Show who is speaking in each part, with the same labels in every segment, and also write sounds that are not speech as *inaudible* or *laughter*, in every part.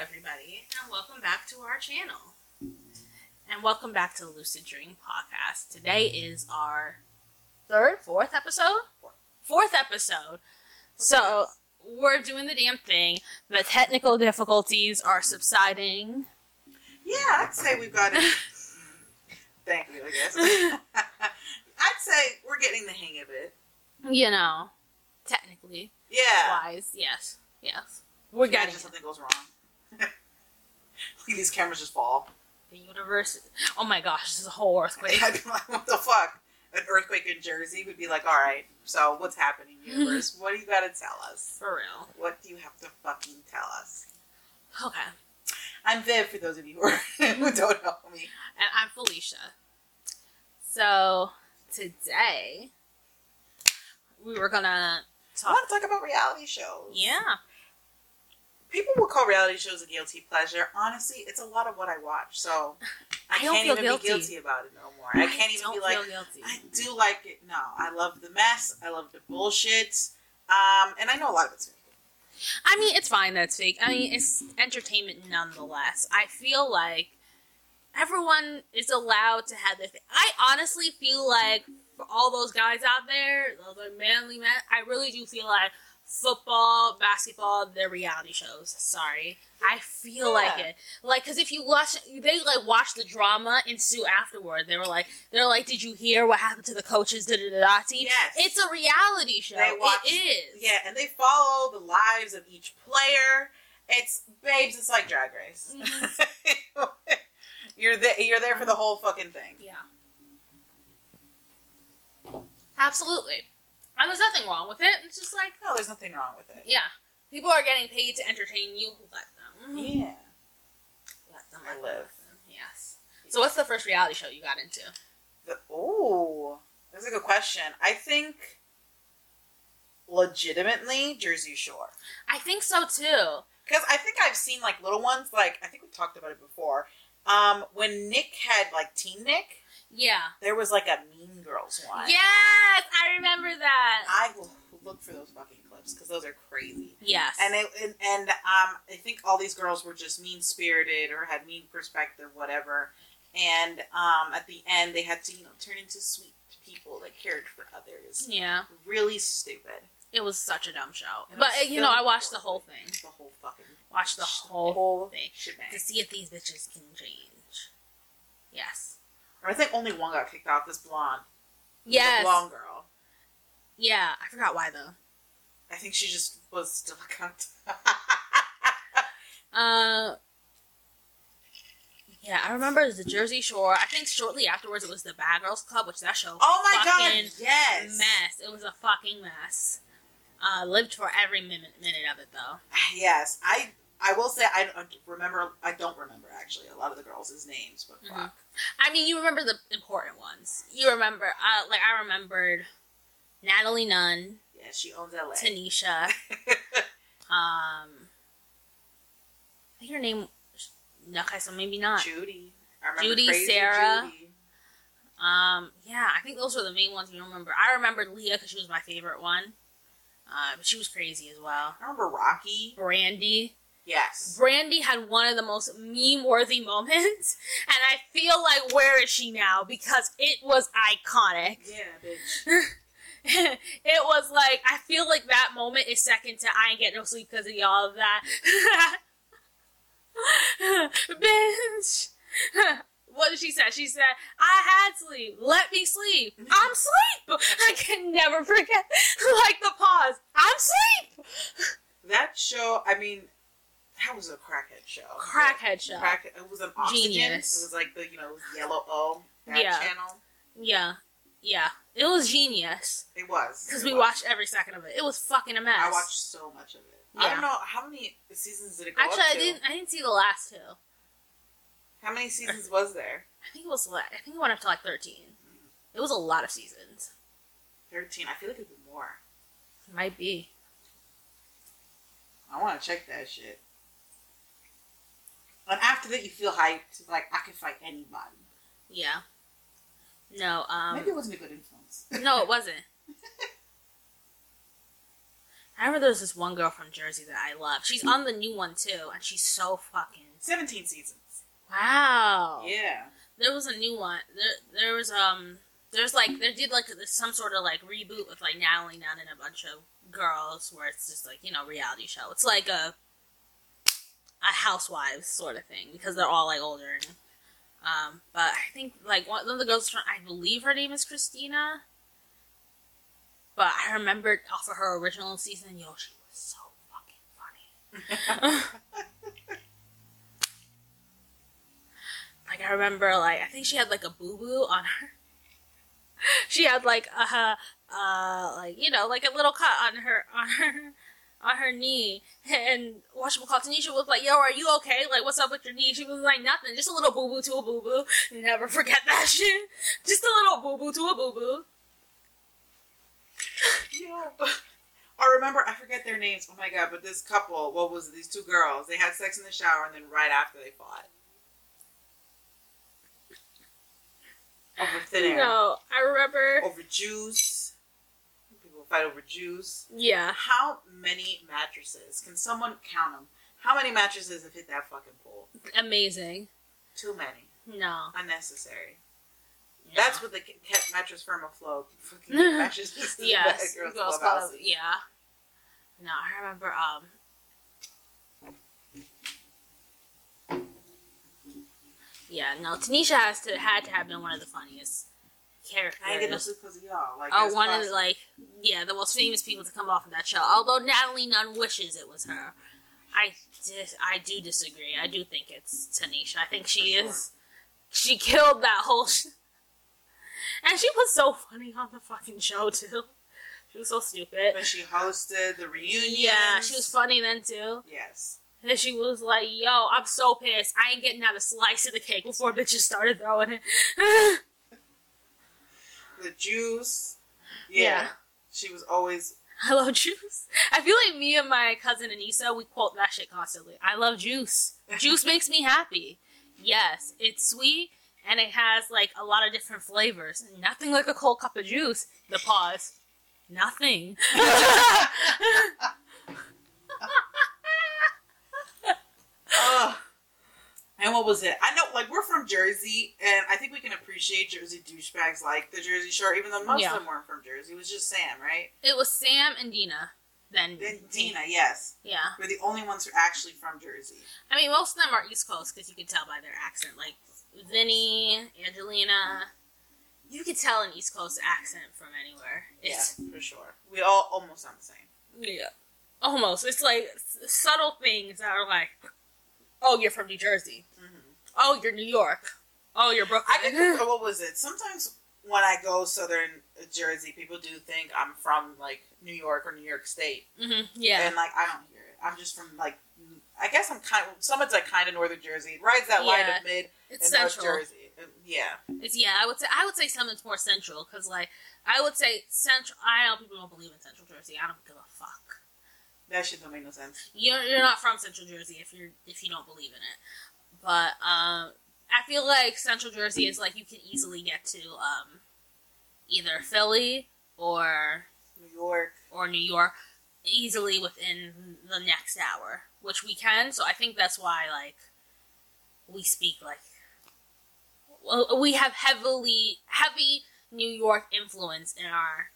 Speaker 1: everybody, and welcome back to our channel. And welcome back to the Lotus Dream podcast. Today is our third, fourth episode? Fourth episode. So, we're doing the damn thing. The technical difficulties are subsiding.
Speaker 2: Yeah, I'd say we've got it. *laughs* Thank you, I guess. *laughs* I'd say we're getting the hang of it.
Speaker 1: You know, technically
Speaker 2: Yeah.
Speaker 1: wise, yes, yes. We're getting
Speaker 2: something goes wrong. These cameras just fall.
Speaker 1: the universe. Oh my gosh, this is a whole earthquake. *laughs*
Speaker 2: I'd be like, what the fuck? An earthquake in Jersey would be like, all right, so what's happening, *laughs* universe? what do you got to tell us?
Speaker 1: For real.
Speaker 2: What do you have to fucking tell us?
Speaker 1: Okay.
Speaker 2: I'm Viv, for those of you who, are, *laughs* who don't know me.
Speaker 1: And I'm Felicia. So today we were gonna
Speaker 2: I
Speaker 1: talk.
Speaker 2: want to talk about reality shows.
Speaker 1: Yeah,
Speaker 2: People will call reality shows a guilty pleasure. Honestly, it's a lot of what I watch, so *sighs* I,
Speaker 1: I don't
Speaker 2: can't
Speaker 1: feel
Speaker 2: even
Speaker 1: guilty.
Speaker 2: be guilty about it no more. I can't even be like. I do like it. No, I love the mess. I love the bullshit. Um, and I know a lot of it's fake.
Speaker 1: I mean, it's fine that it's fake. I mean, it's entertainment nonetheless. I feel like everyone is allowed to have their thing. I honestly feel like for all those guys out there, those are manly men, I really do feel like football, basketball, they're reality shows. Sorry. I feel like it. Like, cause if you watch, they like watch the drama ensue afterward. They were like, they're like, did you hear what happened to the coaches? Da da da da.
Speaker 2: Yes.
Speaker 1: It's a reality show.
Speaker 2: They watch-
Speaker 1: it is.
Speaker 2: Yeah, and they follow the lives of each player. It's babes. It's like Drag Race.
Speaker 1: Mhm. *laughs*
Speaker 2: you're there. You're there for the whole fucking thing.
Speaker 1: Yeah. Absolutely. And there's nothing wrong with it. It's just like,
Speaker 2: oh, there's nothing wrong with it.
Speaker 1: yeah, people are getting paid to entertain you. Let them.
Speaker 2: Yeah.
Speaker 1: Let them. Let
Speaker 2: live.
Speaker 1: them. Yes. So, what's the first reality show you got into?
Speaker 2: The, ooh, that's a good question. I think legitimately Jersey Shore.
Speaker 1: I think so too.
Speaker 2: Because I think I've seen like little ones, like I think we talked about it before. Um, when Nick had like Teen Nick,
Speaker 1: Yeah.
Speaker 2: there was like a Mean Girls one.
Speaker 1: Yes, I remember that.
Speaker 2: I will look for those fucking clips because those are crazy.
Speaker 1: Yes.
Speaker 2: And it, and, and um, I think all these girls were just mean spirited or had mean perspective, whatever. And um, at the end, they had to you know turn into sweet people that cared for others.
Speaker 1: yeah,
Speaker 2: Really stupid.
Speaker 1: it was such a dumb show.
Speaker 2: And
Speaker 1: But you know, I watched the whole thing.
Speaker 2: The whole fucking
Speaker 1: Watched the whole,
Speaker 2: whole
Speaker 1: thing
Speaker 2: shebang.
Speaker 1: to see if these bitches can change. Yes.
Speaker 2: I think only one got kicked off. This blonde.
Speaker 1: Yes.
Speaker 2: The blonde girl.
Speaker 1: Yeah, I forgot why though.
Speaker 2: I think she just was still *laughs* a cunt. *laughs*
Speaker 1: Uh, yeah, I remember it was the Jersey Shore. I think shortly afterwards it was the Bad Girls Club, which that show
Speaker 2: oh my god! Yes.
Speaker 1: mess. It was a fucking mess. Uh, lived for every minute minute of it though. *sighs*
Speaker 2: Yes, I I will say I don't remember. I don't remember actually a lot of the girls' names, but
Speaker 1: Mhm.
Speaker 2: fuck.
Speaker 1: I mean, you remember the important ones. You remember, uh, like I remembered Natalie Nunn,
Speaker 2: Yeah, she owns LA.
Speaker 1: Tanisha. *laughs* Um, I think her name. Okay, so maybe not.
Speaker 2: Judy. I remember
Speaker 1: Judy,
Speaker 2: Crazy
Speaker 1: Sarah.
Speaker 2: Judy.
Speaker 1: Um, yeah, I think those were the main ones you remember. I remembered Leah because she was my favorite one. Uh, but she was crazy as well.
Speaker 2: I remember Rocky.
Speaker 1: Brandy.
Speaker 2: Yes.
Speaker 1: Brandy had one of the most meme-worthy moments, *laughs* and I feel like where is she now? Because it was iconic.
Speaker 2: Yeah, bitch. *laughs*
Speaker 1: it was like I feel like that moment is second to I ain't get no sleep because of y'all of that. *laughs* Bitch. What did she say? She said, I had sleep. Let me sleep. I'm sleep. I can never forget. like the pause. I'm sleep.
Speaker 2: That show. I mean, that was a crackhead show.
Speaker 1: Crackhead show.
Speaker 2: Crack. It was an oxygen.
Speaker 1: Genius.
Speaker 2: It was like the you know yellow O that
Speaker 1: Yeah.
Speaker 2: channel.
Speaker 1: Yeah. Yeah. It was genius.
Speaker 2: It was
Speaker 1: Because we
Speaker 2: was.
Speaker 1: watched every second of it. It was fucking a mess.
Speaker 2: I watched so much of it. I don't know how many seasons did it go
Speaker 1: Actually,
Speaker 2: up
Speaker 1: I didn't. I didn't see the last two.
Speaker 2: How many seasons was there?
Speaker 1: I think it was. like- I think it went up to like thirteen. It was a lot of seasons.
Speaker 2: Thirteen. I feel like it'd be more.
Speaker 1: Might be.
Speaker 2: I want to check that shit. And after that, you feel hyped. Like I can fight anybody.
Speaker 1: Yeah. No. Um.
Speaker 2: Maybe it wasn't a good influence.
Speaker 1: no, it *laughs* wasn't. I remember there was this one girl from Jersey that I love. She's on the new one too, and she's so fucking.
Speaker 2: 17 seasons.
Speaker 1: Wow.
Speaker 2: Yeah.
Speaker 1: There was a new one. There, there was um. There's like they did like some sort of like reboot with like Natalie Nunn and a bunch of girls where it's just like you know reality show. It's like a housewives sort of thing because they're all like older. And, um, but I think like one of the girls I believe her name is Christina. But I remembered off of her original season, yo, she was so fucking funny. *laughs* like I remember, like I think she had like a boo boo on her. *laughs* She had like a uh, like you know, like a little cut on her on her on her knee, *laughs* and whatchamacallit, Tanisha was like, "Yo, are you okay? Like, what's up with your knee?" She was like, "Nothing, just a little boo boo to a boo boo." Never forget *laughs* that shit. Just a little boo boo to a boo boo.
Speaker 2: Yeah. I remember, I forget their names. Oh my god! But this couple, what was it? These two girls? They had sex in the shower, and then right after they fought over thin air,
Speaker 1: No, I remember.
Speaker 2: over juice. Fight over juice.
Speaker 1: Yeah,
Speaker 2: How many mattresses can someone count them? How many mattresses have hit that fucking pole?
Speaker 1: amazing.
Speaker 2: Too many.
Speaker 1: No,
Speaker 2: Unnecessary.
Speaker 1: Yeah.
Speaker 2: That's what they kept mattress firm afloat. Fucking *laughs* mattresses. the
Speaker 1: yes,
Speaker 2: girls'
Speaker 1: girls club. Yeah. No, I remember. Um. Yeah, no. Tanisha has to had to have been one of the funniest characters.
Speaker 2: I no because of y'all. Like,
Speaker 1: Oh, of
Speaker 2: classic.
Speaker 1: the, like yeah, the most famous people to come off of that show. Although Natalie Nunn wishes it was her, I dis- I do disagree. I do think it's Tanisha. I think she
Speaker 2: sure.
Speaker 1: is. She killed that whole, sh- and she was so funny on the fucking show too. She was so stupid.
Speaker 2: When she hosted the reunion.
Speaker 1: Yeah, she was funny then too.
Speaker 2: Yes.
Speaker 1: And then she was like, "Yo, I'm so pissed. I ain't getting out a slice of the cake before bitches started throwing it." *laughs*
Speaker 2: The juice. Yeah.
Speaker 1: Yeah.
Speaker 2: She was always.
Speaker 1: I love juice. I feel like me and my cousin Anissa, we quote that shit constantly. I love juice. *laughs* Juice makes me happy. Yes, it's sweet and it has like a lot of different flavors. Nothing like a cold cup of juice. The pause. Nothing. *laughs* *laughs*
Speaker 2: And what was it? I know, like, we're from Jersey, and I think we can appreciate Jersey douchebags like the Jersey Shore, even though most
Speaker 1: Yeah.
Speaker 2: of them weren't from Jersey. It was just Sam, right?
Speaker 1: it was Sam and Deena. Then
Speaker 2: Then Tina, yes.
Speaker 1: Yeah.
Speaker 2: We're the only ones who are actually from Jersey.
Speaker 1: I mean, most of them are East Coast because you can tell by their accent. Like Vinny, Angelina, you could tell an East Coast accent from anywhere. It's,
Speaker 2: yeah, for sure. We all almost sound the same.
Speaker 1: Yeah. Almost. It's like subtle things that are like, oh, you're from New Jersey.
Speaker 2: Mm-hmm.
Speaker 1: Oh, you're New York. Oh, you're Brooklyn.
Speaker 2: I think, what was it? Sometimes when I go southern Jersey, people do think I'm from, like, New York or New York State.
Speaker 1: hmm Yeah.
Speaker 2: And, like, I don't hear it. I'm just from, like, I guess I'm kind of, someone's like kind of northern Jersey. It rides that line
Speaker 1: Yeah.
Speaker 2: of mid
Speaker 1: it's
Speaker 2: and North
Speaker 1: central.
Speaker 2: Jersey. Uh, Yeah.
Speaker 1: It's yeah. I would say I would say something's more central because like I would say central. I know people don't believe in Central Jersey. I don't give a fuck.
Speaker 2: That shit don't make no sense.
Speaker 1: You're you're not from Central Jersey if you're if you don't believe in it. But um, I feel like Central Jersey is like you can easily get to um, either Philly or
Speaker 2: New York.
Speaker 1: or New York easily within the next hour, which we can. So I think that's why like we speak like well, we have heavily heavy New York influence in our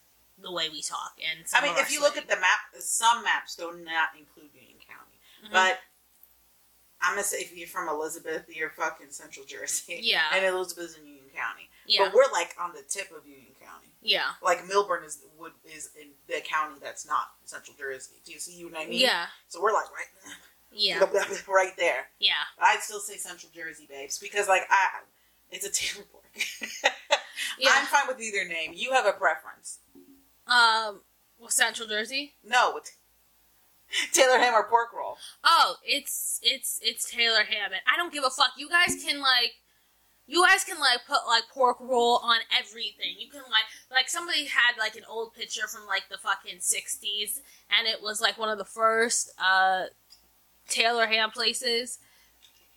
Speaker 1: the way we talk. And
Speaker 2: I mean, if you look at the map, some maps do not include Union County. Mm-hmm. But I'm gonna say if you're from Elizabeth, you're fucking Central Jersey.
Speaker 1: Yeah.
Speaker 2: And Elizabeth is in Union County.
Speaker 1: yeah,
Speaker 2: But we're like on the tip of Union County.
Speaker 1: yeah,
Speaker 2: Like Millburn is would is in the county that's not Central Jersey. Do you see what I mean?
Speaker 1: yeah,
Speaker 2: So we're like right,
Speaker 1: yeah, *laughs*
Speaker 2: right there.
Speaker 1: yeah.
Speaker 2: I'd still say Central Jersey, babes, because like I, it's a Taylor Park. *laughs*
Speaker 1: Yeah.
Speaker 2: I'm fine with either name. You have a preference?
Speaker 1: Um, well, Central Jersey.
Speaker 2: No, Taylor ham or pork roll.
Speaker 1: Oh, it's it's it's Taylor Hammond. I don't give a fuck. You guys can like, you guys can like put like pork roll on everything. You can like like somebody had like an old picture from like the fucking sixties, and it was like one of the first uh Taylor ham places,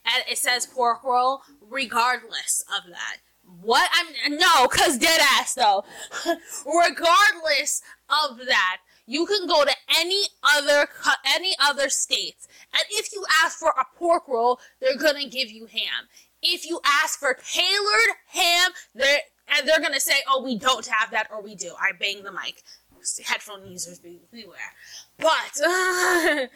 Speaker 1: and it says pork roll. Regardless of that, what I'm no, cause dead ass though. *laughs* Regardless of that, you can go to any other any other states, and if you ask for a pork roll, they're gonna give you ham. If you ask for tailored ham, they're and they're gonna say, "Oh, we don't have that," or "We do." I bang the mic. Headphone users beware. But *laughs*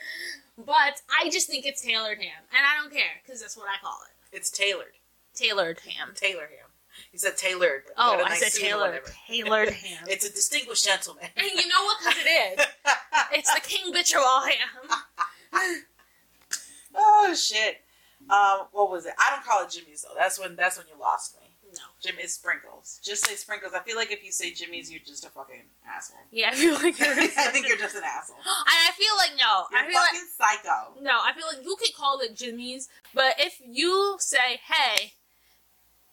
Speaker 1: but I just think it's tailored ham, and I don't care because that's what I call it.
Speaker 2: It's tailored.
Speaker 1: Tailored ham.
Speaker 2: Tailor ham. You said tailored.
Speaker 1: Oh,
Speaker 2: you got a
Speaker 1: I said tailored. Tailored *laughs* ham.
Speaker 2: It's a distinguished gentleman.
Speaker 1: And you know what? Because it is. *laughs* It's the king bitch of all ham. *laughs*
Speaker 2: oh shit. Um, what was it? I don't call it Jimmy's though. That's when that's when you lost me.
Speaker 1: No.
Speaker 2: Jimmy it's sprinkles. Just say sprinkles. I feel like if you say Jimmy's, you're just a fucking asshole.
Speaker 1: Yeah, I feel like you're.
Speaker 2: I think you're just an asshole. *gasps*
Speaker 1: And I feel like no.
Speaker 2: You're
Speaker 1: I feel like
Speaker 2: psycho.
Speaker 1: no. I feel like you could call it Jimmy's, but if you say, "Hey,"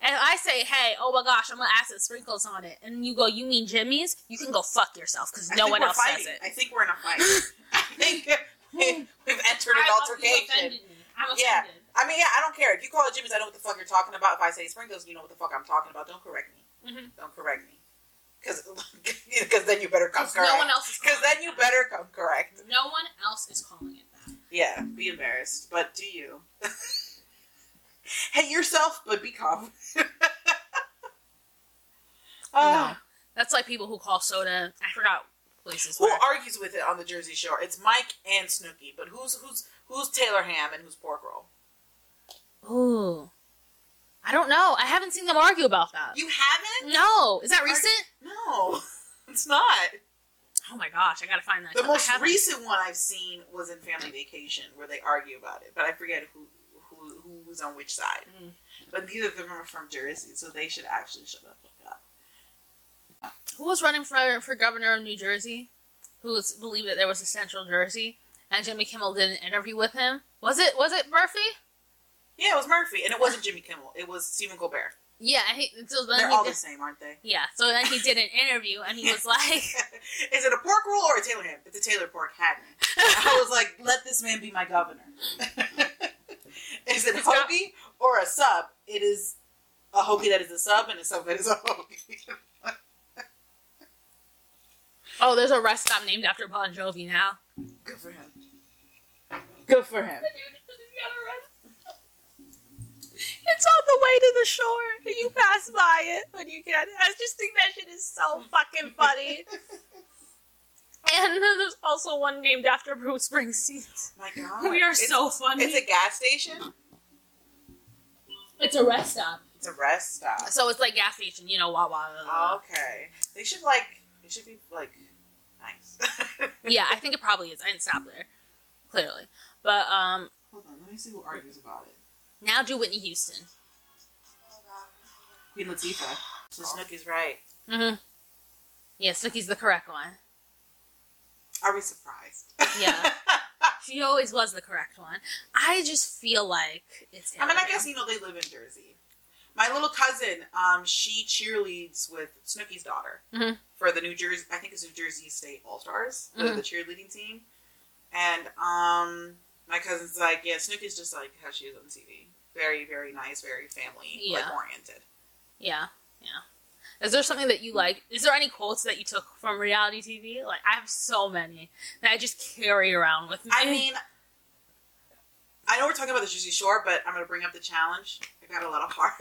Speaker 1: and I say, "Hey," oh my gosh, I'm gonna ask it sprinkles on it, and you go, "You mean Jimmy's?" You can go fuck yourself because no one else
Speaker 2: fighting.
Speaker 1: says it.
Speaker 2: I think we're in a fight. *laughs* I think *laughs* we've entered an altercation.
Speaker 1: I'm
Speaker 2: Yeah. I mean, yeah, I don't care. If you call it Jimmy's, I know what the fuck you're talking about. If I say sprinkles, you know what the fuck I'm talking about. Don't correct me.
Speaker 1: Mhm.
Speaker 2: Don't correct me. Because *laughs* then you better come correct.
Speaker 1: no one else
Speaker 2: Because then you better come correct.
Speaker 1: No one else is calling it that.
Speaker 2: Yeah, be embarrassed. But do you? *laughs* Hate yourself, but be calm. *laughs*
Speaker 1: no,
Speaker 2: Uh,
Speaker 1: that's like people who call soda. I forgot places
Speaker 2: Who
Speaker 1: where.
Speaker 2: argues with it on the Jersey Shore? It's Mike and Snooki, but who's who's who's Taylor Ham and who's Pork Roll?
Speaker 1: Ooh, I don't know. I haven't seen them argue about that.
Speaker 2: You haven't?
Speaker 1: No, is that recent?
Speaker 2: No, *laughs* it's not.
Speaker 1: Oh my gosh, I gotta find that.
Speaker 2: The most recent one I've seen was in Family Vacation, where they argue about it, but I forget who who who on which side.
Speaker 1: Mm.
Speaker 2: But neither of them are from Jersey, so they should actually shut up. up.
Speaker 1: Who was running for for governor of New Jersey? Who was believed that there was a Central Jersey, and Jimmy Kimmel did an interview with him. Was it was it Murphy?
Speaker 2: Yeah, it was Murphy, and it wasn't Jimmy Kimmel. It was Stephen Colbert.
Speaker 1: Yeah, he, so
Speaker 2: They're
Speaker 1: he
Speaker 2: all
Speaker 1: did,
Speaker 2: the same, aren't they?
Speaker 1: yeah. So then he did an interview, and he was *laughs* like,
Speaker 2: Is it a pork roll or a Taylor ham? It's a Taylor pork hat. I was like, let this man be my governor. *laughs* *laughs* is it
Speaker 1: It's got-
Speaker 2: or a sub? It is a hoagie that is a sub and a sub that is a hoagie.
Speaker 1: "Oh, there's a rest stop named after Bon Jovi now."
Speaker 2: Good for him. Good for him.
Speaker 1: It's on the way to the shore. You pass by it when you get. I just think that shit is so fucking funny. *laughs* And then there's also one named after Bruce Springsteen.
Speaker 2: My God.
Speaker 1: We are
Speaker 2: It's-
Speaker 1: so funny.
Speaker 2: It's a gas station.
Speaker 1: It's a rest stop.
Speaker 2: It's a rest stop.
Speaker 1: So it's like gas station, you know, Wawa. blah, blah, blah.
Speaker 2: Okay. They should like. It should be like nice. *laughs*
Speaker 1: Yeah, I think it probably is. I didn't stop there, clearly. But um,
Speaker 2: Hold on. Let me see who argues about it.
Speaker 1: now do Whitney Houston.
Speaker 2: Queen Latifah. So Snooki's right.
Speaker 1: Mm-hmm. Yeah, Snooki's the correct one.
Speaker 2: Are we surprised?
Speaker 1: Yeah. *laughs* She always was the correct one. I just feel like it's.
Speaker 2: I mean, I guess you know they live in Jersey. My little cousin, um, she cheerleads with Snooki's daughter
Speaker 1: Mhm.
Speaker 2: for the New Jersey. I think it's New Jersey State All Stars, the,
Speaker 1: Mhm.
Speaker 2: the cheerleading team. And um, my cousin's like, yeah, Snooki's just like how she is on TV. Very, very nice, very family like oriented.
Speaker 1: Yeah, yeah. Is there something that you like? Is there any quotes that you took from reality TV? Like, I have so many that I just carry around with me.
Speaker 2: I mean, I know we're talking about the Jersey Shore, but I'm gonna bring up the challenge. I got a lot of heart.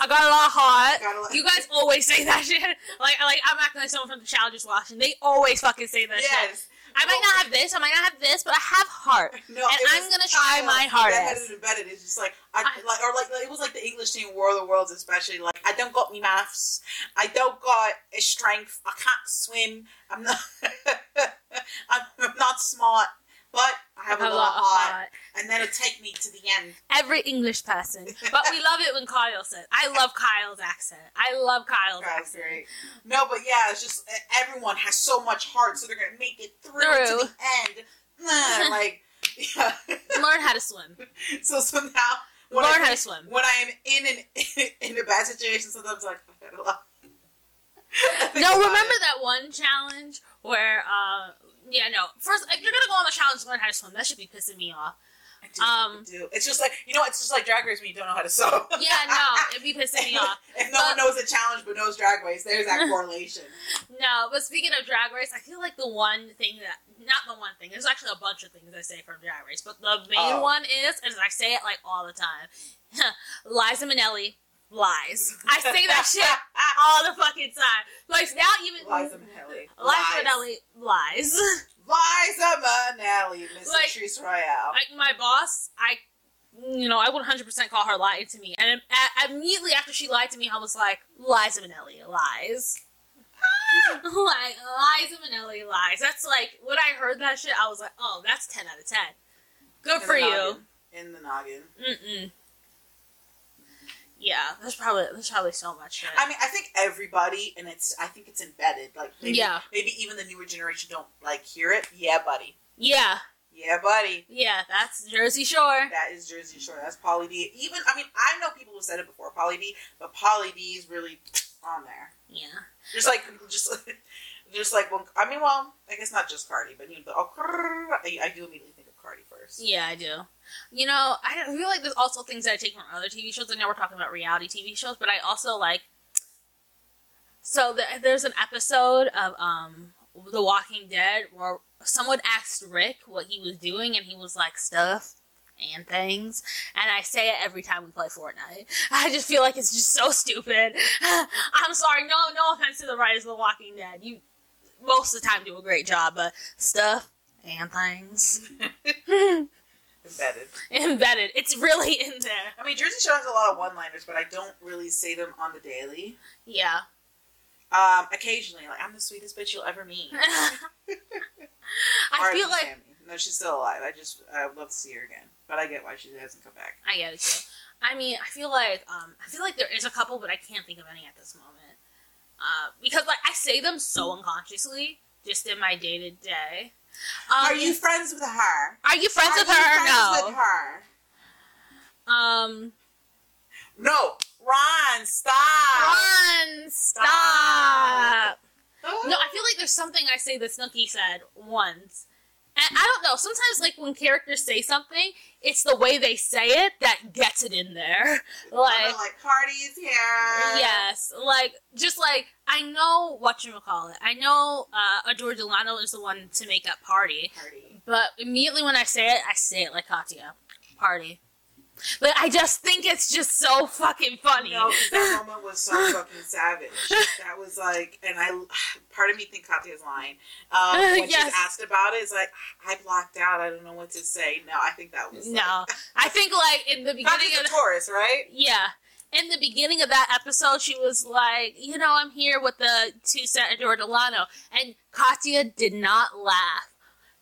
Speaker 1: I got a lot of.
Speaker 2: Got a lot-
Speaker 1: You guys always say that shit. Like, like I'm acting like someone from the challenge is watching. They always fucking say that shit. I might not have this, I might not have this, but I have heart. *laughs*
Speaker 2: No,
Speaker 1: And I'm gonna try my
Speaker 2: that
Speaker 1: hardest.
Speaker 2: had it embedded. It's just like I,
Speaker 1: I-
Speaker 2: like or like, like, it was like the English team War of the Worlds, especially like I don't got me maths, I don't got a strength, I can't swim, I'm not, I'm, *laughs* I'm not smart, but I have a lot of heart, and then it'll take me to the end.
Speaker 1: Every English person. But we love it when Kyle says, I love Kyle's accent. I love Kyle's
Speaker 2: That's
Speaker 1: accent.
Speaker 2: great. No, but yeah, it's just everyone has so much heart, so they're gonna make it through,
Speaker 1: Through.
Speaker 2: to the end. *laughs* Like, yeah.
Speaker 1: Learn how to swim. *laughs*
Speaker 2: so so now when
Speaker 1: Learn
Speaker 2: I,
Speaker 1: how to swim.
Speaker 2: when I am in an *laughs* in a bad situation, sometimes like I gotta laugh. I think
Speaker 1: No, remember
Speaker 2: it.
Speaker 1: that one challenge where, uh, yeah, no. First, if you're gonna go on the challenge to learn how to swim, that should be pissing me off.
Speaker 2: I do,
Speaker 1: Um,
Speaker 2: I do. It's just like you know, it's just like Drag Race when you don't know how to sew. *laughs*
Speaker 1: Yeah, no, it'd be pissing me off. *laughs*
Speaker 2: if no
Speaker 1: But-
Speaker 2: one knows the challenge but knows Drag Race, there's that *laughs* correlation.
Speaker 1: No, but speaking of Drag Race, I feel like the one thing that not the one thing. There's actually a bunch of things I say from Drag Race, but the main
Speaker 2: Oh.
Speaker 1: one is, and I say it like all the time, Liza Minnelli lies. I say that shit *laughs* all the fucking time. Like now, even
Speaker 2: Liza Minnelli.
Speaker 1: Liza Minnelli lies.
Speaker 2: Liza Minnelli, Miss
Speaker 1: Like-
Speaker 2: Latrice Royale.
Speaker 1: like my boss, I, you know, I would 100% call her lying to me. And a- immediately after she lied to me, I was like, Liza Minnelli lies. Ah! *laughs* like, Liza Minnelli lies. That's like, when I heard that shit, I was like, oh, that's 10 out of 10. Good
Speaker 2: In
Speaker 1: for you.
Speaker 2: noggin. In the noggin.
Speaker 1: Mm-mm. Yeah, there's probably there's probably so much.
Speaker 2: I mean, I think everybody, and it's, I think it's embedded. Like, maybe,
Speaker 1: Yeah.
Speaker 2: maybe even the newer generation don't like hear it. Yeah, buddy.
Speaker 1: yeah,
Speaker 2: Yeah, buddy.
Speaker 1: yeah, that's Jersey Shore.
Speaker 2: That is Jersey Shore. That's Pauly D. Even, I mean, I know people who said it before, Pauly D, but Pauly D is really on there.
Speaker 1: Yeah.
Speaker 2: Just like, just, *laughs* just like when I mean, well, I guess not just Cardi, but you know, the, oh, I, I do immediately
Speaker 1: Yeah, I do. You know, I feel like there's also things that I take from other TV shows. I know we're talking about reality TV shows, but I also like. So the, there's an episode of um The Walking Dead where someone asked Rick what he was doing, and he was like stuff and things. And I say it every time we play Fortnite. *laughs* I just feel like it's just so stupid. *laughs* I'm sorry, no, no offense to the writers of The Walking Dead. You most of the time do a great job, but stuff and things *laughs*
Speaker 2: Embedded.
Speaker 1: embedded. It's really in there.
Speaker 2: I mean, Jersey Shore has a lot of one-liners, but I don't really say them on the daily.
Speaker 1: Yeah.
Speaker 2: Um, occasionally, like I'm the sweetest bitch you'll ever meet. *laughs* *laughs*
Speaker 1: I feel like
Speaker 2: Sammy. no, she's still alive. I just I would love to see her again, but I get why she hasn't come back.
Speaker 1: I get it too. I mean, I feel like um, I feel like there is a couple, but I can't think of any at this moment. Uh, because like I say them so unconsciously, just in my day to day.
Speaker 2: Are you friends with her?
Speaker 1: Are you friends
Speaker 2: Are
Speaker 1: with
Speaker 2: you
Speaker 1: her?
Speaker 2: friends
Speaker 1: no.
Speaker 2: with her?
Speaker 1: Um.
Speaker 2: No, Ron, stop.
Speaker 1: Run! Stop! No, I feel like there's something I say that Snooki said once. I don't know, sometimes like when characters say something, it's the way they say it that gets it in there. Like
Speaker 2: like, like parties here.
Speaker 1: Yes, like just like I know what you call it. I know uh, Adore Delano is the one to make that party,
Speaker 2: Party.
Speaker 1: but immediately when I say it, I say it like Katya, party. But I just think it's just so fucking funny.
Speaker 2: No, that moment was so fucking savage. That was like, and I, part of me think Katya's lying. Um, *laughs* when
Speaker 1: Yes.
Speaker 2: she's asked about it, it's like I blocked out. I don't know what to say. No, I think that was like,
Speaker 1: no, *laughs* I think like in the beginning
Speaker 2: Katya's
Speaker 1: of
Speaker 2: a Taurus, right?
Speaker 1: Yeah. In the beginning of that episode, she was like, you know, I'm here with the two Adore Delano. And Katya did not laugh.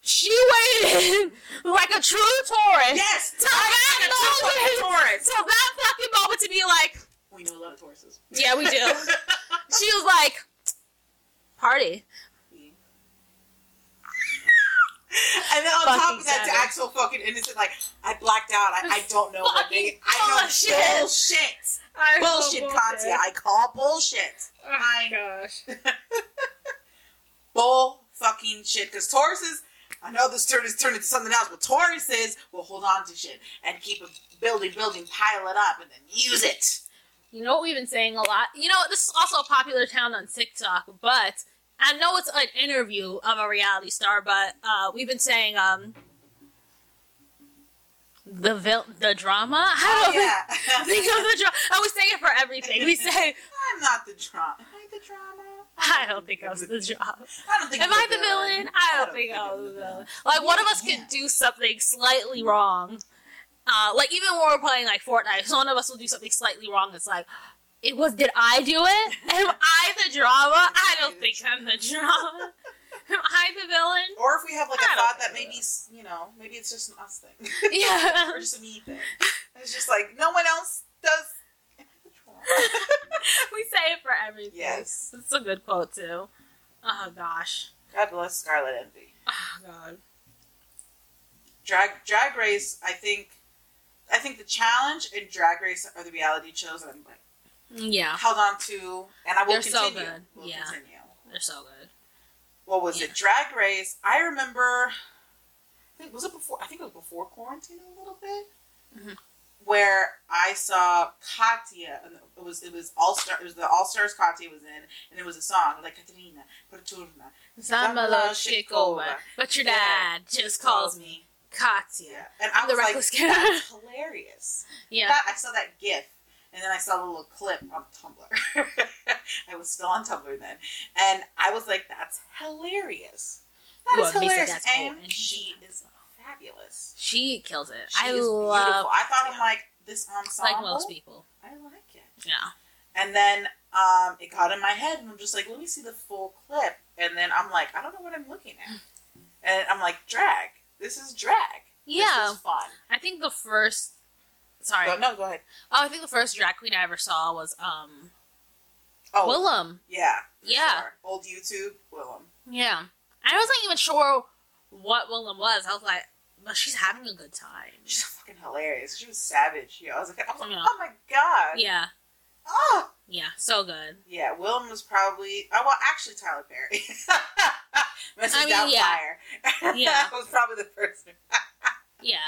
Speaker 1: She waited *laughs* like a true Taurus.
Speaker 2: Yes,
Speaker 1: To that moment,
Speaker 2: Taurus.
Speaker 1: to that fucking moment to be like,
Speaker 2: We know a lot of Tauruses.
Speaker 1: yeah, we do. *laughs* she was like, party. *laughs*
Speaker 2: And then on top of that, to act so fucking innocent, like I blacked out. I, I don't know what they. I know
Speaker 1: Bullshit.
Speaker 2: bullshit. Bullshit, Katya. I call bullshit.
Speaker 1: Oh my gosh.
Speaker 2: Bull fucking shit. Because Tauruses, I know this turn is turned into something else, but Tauruses will hold on to shit and keep building, building, pile it up, and then use it.
Speaker 1: You know what we've been saying a lot? You know, this is also a popular town on TikTok, but I know it's an interview of a reality star, but uh, we've been saying um the vil- the drama. I
Speaker 2: Oh,
Speaker 1: don't
Speaker 2: yeah.
Speaker 1: think, *laughs* think of the drama. I we say it for everything. We *laughs* say
Speaker 2: I'm not the drama. I'm I the drama?
Speaker 1: I don't think I was the job.
Speaker 2: I don't think
Speaker 1: Am I the villain? I don't think I was the villain. Like one of us
Speaker 2: Yeah.
Speaker 1: could do something slightly wrong. Uh, like even when we're playing like Fortnite, *laughs* one of us will do something slightly wrong. It's like, it was. Did I do it? Am I the drama? I don't think I'm the drama. Am I the villain?
Speaker 2: Or if we have like a
Speaker 1: I don't
Speaker 2: thought that maybe, you know, maybe it's just an us thing. *laughs*
Speaker 1: Yeah. *laughs*
Speaker 2: or just a me thing. It's just like no one else does. *laughs*
Speaker 1: we say it for everything.
Speaker 2: Yes.
Speaker 1: It's a good quote too. Oh gosh.
Speaker 2: God bless Scarlet Envy.
Speaker 1: Oh god.
Speaker 2: Drag Drag Race. I think. I think the challenge and Drag Race are the reality shows that I'm like
Speaker 1: Yeah.
Speaker 2: held on to, and I will
Speaker 1: They're so
Speaker 2: continue.
Speaker 1: good.
Speaker 2: Will
Speaker 1: Yeah.
Speaker 2: continue.
Speaker 1: They're so good.
Speaker 2: What was
Speaker 1: Yeah.
Speaker 2: it? Drag Race. I remember think- was it before? I think it was before quarantine a little bit,
Speaker 1: Mhm.
Speaker 2: Where I saw Katya, and it was it was all star. It was the All Stars Katya was in, and it was a song like Katerina, Petrovna.
Speaker 1: Zamala Shikova. But your dad just calls me Katya.
Speaker 2: Yeah, and I
Speaker 1: The
Speaker 2: was like,
Speaker 1: reckless kid.
Speaker 2: that's *laughs* hilarious.
Speaker 1: Yeah.
Speaker 2: That, I saw that GIF, and then I saw the little clip on Tumblr. *laughs* I was still on Tumblr then, and I was like, "That's hilarious. That is
Speaker 1: Well, Lisa,
Speaker 2: hilarious."
Speaker 1: that's cool.
Speaker 2: And
Speaker 1: And
Speaker 2: she is fabulous.
Speaker 1: She kills it.
Speaker 2: She
Speaker 1: I
Speaker 2: is
Speaker 1: love
Speaker 2: beautiful. I thought I'm like this ensemble.
Speaker 1: like most people.
Speaker 2: I like it.
Speaker 1: Yeah.
Speaker 2: And then um, it got in my head, and I'm just like, "Let me see the full clip." And then I'm like, "I don't know what I'm looking at," *sighs* and I'm like, "Drag. This is drag.
Speaker 1: Yeah.
Speaker 2: This is fun."
Speaker 1: I think the first. Sorry.
Speaker 2: Go, no, go ahead.
Speaker 1: Oh, I think the first drag queen I ever saw was um
Speaker 2: Oh,
Speaker 1: Willam.
Speaker 2: yeah,
Speaker 1: Yeah.
Speaker 2: sure. Old YouTube Willam.
Speaker 1: Yeah. I wasn't even sure what Willam was. I was like, but she's having a good time.
Speaker 2: She's fucking hilarious. She was savage. Yeah, I was like, I was like
Speaker 1: Yeah.
Speaker 2: oh my god.
Speaker 1: Yeah.
Speaker 2: Oh.
Speaker 1: Yeah. So good.
Speaker 2: Yeah, Willam was probably. Oh, well, actually, Tyler Perry. *laughs* Mrs.
Speaker 1: I mean, yeah.
Speaker 2: Doubtfire. *laughs*
Speaker 1: Yeah.
Speaker 2: that was probably the first. *laughs*
Speaker 1: Yeah.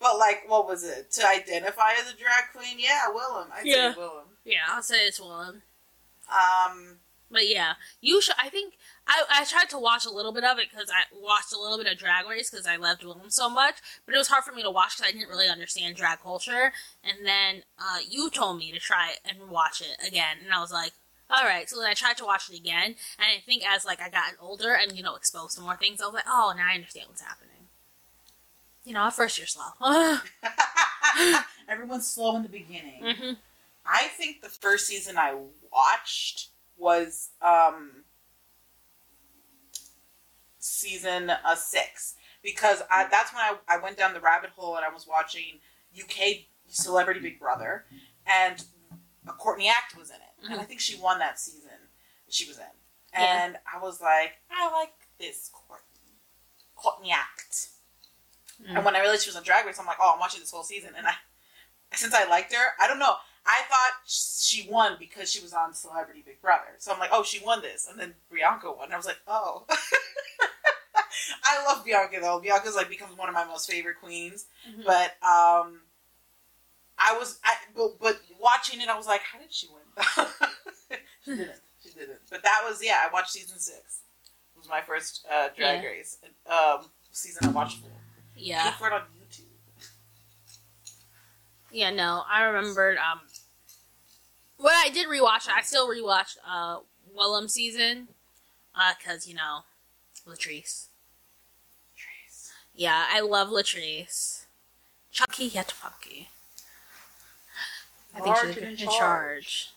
Speaker 2: But like, what was it? To identify as a drag queen? Yeah, Willam. I'd
Speaker 1: Yeah.
Speaker 2: say Willam.
Speaker 1: Yeah. I'll say it's Willam.
Speaker 2: Um.
Speaker 1: But yeah, you should. I think I, I tried to watch a little bit of it because I watched a little bit of Drag Race because I loved Willam so much. But it was hard for me to watch because I didn't really understand drag culture. And then uh, you told me to try it and watch it again, and I was like, all right. So then I tried to watch it again, and I think as like I gotten older and you know exposed to more things, I was like, oh, now I understand what's happening. You know, at first you're slow. *laughs* *laughs*
Speaker 2: Everyone's slow in the beginning.
Speaker 1: hmm
Speaker 2: I think the first season I watched was um season uh, six because I, that's when I, I went down the rabbit hole and I was watching UK Celebrity Big Brother and Courtney Act was in it and I think she won that season she was in
Speaker 1: Yeah.
Speaker 2: and I was like I like this Courtney Courtney Act
Speaker 1: Mm.
Speaker 2: and when I realized she was on Drag Race I'm like oh I'm watching this whole season and I *laughs* since I liked her I don't know I thought she won because she was on Celebrity Big Brother. So I'm like, oh, she won this. And then Bianca won. I was like, oh. *laughs* I love Bianca though. Bianca's like becomes one of my most favorite queens.
Speaker 1: Mhm.
Speaker 2: But um I was I but, but watching it I was like, how did she win? *laughs* she didn't. She didn't. But that was yeah, I watched season six. It was my first uh, drag
Speaker 1: Yeah.
Speaker 2: race um, season I watched full.
Speaker 1: yeah.
Speaker 2: For it on YouTube.
Speaker 1: Yeah, no, I remembered. Um, when I did rewatch I still rewatched uh Willam season, uh, cause you know, Latrice. Yeah, I love Latrice. Chunky yet funky. I think
Speaker 2: Large
Speaker 1: she's in
Speaker 2: in
Speaker 1: charge.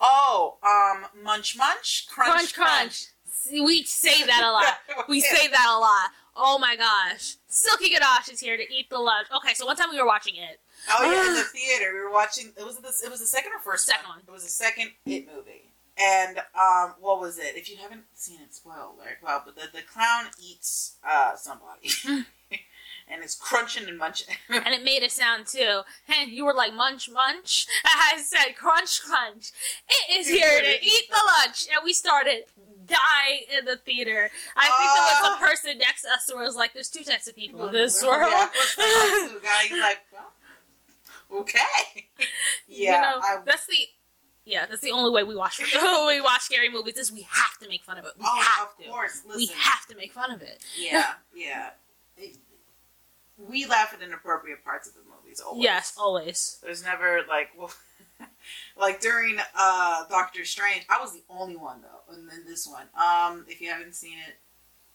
Speaker 2: Oh, um, munch munch, crunch
Speaker 1: Crunch, crunch. See, We say that a lot. *laughs* We say that a lot. Oh my gosh. Silky Ganache is here to eat the lunch. Okay, so one time we were watching it.
Speaker 2: Oh yeah, in the *sighs* theater we were watching. It was the it was the second or first
Speaker 1: Second
Speaker 2: one.
Speaker 1: one.
Speaker 2: It was the second It movie. And um, what was it? If you haven't seen it, spoil alert. Well, but the, the clown eats uh somebody, *laughs* and it's crunching and munching.
Speaker 1: And it made a sound too. And you were like, munch, munch. *laughs* I said, crunch, crunch. It is here to *laughs* eat the lunch. And we started dying in the theater. I think there was
Speaker 2: Ah.
Speaker 1: a person next to us who was like, there's two types of people in this world.
Speaker 2: Yeah, the guy he's like, well, okay. Yeah,
Speaker 1: you know,
Speaker 2: I,
Speaker 1: that's the yeah, that's the only way we watch *laughs* *laughs* we watch scary movies is we have to make fun of it. We
Speaker 2: oh,
Speaker 1: have
Speaker 2: of
Speaker 1: to.
Speaker 2: course. Listen,
Speaker 1: We have to make fun of it.
Speaker 2: yeah, *laughs* yeah. It- we laugh at inappropriate parts of the movies. Always.
Speaker 1: Yes, always.
Speaker 2: There's never like well, like during uh Doctor Strange, I was the only one though, and then this one. Um, if you haven't seen it,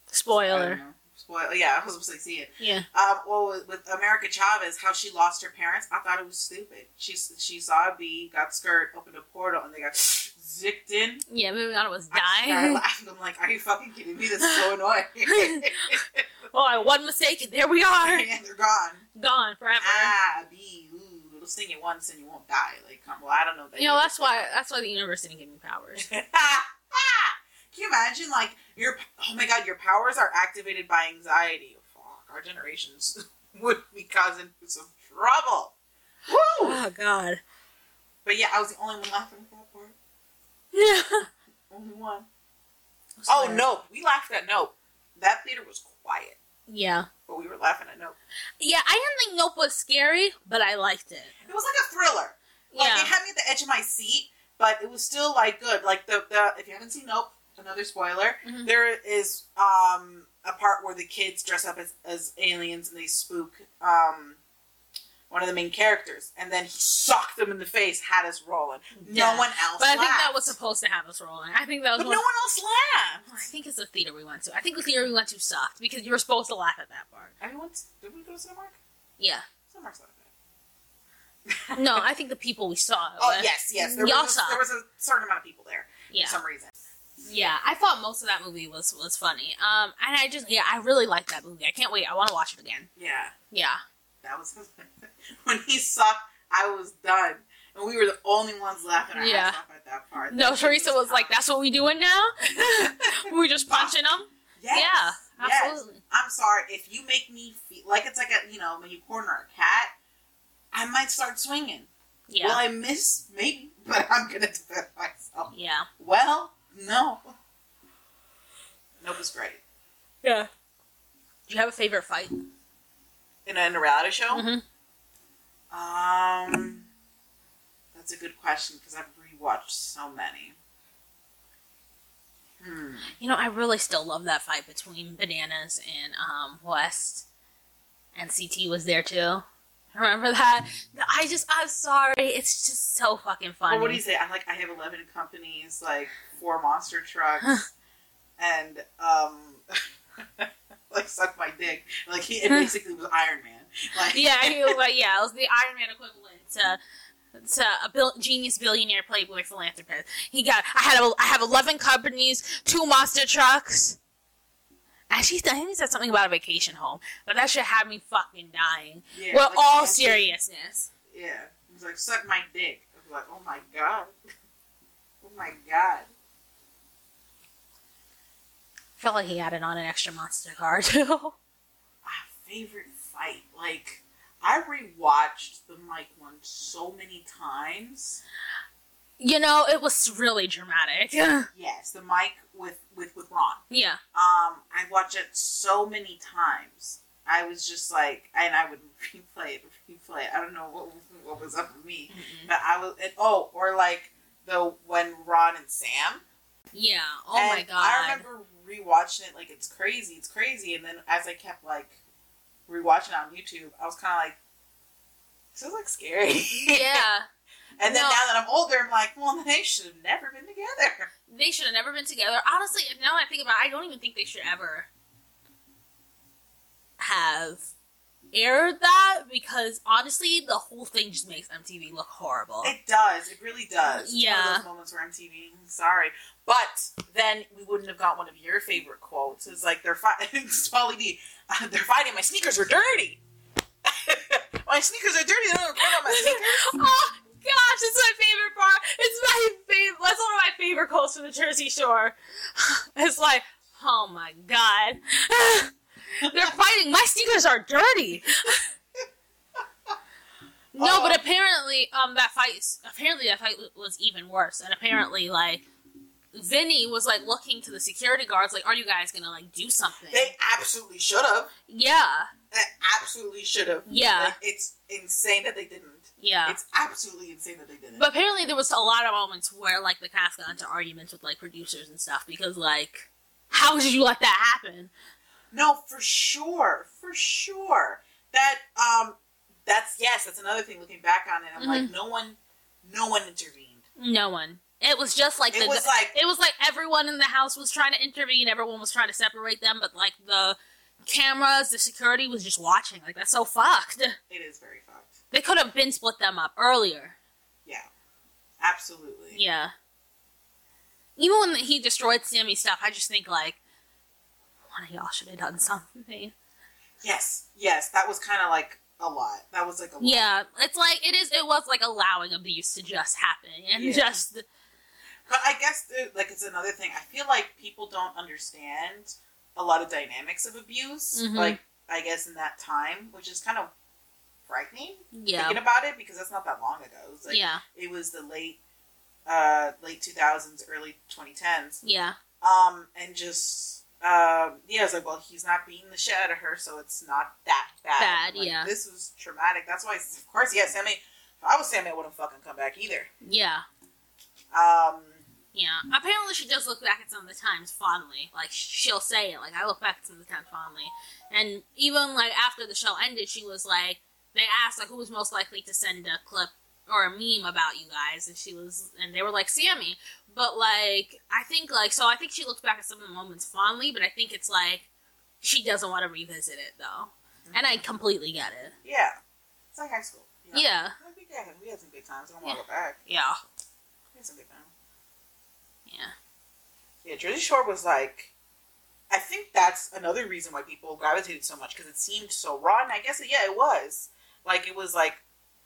Speaker 1: Spoiler.
Speaker 2: Spoil. Yeah, I was supposed to see it.
Speaker 1: Yeah.
Speaker 2: Um, well, with, with America Chavez, how she lost her parents, I thought it was stupid. She she saw a bee, got scared, opened a portal, and they got zicked in.
Speaker 1: Yeah, maybe I was dying.
Speaker 2: I started
Speaker 1: dying.
Speaker 2: laughing. I'm like, are you fucking kidding me? This is so annoying.
Speaker 1: oh, one mistake and there we are. *laughs*
Speaker 2: and they're gone.
Speaker 1: Gone forever.
Speaker 2: Ah, bee. Ooh, it'll sting it once and you won't die. Like. Well, I don't know. That
Speaker 1: You know, that's why that's why the universe didn't give me powers. *laughs*
Speaker 2: Can you imagine, like, your oh my god, your powers are activated by anxiety. Fuck, our generations *laughs* would be causing some trouble. Woo!
Speaker 1: Oh God.
Speaker 2: But yeah, I was the only one laughing at that part.
Speaker 1: Yeah.
Speaker 2: Only one. Oh, Nope. We laughed at Nope. That theater was quiet.
Speaker 1: Yeah.
Speaker 2: but we were laughing at Nope.
Speaker 1: Yeah, I didn't think Nope was scary, but I liked it.
Speaker 2: It was like a thriller. Like
Speaker 1: Yeah.
Speaker 2: it had me at the edge of my seat, but it was still like good. Like the the if you haven't seen Nope, another spoiler.
Speaker 1: Mhm.
Speaker 2: there is um a part where the kids dress up as, as aliens and they spook um one of the main characters, and then he socked them in the face, had us rolling.
Speaker 1: Yeah.
Speaker 2: No one else.
Speaker 1: But I think that was supposed to have us rolling. I think that was
Speaker 2: But
Speaker 1: one-
Speaker 2: no one else laughed.
Speaker 1: I think it's the theater we went to. I think the theater we went to sucked because you were supposed to laugh at that part.
Speaker 2: Everyone, did we go to Cinemark?
Speaker 1: Yeah.
Speaker 2: Cinemark's not bad.
Speaker 1: No, I think the people we saw. *laughs*
Speaker 2: Oh yes, yes. There
Speaker 1: Y'all
Speaker 2: was, a,
Speaker 1: saw.
Speaker 2: there was a certain amount of people there
Speaker 1: Yeah.
Speaker 2: for some reason.
Speaker 1: Yeah, I thought most of that movie was was funny. Um, and I just yeah, I really like that movie. I can't wait. I want to watch it again.
Speaker 2: Yeah,
Speaker 1: Yeah.
Speaker 2: that was *laughs* when he sucked. I was done, and we were the only ones laughing our
Speaker 1: Yeah.
Speaker 2: at that part.
Speaker 1: No,
Speaker 2: That shit
Speaker 1: Teresa was like, "That's what we doing now? *laughs* we're just punching them?
Speaker 2: Yes.
Speaker 1: Yeah,
Speaker 2: Yes.
Speaker 1: absolutely.
Speaker 2: I'm sorry if you make me feel like it's like a you know when you corner a cat, I might start swinging.
Speaker 1: Yeah,
Speaker 2: Will I miss? Maybe, *laughs* but I'm gonna defend myself.
Speaker 1: yeah,
Speaker 2: Well, no. Nope was great.
Speaker 1: yeah." Do you have a favorite fight?
Speaker 2: In a, in a reality show,
Speaker 1: Mhm.
Speaker 2: um, that's a good question because I've rewatched so many. Hmm.
Speaker 1: You know, I really still love that fight between Bananas and um, Wes, and CT was there too. Remember that? I just, I'm sorry. It's just so fucking funny.
Speaker 2: Well, what do you say? I like I have eleven companies, like four monster trucks, and um, *laughs* like suck my dick. Like he it basically was Iron Man. Like
Speaker 1: yeah, he was *laughs* like, yeah, it was the Iron Man equivalent to to a bil- genius billionaire playboy philanthropist. He got, I had, a, I have eleven companies, two monster trucks. Actually, I think he said something about a vacation home, but that should have me fucking dying.
Speaker 2: yeah,
Speaker 1: well,
Speaker 2: like,
Speaker 1: all seriousness.
Speaker 2: Yeah, he's like suck my dick. I was like, oh my god, *laughs* oh my god.
Speaker 1: Felt like he added on an extra monster card *laughs* too.
Speaker 2: Ah, favorite fight, like. I rewatched the Mike one so many times.
Speaker 1: you know, it was really dramatic. *laughs*
Speaker 2: Yes, the Mike with with with Ron.
Speaker 1: yeah,
Speaker 2: Um, I watched it so many times. I was just like, and I would *laughs* replay it, replay it. I don't know what what was up with me, but I was. And, oh, or like the when Ron and Sam.
Speaker 1: yeah. Oh
Speaker 2: And
Speaker 1: my god.
Speaker 2: I remember rewatching it like it's crazy, it's crazy, and then as I kept like rewatching it on YouTube, I was kind of like, this is like scary.
Speaker 1: yeah, *laughs*
Speaker 2: and then
Speaker 1: No.
Speaker 2: now that I'm older, I'm like, well, they should have never been together.
Speaker 1: they should have never been together. Honestly, now I think about, it, I don't even think they should ever have aired that because honestly, the whole thing just makes MTV look horrible.
Speaker 2: It does. It really does.
Speaker 1: Yeah.
Speaker 2: those moments where MTV. Sorry, but then we wouldn't have got one of your favorite quotes. It's like they're fighting. *laughs* it's Pauly D. Uh, *laughs* they're fighting. My sneakers are dirty. *laughs* my sneakers are dirty. They don't about my sneakers.
Speaker 1: oh gosh, it's my favorite part. It's my favorite. That's one of my favorite quotes from the Jersey Shore. *sighs* It's like, oh my god, *sighs* they're fighting. My sneakers are dirty. No,
Speaker 2: Oh.
Speaker 1: but apparently, um, that fight apparently that fight was even worse, and apparently, like, Vinny was like looking to the security guards, like, "Are you guys gonna like do something?"
Speaker 2: They absolutely should have.
Speaker 1: yeah,
Speaker 2: They absolutely should have.
Speaker 1: Yeah.
Speaker 2: Like, it's insane that they didn't.
Speaker 1: yeah.
Speaker 2: It's absolutely insane that they didn't.
Speaker 1: But apparently, there was a lot of moments where like the cast got into arguments with like producers and stuff because like, how did you let that happen?
Speaker 2: No, for sure, for sure. That um, that's yes, that's another thing. Looking back on it, I'm like,
Speaker 1: Mm-hmm.
Speaker 2: no one, no one intervened.
Speaker 1: No one. It was just like
Speaker 2: It
Speaker 1: the,
Speaker 2: was like-
Speaker 1: it was like everyone in the house was trying to intervene. Everyone was trying to separate them, but like the cameras, the security was just watching. Like that's so fucked.
Speaker 2: It is very fucked.
Speaker 1: They could have been split them up earlier.
Speaker 2: Yeah, absolutely.
Speaker 1: Yeah. Even when he destroyed Sammy's stuff, I just think like one of y'all should have done something.
Speaker 2: Yes, yes, that was kind of like a lot. That was like a lot.
Speaker 1: Yeah, it's like it is. It was like allowing abuse to just happen and
Speaker 2: Yeah.
Speaker 1: just
Speaker 2: But I guess uh, like it's another thing. I feel like people don't understand a lot of dynamics of abuse.
Speaker 1: Mhm.
Speaker 2: Like I guess in that time, which is kind of frightening
Speaker 1: yeah,
Speaker 2: thinking about it because that's not that long ago. It was like
Speaker 1: yeah,
Speaker 2: it was the late uh late 2000s, early 2010s.
Speaker 1: yeah,
Speaker 2: Um and just um, yeah, it's like, well, he's not beating the shit out of her, so it's not that bad.
Speaker 1: Bad,
Speaker 2: Like,
Speaker 1: yeah.
Speaker 2: This was traumatic. That's why, of course, yeah, Sammy. If I was Sammy, I wouldn't fucking come back either.
Speaker 1: Yeah.
Speaker 2: Um,
Speaker 1: Yeah. Apparently, she does look back at some of the times fondly. Like she'll say it. Like I look back at some of the times fondly. And even like after the show ended, she was like, they asked like who was most likely to send a clip or a meme about you guys, and she was, and they were like Sammy. But like I think like so I think she looks back at some of the moments fondly, but I think it's like she doesn't want to revisit it though, mm-hmm. and I completely get it.
Speaker 2: yeah, it's like high school. you know?
Speaker 1: Yeah.
Speaker 2: I think, yeah, we had some good times. I don't want to go back.
Speaker 1: Yeah.
Speaker 2: We had some good times.
Speaker 1: Yeah.
Speaker 2: Yeah, Jersey Shore was like, I think that's another reason why people gravitated so much because it seemed so raw. And I guess, yeah, it was. Like, it was like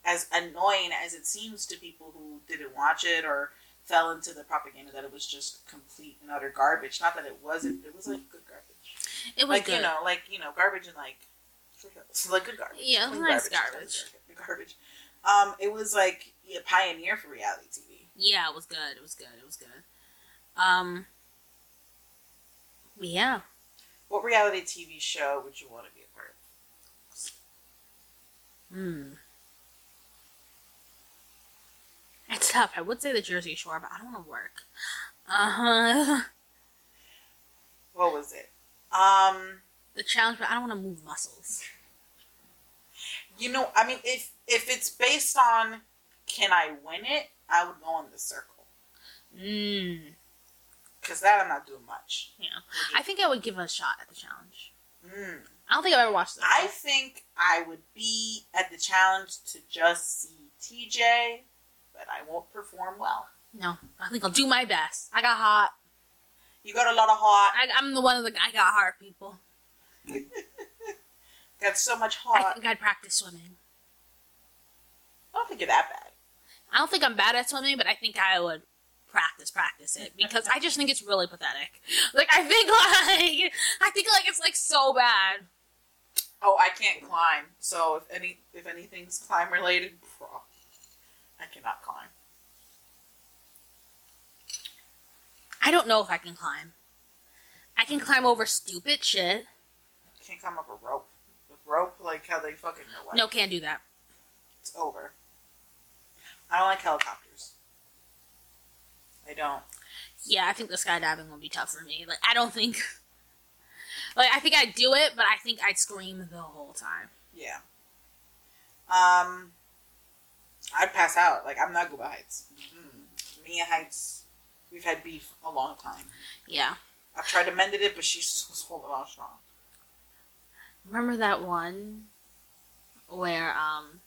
Speaker 2: as annoying as it seems to people who didn't watch it or fell into the propaganda that it was just complete and utter garbage. Not that it wasn't, it was like good garbage.
Speaker 1: It was
Speaker 2: like,
Speaker 1: good.
Speaker 2: you know, like, you know, garbage and like, like good garbage.
Speaker 1: Yeah,
Speaker 2: Clean
Speaker 1: nice
Speaker 2: Good
Speaker 1: garbage.
Speaker 2: Garbage. Um, it was like a pioneer for reality TV.
Speaker 1: Yeah, it was good. It was good. It was good. Um. Yeah.
Speaker 2: What reality TV show would you want to be a part of?
Speaker 1: Hmm. It's tough. I would say the Jersey Shore, but I don't want to work. Uh huh.
Speaker 2: What was it? Um,
Speaker 1: The challenge, but I don't want to move muscles.
Speaker 2: you know, I mean, if if it's based on can I win it, I would go on the circle
Speaker 1: Hmm.
Speaker 2: because that I'm not doing much.
Speaker 1: Yeah. I think I would give a shot at the challenge.
Speaker 2: Mm.
Speaker 1: I don't think I've ever watched it.
Speaker 2: I think I would be at the challenge to just see TJ, but I won't perform well.
Speaker 1: no. I think I'll do my best. I got hot.
Speaker 2: You got a lot of hot,
Speaker 1: I, I'm the one of the I got hot people. *laughs*
Speaker 2: got so much hot.
Speaker 1: I think I'd practice swimming.
Speaker 2: I don't think you're that bad.
Speaker 1: I don't think I'm bad at swimming, but I think I would practice practice it because I just think it's really pathetic. Like I think *laughs* like I think like it's like so bad.
Speaker 2: Oh, I can't climb. So if any if anything's climb related, *laughs* I cannot climb.
Speaker 1: I don't know if I can climb. I can climb over stupid shit.
Speaker 2: Can't climb up a rope. With rope, like how they fucking know what.
Speaker 1: No, can't do that.
Speaker 2: It's over. I don't like helicopters. I don't.
Speaker 1: Yeah, I think the skydiving will be tough for me. Like I don't think *laughs* like I think I'd do it, but I think I'd scream the whole time.
Speaker 2: Yeah. Um, I'd pass out. Like I'm not good with heights. Mm. Mia Heights. We've had beef a long time.
Speaker 1: Yeah.
Speaker 2: I've tried to mend it, but she's just holding on strong.
Speaker 1: Remember that one where um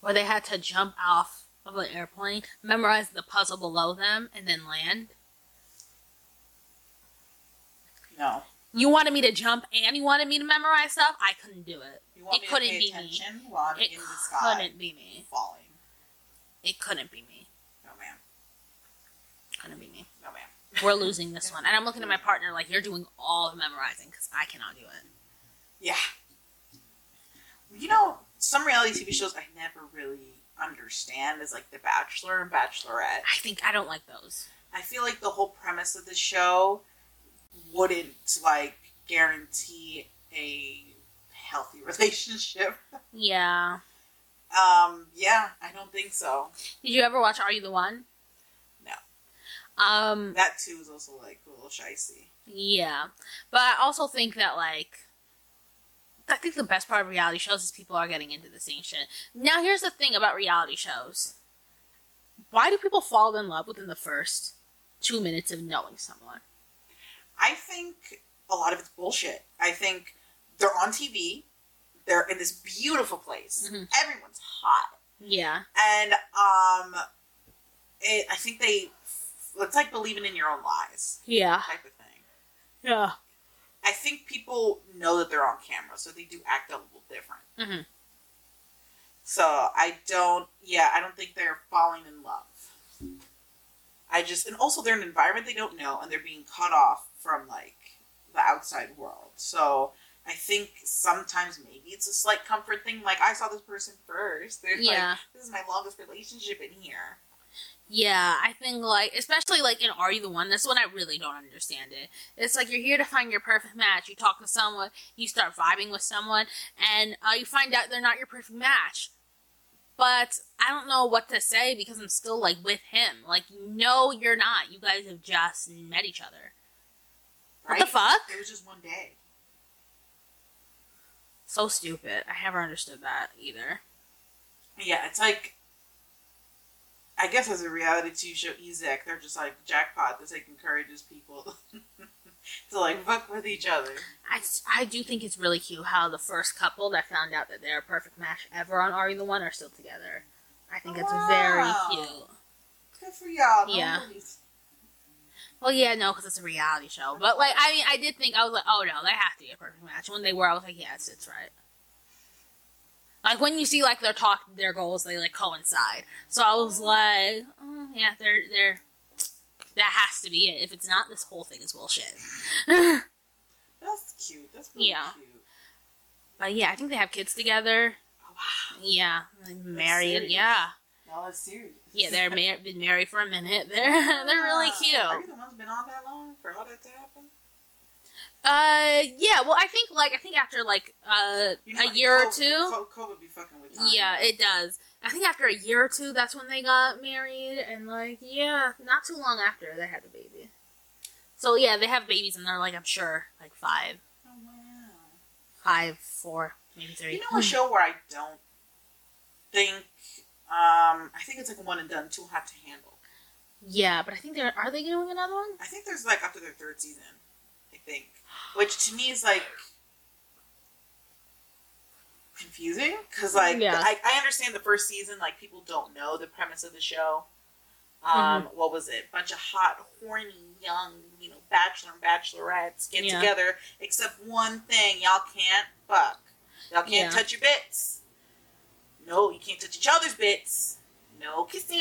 Speaker 1: where they had to jump off of an airplane, memorize the puzzle below them, and then land?
Speaker 2: No.
Speaker 1: You wanted me to jump and you wanted me to memorize stuff? I couldn't do it. It couldn't be me. It
Speaker 2: in the sky
Speaker 1: couldn't be me.
Speaker 2: falling?
Speaker 1: It couldn't be me.
Speaker 2: No, ma'am.
Speaker 1: Couldn't be me.
Speaker 2: No, ma'am.
Speaker 1: We're losing this one. And I'm looking at my partner like, you're doing all the memorizing because I cannot do it.
Speaker 2: Yeah. You know, some reality TV shows I never really understand is like The Bachelor and Bachelorette.
Speaker 1: I think I don't like those.
Speaker 2: I feel like the whole premise of the show wouldn't like guarantee a healthy *laughs* relationship.
Speaker 1: Yeah.
Speaker 2: Um, yeah, I don't think so.
Speaker 1: Did you ever watch Are You the One?
Speaker 2: No.
Speaker 1: Um,
Speaker 2: That too is also like a little shisty.
Speaker 1: yeah. But I also think that, like, I think the best part of reality shows is people are getting into the same shit. Now, here's the thing about reality shows why do people fall in love within the first two minutes of knowing someone?
Speaker 2: I think a lot of it's bullshit. I think they're on TV. They're in this beautiful place.
Speaker 1: Mhm.
Speaker 2: Everyone's hot.
Speaker 1: Yeah.
Speaker 2: and um, it, I think they it's like believing in your own lies
Speaker 1: Yeah.
Speaker 2: type of thing.
Speaker 1: Yeah.
Speaker 2: I think people know that they're on camera, so they do act a little different.
Speaker 1: hmm
Speaker 2: So I don't, yeah, I don't think they're falling in love. I just, and also they're in an environment they don't know, and they're being cut off from like the outside world. So I think sometimes maybe it's a slight comfort thing. Like I saw this person first. *laughs* They're
Speaker 1: Yeah.
Speaker 2: like, this is my longest relationship in here.
Speaker 1: Yeah, I think like especially like in Are You the One? That's when I really don't understand it. It's like you're here to find your perfect match. You talk to someone, you start vibing with someone, and uh, you find out they're not your perfect match. But I don't know what to say because I'm still like with him. Like, no, you're not. You guys have just met each other. What the fuck?
Speaker 2: It was just one day.
Speaker 1: So stupid. I never understood that either.
Speaker 2: Yeah, it's like I guess as a reality TV show, Ezek, they're just like jackpot. This like encourages people *laughs* to like fuck with each other.
Speaker 1: I, I do think it's really cute how the first couple that found out that they're a perfect match ever on Are You the One are still together. I think it's
Speaker 2: Wow.
Speaker 1: very cute.
Speaker 2: Good for y'all.
Speaker 1: Yeah.
Speaker 2: movies.
Speaker 1: Well, yeah, no, because it's a reality show. But like, I mean, I did think I was like, oh no, they have to be a perfect match. When they were, I was like, yes, it's right. Like when you see like their talk, their goals, they like coincide. So I was like, oh yeah, they're they're that has to be it. If it's not, this whole thing is bullshit. *laughs*
Speaker 2: That's cute. That's really
Speaker 1: Yeah.
Speaker 2: cute.
Speaker 1: but yeah, I think they have kids together.
Speaker 2: Oh wow.
Speaker 1: Yeah, like, married.
Speaker 2: serious.
Speaker 1: Yeah,
Speaker 2: No, that's serious.
Speaker 1: Yeah, they're mar- been married for a minute. *laughs* They're they're really cute.
Speaker 2: Are you the ones been on that long for all that to happen?
Speaker 1: Uh, yeah. Well, I think like I think after like uh
Speaker 2: You know,
Speaker 1: a
Speaker 2: like,
Speaker 1: year or two.
Speaker 2: COVID be fucking with time.
Speaker 1: Yeah, it does. I think after a year or two, that's when they got married, and like, yeah, not too long after they had the baby. So yeah, they have babies, and they're like, I'm sure, like five,
Speaker 2: Oh, wow.
Speaker 1: five, four, maybe three.
Speaker 2: You know a show where I don't think um I think it's like a one and done, too hot to handle.
Speaker 1: yeah, but I think they're are they doing another one?
Speaker 2: I think there's like up to their third season. I think, which to me is like confusing because like
Speaker 1: Yeah.
Speaker 2: I, I understand the first season like people don't know the premise of the show. Um, what was it? Bunch of hot, horny, young, you know, bachelor and bachelorettes get
Speaker 1: Yeah.
Speaker 2: together. Except one thing, y'all can't fuck. Y'all can't
Speaker 1: Yeah.
Speaker 2: touch your bits. No, you can't touch each other's bits. No kissing.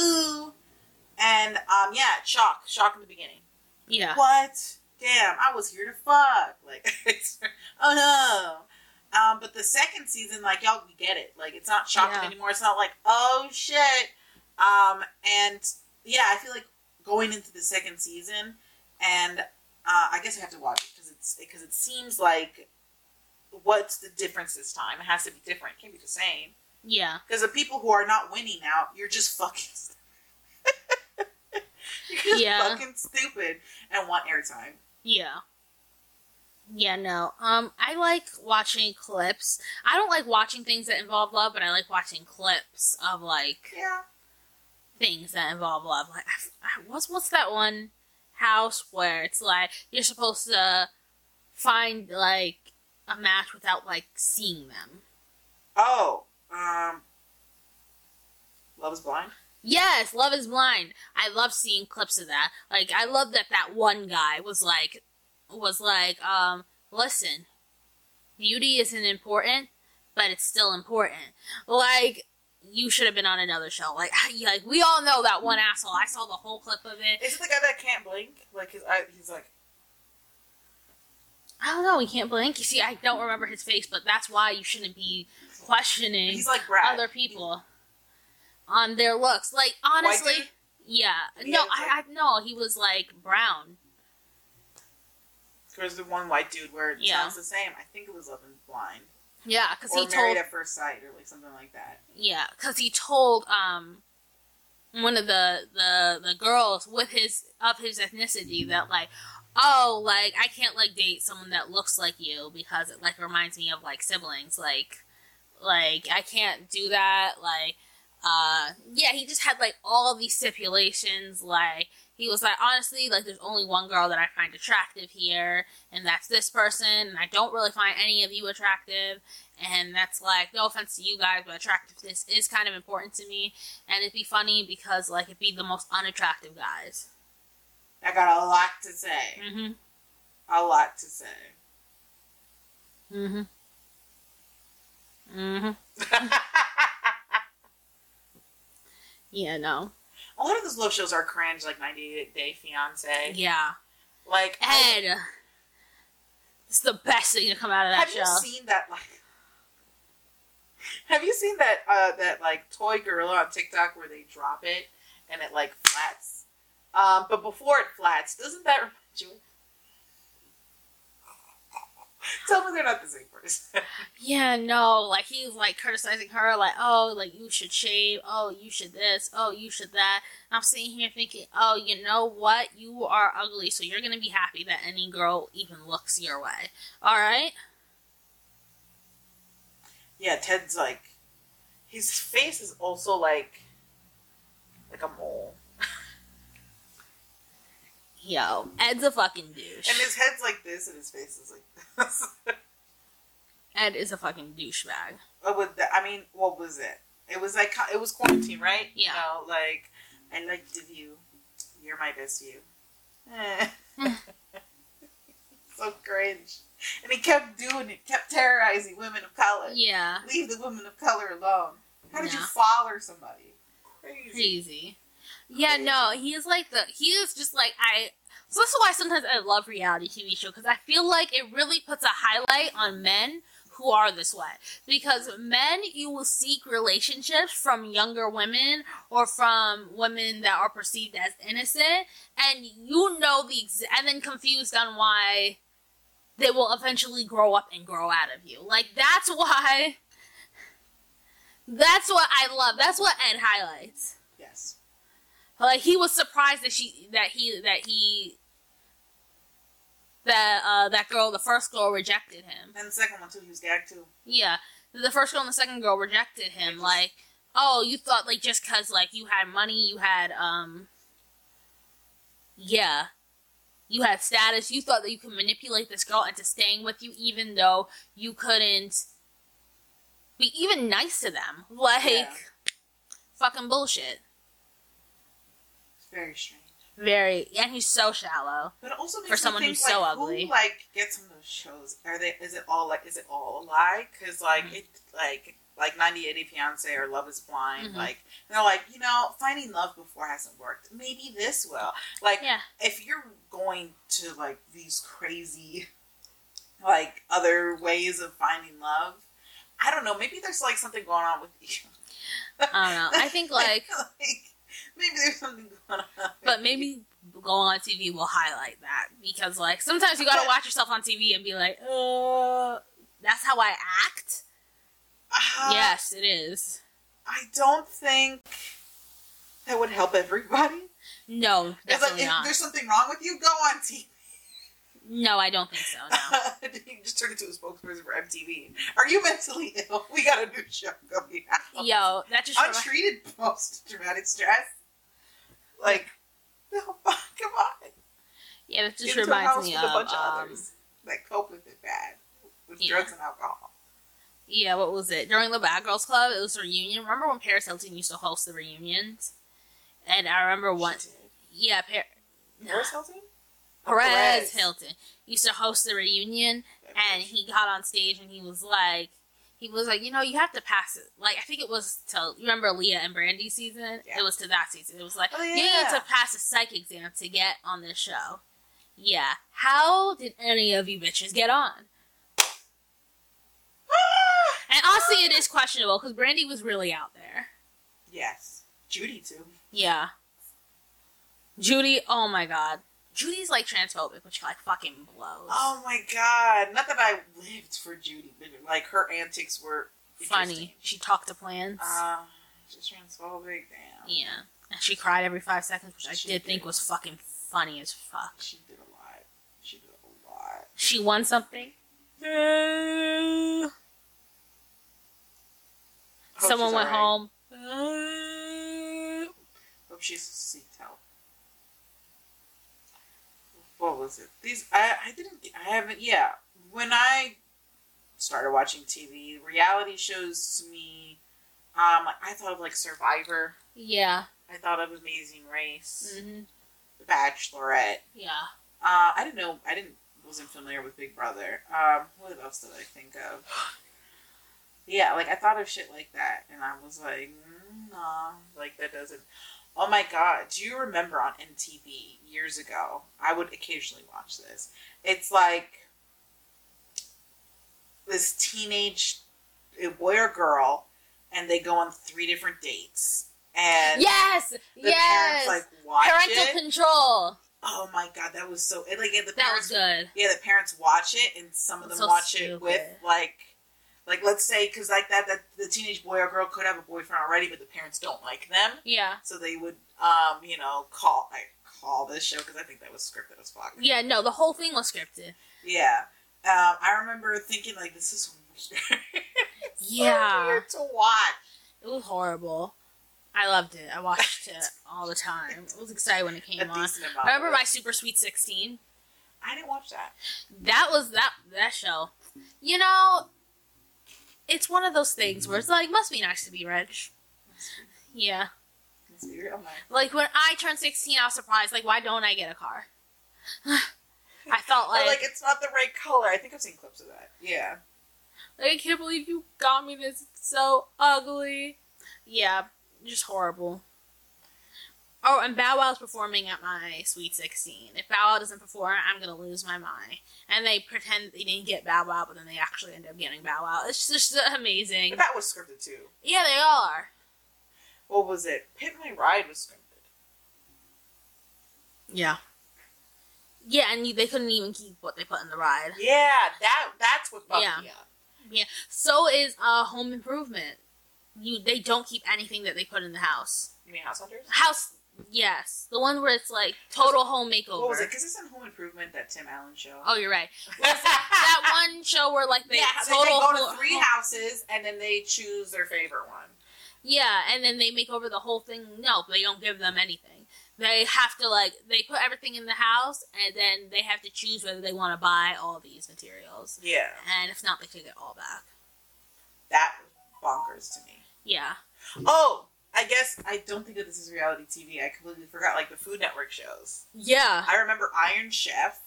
Speaker 2: Ooh. And um, yeah, shock, shock in the beginning.
Speaker 1: Yeah,
Speaker 2: What? Damn, I was here to fuck. Like, *laughs* oh no. Um, but the second season, like y'all, we get it. Like, it's not shocking
Speaker 1: Yeah.
Speaker 2: anymore. It's not like, oh shit. Um, and yeah, I feel like going into the second season, and uh, I guess I have to watch it because it's because it seems like what's the difference this time? It has to be different. It can't be the same.
Speaker 1: yeah,
Speaker 2: Because the people who are not winning now, you're just fucking. *laughs* you're just
Speaker 1: Yeah.
Speaker 2: fucking stupid and want airtime.
Speaker 1: yeah. Yeah, no. Um, I like watching clips. I don't like watching things that involve love, but I like watching clips of like
Speaker 2: Yeah.
Speaker 1: things that involve love. Like, I, I, what's what's that one house where it's like you're supposed to find like a match without like seeing them?
Speaker 2: Oh, um, Love is Blind.
Speaker 1: Yes, Love is Blind. I love seeing clips of that. Like, I love that that one guy was like, was like, um, listen, beauty isn't important, but it's still important. Like, you should have been on another show. Like, like we all know that one asshole. I saw the whole clip of it.
Speaker 2: Is it the guy that can't blink? Like his eye, he's like,
Speaker 1: I don't know. He can't blink. You see, I don't remember his face, but that's why you shouldn't be questioning
Speaker 2: he's like Brad.
Speaker 1: other people on their looks. Like honestly,
Speaker 2: dude?
Speaker 1: yeah.
Speaker 2: He
Speaker 1: No, I, I no. He was like brown.
Speaker 2: There's the one white dude where it
Speaker 1: Yeah.
Speaker 2: sounds the same. I think it was Love is Blind.
Speaker 1: Yeah, because he
Speaker 2: Married
Speaker 1: told.
Speaker 2: at First Sight or like something like that.
Speaker 1: Yeah, because he told um one of the the the girls with his of his ethnicity that like. Oh, like I can't like date someone that looks like you because it like reminds me of like siblings. Like, like I can't do that. Like, uh, yeah, he just had like all these stipulations. Like, he was like, honestly, like there's only one girl that I find attractive here, and that's this person, and I don't really find any of you attractive. And that's like, no offense to you guys, but attractiveness is kind of important to me. And it'd be funny because like it'd be the most unattractive guys.
Speaker 2: I got a lot to say.
Speaker 1: Mm-hmm.
Speaker 2: A lot to say.
Speaker 1: Mm-hmm. Mm-hmm. *laughs* Yeah, no.
Speaker 2: a lot of those love shows are cringe, like 90 Day Fiance.
Speaker 1: Yeah.
Speaker 2: Like, I-
Speaker 1: Ed. It's the best thing to come out of that
Speaker 2: have
Speaker 1: show.
Speaker 2: you seen that? Like, Have you seen that uh that like toy gorilla on TikTok where they drop it and it like flats? Um, but before it flats, doesn't that remind you? *laughs* Tell me they're not the same person. *laughs*
Speaker 1: Yeah, no, like he's like criticizing her, like, oh, like you should shave, oh, you should this, oh, you should that. I'm sitting here thinking, oh, you know what? You are ugly, so you're gonna be happy that any girl even looks your way. Alright?
Speaker 2: yeah, Ted's like his face is also like like a mole.
Speaker 1: Yo, Ed's a fucking douche.
Speaker 2: And his head's like this and his face is like this. *laughs*
Speaker 1: Ed is a fucking douchebag.
Speaker 2: what was that? I mean, what was it? It was like it was quarantine, right?
Speaker 1: Yeah.
Speaker 2: You know, like I liked the view. You're my best view. Eh. *laughs* *laughs* so cringe. And he kept doing it, kept terrorizing women of color.
Speaker 1: Yeah.
Speaker 2: Leave the women of color alone. How did you follow somebody? Crazy.
Speaker 1: Crazy. Yeah, no, he is like the he is just like I. So this is why sometimes I love reality TV show because I feel like it really puts a highlight on men who are this way. Because men, you will seek relationships from younger women or from women that are perceived as innocent, and you know the ex- and then confused on why they will eventually grow up and grow out of you. Like that's why. That's what I love. That's what Ed highlights. Like he was surprised that she that he that he that uh that girl the first girl rejected him.
Speaker 2: And the second one too, he was gagged too.
Speaker 1: Yeah, the first girl and the second girl rejected him. Like, oh, you thought like just cause like you had money, you had um, yeah, you had status. You thought that you could manipulate this girl into staying with you, even though you couldn't be even nice to them. Like,
Speaker 2: Yeah.
Speaker 1: fucking bullshit.
Speaker 2: Very strange.
Speaker 1: Very, and he's so shallow.
Speaker 2: But it also makes
Speaker 1: For someone
Speaker 2: think,
Speaker 1: who's so ugly.
Speaker 2: Who like gets on those shows? Are they? Is it all like? Is it all a lie? Because like
Speaker 1: Mhm.
Speaker 2: it like like 90 Day Fiance or Love Is Blind.
Speaker 1: Mhm.
Speaker 2: Like they're like you know finding love before hasn't worked. Maybe this will. Like
Speaker 1: Yeah.
Speaker 2: if you're going to like these crazy like other ways of finding love. I don't know. Maybe there's like something going on with you.
Speaker 1: I don't know. I think *laughs* like,
Speaker 2: like maybe there's something going on.
Speaker 1: but maybe going on TV will highlight that because like sometimes you gotta watch yourself on TV and be like, uh, that's how I act.
Speaker 2: Uh,
Speaker 1: yes, it is.
Speaker 2: I don't think that would help everybody.
Speaker 1: No,
Speaker 2: It's like
Speaker 1: definitely
Speaker 2: if
Speaker 1: not.
Speaker 2: there's something wrong with you, go on TV.
Speaker 1: No, I don't think so. No. *laughs*
Speaker 2: you just turn into a spokesperson for MTV. Are you mentally ill? *laughs* We got a new show going out.
Speaker 1: Yo, that just *laughs*
Speaker 2: Untreated post traumatic stress. Like, *laughs* no, *laughs* come on.
Speaker 1: yeah, that just
Speaker 2: Get into a house
Speaker 1: reminds me of
Speaker 2: a bunch of
Speaker 1: um,
Speaker 2: others that cope with it bad with
Speaker 1: Yeah.
Speaker 2: drugs and alcohol.
Speaker 1: yeah, what was it during the Bad Girls Club? It was a reunion. Remember when Paris Hilton used to host the reunions? And I remember one. Yeah, Par-
Speaker 2: Paris Hilton?
Speaker 1: Perez,
Speaker 2: Perez.
Speaker 1: Hilton used to host the reunion, and he got on stage and he was like, he was like, you know, you have to pass it. Like I think it was to you remember Leah and Brandy season.
Speaker 2: Yeah.
Speaker 1: It was to that season. It was like
Speaker 2: Oh,
Speaker 1: you need
Speaker 2: yeah.
Speaker 1: to pass a psych exam to get on this show. Yeah. How did any of you bitches get on? Ah! And honestly, it is questionable because Brandy was really out there.
Speaker 2: yes. Judy, too.
Speaker 1: Yeah. Judy, oh my god. Judy's like transphobic, which like fucking blows.
Speaker 2: Oh my god. Not that I lived for Judy, but like her antics were
Speaker 1: funny. She talked to plants.
Speaker 2: Uh, she's transphobic. Damn.
Speaker 1: yeah. And she cried every five seconds, which I did
Speaker 2: did.
Speaker 1: think was fucking funny as fuck.
Speaker 2: She did a lot. She did a lot.
Speaker 1: She won something. Someone went
Speaker 2: alright.
Speaker 1: home.
Speaker 2: Hope she's seeked help. What was it? These I I didn't I haven't yeah. When I started watching TV, reality shows to me, um, I thought of like Survivor.
Speaker 1: Yeah.
Speaker 2: I thought of Amazing Race,
Speaker 1: hmm
Speaker 2: The Bachelorette.
Speaker 1: Yeah.
Speaker 2: Uh, I didn't know. I didn't wasn't familiar with Big Brother. Um, what else did I think of? Yeah, like I thought of shit like that, and I was like, mm, nah, like that doesn't. Oh my god! Do you remember on MTV years ago? I would occasionally watch this. It's like this teenage boy or girl, and they go on three different dates, and
Speaker 1: yes,
Speaker 2: the
Speaker 1: yes.
Speaker 2: parents like watch
Speaker 1: Parental
Speaker 2: it.
Speaker 1: control.
Speaker 2: oh my god, that was so it, like the
Speaker 1: That
Speaker 2: parents.
Speaker 1: was good.
Speaker 2: Yeah, the parents watch it, and some of them
Speaker 1: So
Speaker 2: watch it with like. Like let's say, because like that, that the teenage boy or girl could have a boyfriend already, but the parents don't like them,
Speaker 1: Yeah.
Speaker 2: so they would, um, you know, call I call this show because I think that was scripted as fuck.
Speaker 1: Yeah, no, the whole thing was scripted.
Speaker 2: Yeah. Um, I remember thinking like this is weird. It's *laughs* so
Speaker 1: Yeah.
Speaker 2: weird to watch.
Speaker 1: It was horrible. I loved it. I watched it all the time. I was excited when it
Speaker 2: A
Speaker 1: came on.
Speaker 2: decent amount.
Speaker 1: Remember my. Super Sweet 16?
Speaker 2: I didn't watch that.
Speaker 1: That was that that show. You know, it's one of those things where it's mm-hmm. like must be nice to be rich. Yeah.
Speaker 2: Let's be real.
Speaker 1: Like when I turned 16, I was surprised like why don't I get a car? *sighs* I felt *laughs* like,
Speaker 2: like it's not the right color. I think I've seen clips of that. Yeah.
Speaker 1: like, I can't believe you got me this. It's so ugly. Yeah, just horrible. Oh, and Bow Wow's performing at my Sweet 16. If Bow Wow doesn't perform, I'm gonna lose my mind. And they pretend they didn't get Bow Wow, but then they actually end up getting Bow Wow. It's just *laughs* amazing.
Speaker 2: But that was scripted too.
Speaker 1: Yeah, they are.
Speaker 2: What was it? Pimp My Ride was scripted.
Speaker 1: Yeah. Yeah, and you, they couldn't even keep what they put in the ride.
Speaker 2: Yeah, that that's what bugged
Speaker 1: Yeah.
Speaker 2: me up.
Speaker 1: Yeah. So is uh, Home Improvement. You they don't keep anything that they put in the house.
Speaker 2: You mean House Hunters?
Speaker 1: House. Yes, the one where it's like total home makeover.
Speaker 2: What was it? Because it's in Home Improvement, that Tim Allen show.
Speaker 1: Oh, you're right. *laughs* that one show where like they
Speaker 2: yeah, they, they
Speaker 1: total
Speaker 2: go to three
Speaker 1: ho-
Speaker 2: houses and then they choose their favorite one.
Speaker 1: Yeah, and then they make over the whole thing. No, they don't give them anything. They have to like they put everything in the house, and then they have to choose whether they want to buy all these materials.
Speaker 2: Yeah,
Speaker 1: And if not, they take it all back.
Speaker 2: that was bonkers to me.
Speaker 1: Yeah.
Speaker 2: Oh, I guess I don't think that this is reality TV. I completely forgot like the Food Network shows.
Speaker 1: Yeah.
Speaker 2: I remember Iron Chef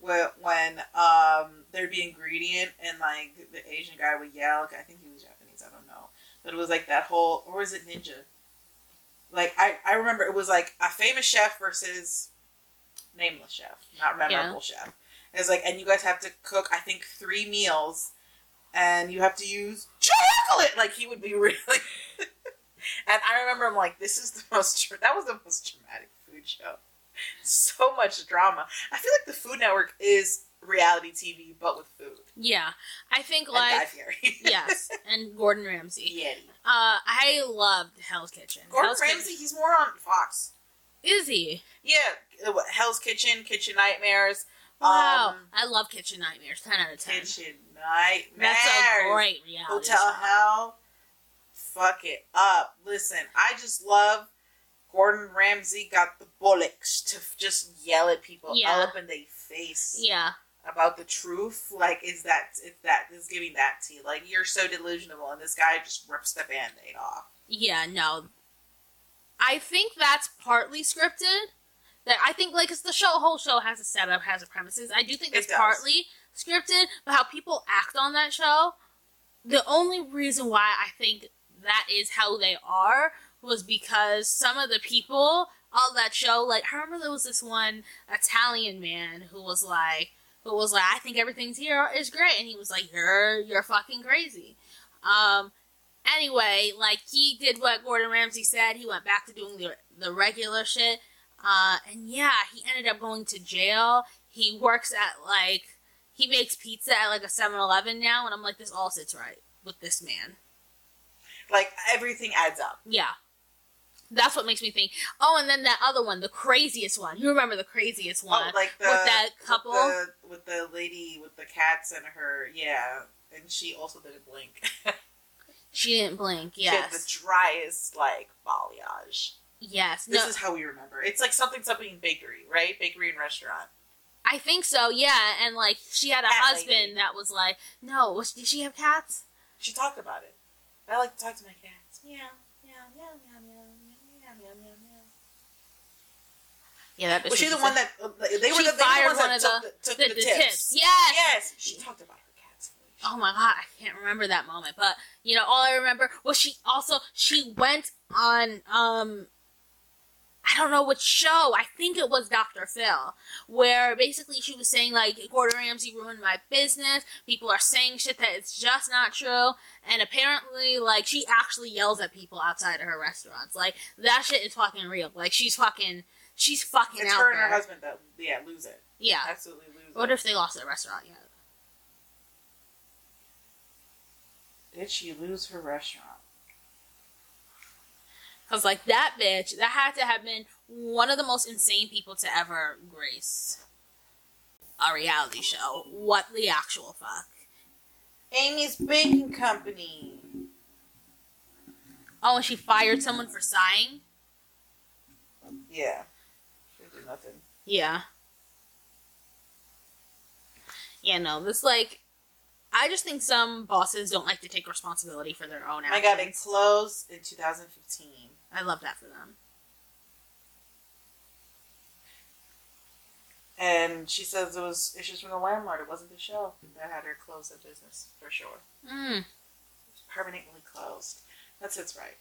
Speaker 2: when, when um there'd be ingredient and like the Asian guy would yell. I think he was Japanese. I don't know, but it was like that whole or was it Ninja? Like I I remember it was like a famous chef versus nameless chef, not memorable chef. It's like and you guys have to cook I think three meals, and you have to use chocolate. Like he would be *laughs* really. And I remember I'm like, this is the *laughs* most, that was the most dramatic food show. So much drama. I feel like the Food Network is reality TV, but with food.
Speaker 1: Yeah. I think
Speaker 2: and
Speaker 1: like *laughs* yes, and Gordon Ramsay.
Speaker 2: Yeah,
Speaker 1: Uh, I loved Hell's Kitchen.
Speaker 2: Gordon
Speaker 1: Hell's
Speaker 2: Ramsay,
Speaker 1: Kitchen-
Speaker 2: he's more on Fox.
Speaker 1: is he?
Speaker 2: Yeah, uh, Hell's Kitchen, Kitchen Nightmares.
Speaker 1: Wow,
Speaker 2: Um,
Speaker 1: I love Kitchen Nightmares. Ten out of ten.
Speaker 2: Kitchen Nightmares.
Speaker 1: That's a great reality
Speaker 2: Hotel
Speaker 1: show.
Speaker 2: Hell. Fuck it up. Listen, I just love Gordon Ramsay got the bullocks to just yell at people
Speaker 1: Yeah.
Speaker 2: all up in their face
Speaker 1: Yeah,
Speaker 2: about the truth. Like, is that it's that is giving that to you? Like, you're so delusional, and this guy just rips the band-aid off.
Speaker 1: yeah, no. I think that's partly scripted. That I think like 'cause the show whole show has a setup, has a premises. I do think that's partly scripted, but how people act on that show. The only reason why I think that is how they are was because some of the people on that show, like I remember there was this one Italian man who was like, who was like, I think everything's here is great, and he was like, you're you're fucking crazy. Um. Anyway, like he did what Gordon Ramsay said. He went back to doing the the regular shit. Uh, and yeah, he ended up going to jail. He works at like he makes pizza at like a 7-Eleven now, and I'm like, this all sits right with this man.
Speaker 2: Like, everything adds up.
Speaker 1: Yeah. That's what makes me think. Oh, and then that other one, the craziest one. You remember the craziest oh, one?
Speaker 2: Oh, like the
Speaker 1: with that couple?
Speaker 2: with the, with the lady with the cats and her, yeah, and she also didn't blink. *laughs*
Speaker 1: She didn't blink.
Speaker 2: She had the driest like balayage.
Speaker 1: Yes.
Speaker 2: This
Speaker 1: No,
Speaker 2: is how we remember. It's like something something bakery, right? Bakery and restaurant.
Speaker 1: I think so. Yeah, and like she had a
Speaker 2: Cat
Speaker 1: husband
Speaker 2: lady.
Speaker 1: that was like, no, was, did she have cats?
Speaker 2: She talked about it. I like to talk to my cats. Meow, meow, meow, meow, meow, meow, meow, meow, meow.
Speaker 1: Yeah, that. bitch
Speaker 2: Was she the one that uh, they were
Speaker 1: She
Speaker 2: the, they were the
Speaker 1: fired
Speaker 2: ones
Speaker 1: one
Speaker 2: that
Speaker 1: of
Speaker 2: took
Speaker 1: the-
Speaker 2: the, took
Speaker 1: the,
Speaker 2: the,
Speaker 1: the
Speaker 2: tips.
Speaker 1: tips. Yes.
Speaker 2: Yes, she talked about her cats.
Speaker 1: Oh my god, I can't remember that moment, but you know, all I remember was she also she went on um I don't know which show. I think it was Dr. Phil, where basically she was saying like Gordon Ramsay ruined my business. People are saying shit that it's just not true, and apparently like she actually yells at people outside of her restaurants. Like that shit is fucking real. Like she's fucking she's fucking
Speaker 2: It's her and
Speaker 1: there.
Speaker 2: her husband that yeah lose it.
Speaker 1: Yeah.
Speaker 2: Absolutely lose it.
Speaker 1: What
Speaker 2: it.
Speaker 1: if they lost their restaurant yet?
Speaker 2: Did she lose her restaurant?
Speaker 1: Cause like that bitch, that had to have been one of the most insane people to ever grace a reality show. What the actual fuck?
Speaker 2: Amy's Baking Company.
Speaker 1: Oh, and she fired someone for sighing.
Speaker 2: Yeah. She did nothing.
Speaker 1: Yeah. Yeah, no, this like, I just think some bosses don't like to take responsibility for their own
Speaker 2: I
Speaker 1: actions.
Speaker 2: got it closed in 2015.
Speaker 1: I love that for them.
Speaker 2: And she says it was issues from the landlord. It wasn't the show that had her close the business for sure.
Speaker 1: Mm.
Speaker 2: Permanently closed. That's it's right.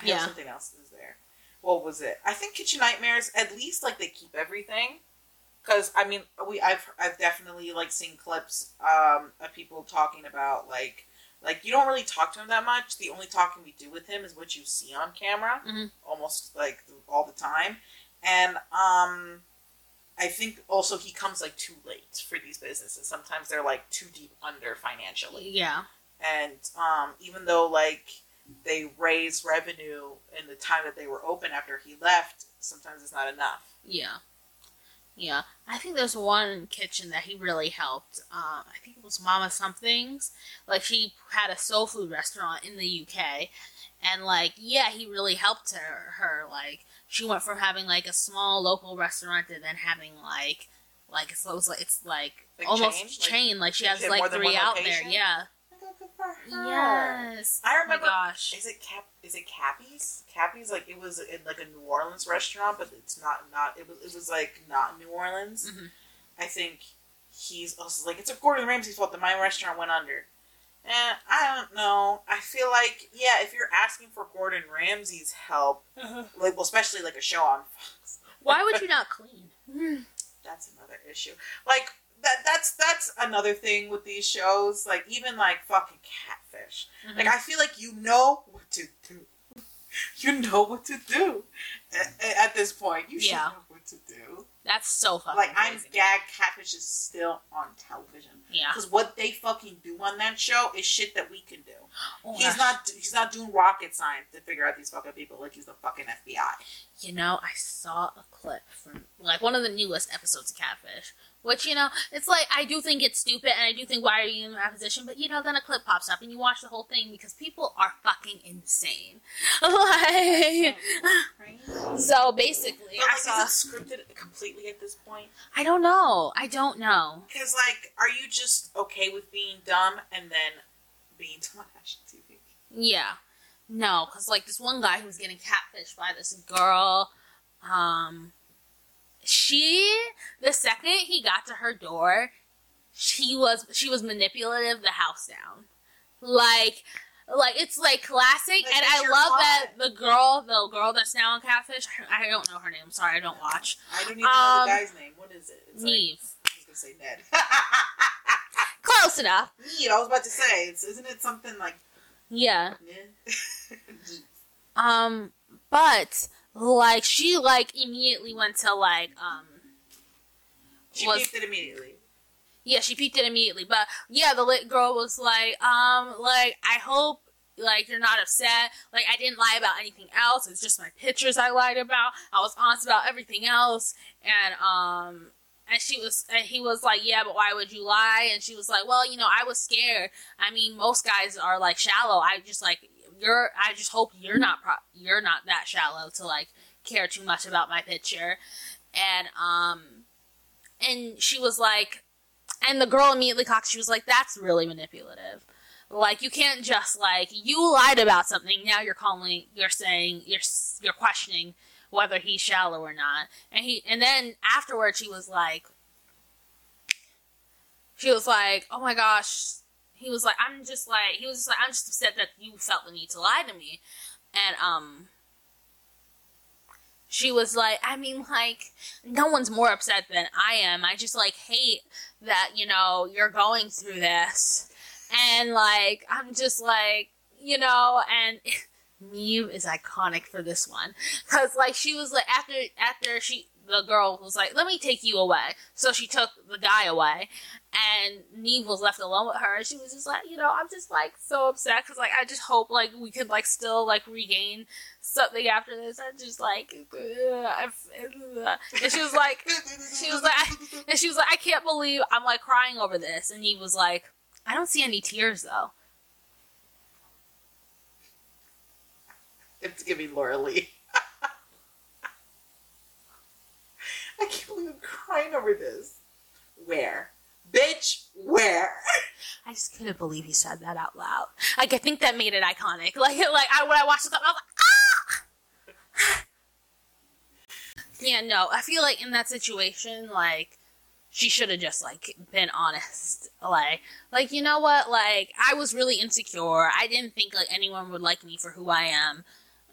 Speaker 2: I
Speaker 1: Yeah.
Speaker 2: something else is there. What was it? I think Kitchen Nightmares. At least like they keep everything. Because I mean, we I've I've definitely like seen clips um, of people talking about like like you don't really talk to him that much. The only talking we do with him is what you see on camera,
Speaker 1: Mhm.
Speaker 2: almost like all the time. And um, I think also he comes like too late for these businesses. Sometimes they're like too deep under financially
Speaker 1: Yeah.
Speaker 2: and um, even though like they raised revenue in the time that they were open after he left, sometimes it's not enough.
Speaker 1: Yeah. Yeah. I think there's one kitchen that he really helped. Um, I think it was Mama Something's. Like, she had a soul food restaurant in the UK. And, like, yeah, he really helped her. her. Like, she went from having, like, a small local restaurant to then having, like, like, it's, it's like, it's like,
Speaker 2: Like
Speaker 1: almost
Speaker 2: chain? Like,
Speaker 1: chain. Like, she has,
Speaker 2: she more
Speaker 1: like, three out there. Yeah.
Speaker 2: Good for her.
Speaker 1: Yes.
Speaker 2: I
Speaker 1: Oh
Speaker 2: remember.
Speaker 1: my gosh.
Speaker 2: Is it Cap? Is it Cappy's? Cappy's like it was in like a New Orleans restaurant, but it's not. Not it was. It was like not New Orleans.
Speaker 1: Mhm.
Speaker 2: I think he's also like it's a Gordon Ramsay's fault that my restaurant went under. And I don't know. I feel like yeah, if you're asking for Gordon Ramsay's help, like well, especially like a show on Fox,
Speaker 1: Why would you *laughs* not clean?
Speaker 2: that's another issue. Like that that's that's another thing with these shows. Like even like fucking catfish.
Speaker 1: Mhm.
Speaker 2: Like I feel like you know what to do. *laughs* You know what to do at, at this point. You should
Speaker 1: Yeah.
Speaker 2: know what to do.
Speaker 1: That's so fucking
Speaker 2: Like I'm
Speaker 1: crazy.
Speaker 2: gagged. Catfish is still on television
Speaker 1: Yeah.
Speaker 2: because what they fucking do on that show is shit that we can do. *gasps*
Speaker 1: Oh,
Speaker 2: he's
Speaker 1: gosh.
Speaker 2: not. He's not doing rocket science to figure out these fucking people like he's the fucking FBI.
Speaker 1: You know, I saw a clip from like one of the newest episodes of Catfish, which you know, it's like I do think it's stupid, and I do think why are you in that position? But you know, then a clip pops up, and you watch the whole thing because people are fucking insane. *laughs* like, so basically,
Speaker 2: But
Speaker 1: I saw.
Speaker 2: is it scripted completely at this point?
Speaker 1: I don't know. I don't know.
Speaker 2: Because like, are you just okay with being dumb and then being *laughs* dumb on national TV?
Speaker 1: Yeah. No, because like this one guy who was getting catfished by this girl, um, she the second he got to her door, she was she was manipulative the house down, like. Like it's like classic,
Speaker 2: Like,
Speaker 1: and I love that the girl, the girl that's now on Catfish. I don't know her name. Sorry, I don't watch.
Speaker 2: I don't even know
Speaker 1: Um,
Speaker 2: the guy's name. What is it? It's like- I was gonna say Ned. *laughs*
Speaker 1: close enough.
Speaker 2: Ned. I was about to say. It's, isn't it something like
Speaker 1: Yeah. *laughs* Um, but like she like immediately went to like um
Speaker 2: she
Speaker 1: Was-
Speaker 2: peeped it immediately.
Speaker 1: yeah she peeked it immediately. But yeah the lit girl was like um like i hope like you're not upset. Like i didn't lie about anything else. It's just my pictures i lied about. I was honest about everything else. And um and she was and he was like yeah but why would you lie? And she was like well you know i was scared. I mean most guys are like shallow. I just like you're i just hope you're not pro- you're not that shallow to like care too much about my picture and um and she was like and the girl immediately cocked. She was like, "That's really manipulative. Like, you can't just like you lied about something. Now you're calling, you're saying, you're you're questioning whether he's shallow or not." And he, and then afterwards, she was like, she was like, "Oh my gosh." He was like, "I'm just like," he was just like, "I'm just upset that you felt the need to lie to me," and um. she was like, I mean, like, no one's more upset than I am. I just like hate that, you know, you're going through this. And like, I'm just like, you know, and *laughs* Nev is iconic for this one. Cause like, she was like, after, after she, the girl was like, let me take you away. So she took the guy away and Nev was left alone with her. She was just like, you know, I'm just like so upset because like I just hope like we could like still like regain something after this. I just like, and she was like, she was like, *laughs* and she was like, I can't believe I'm like crying over this. And he was like, I don't see any tears though.
Speaker 2: It's giving Laura Lee. *laughs* I can't believe I'm crying over this. Where? Bitch, where?
Speaker 1: I just couldn't believe he said that out loud. Like I think that made it iconic. *laughs* Like like I when I watched it, I was like, ah. yeah, no. I feel like in that situation, like she should have just like been honest. Like like you know what? Like I was really insecure. I didn't think like anyone would like me for who I am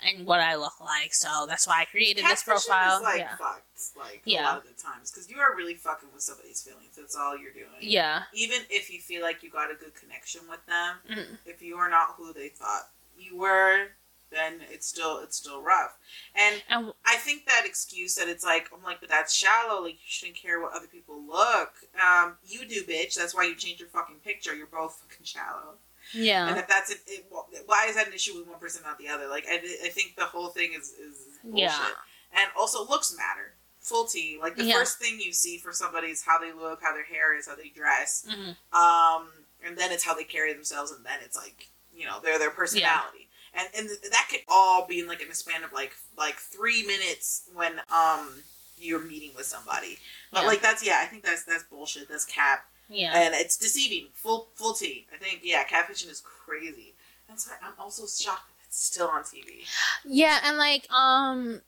Speaker 1: and what I look like. So that's why I created this profile.
Speaker 2: Is, like
Speaker 1: yeah.
Speaker 2: fucked, like
Speaker 1: Yeah.
Speaker 2: a lot of the times, because you are really fucking with somebody's feelings. That's all you're doing.
Speaker 1: Yeah.
Speaker 2: Even if you feel like you got a good connection with them,
Speaker 1: Mhm.
Speaker 2: if you are not who they thought you were, then it's still it's still rough. And
Speaker 1: And
Speaker 2: I think that excuse that it's like I'm like, but that's shallow. Like you shouldn't care what other people look. Um, you do, bitch. That's why you change your fucking picture. You're both fucking shallow.
Speaker 1: Yeah, and
Speaker 2: if that's it, it, why is that an issue with one person not the other? Like I, I think the whole thing is is bullshit.
Speaker 1: Yeah.
Speaker 2: And also looks matter. Full T. Like the
Speaker 1: Yeah.
Speaker 2: first thing you see for somebody is how they look, how their hair is, how they dress.
Speaker 1: Mhm.
Speaker 2: Um, and then it's how they carry themselves, and then it's like you know their their personality. And and that could all be in like in a span of like like three minutes when um you're meeting with somebody. But
Speaker 1: Yeah.
Speaker 2: like that's yeah, I think that's that's bullshit. That's cap
Speaker 1: Yeah.
Speaker 2: and it's deceiving. Full full T. I think yeah, catfishing is crazy. That's why I'm also shocked that it's still on TV.
Speaker 1: Yeah, and like um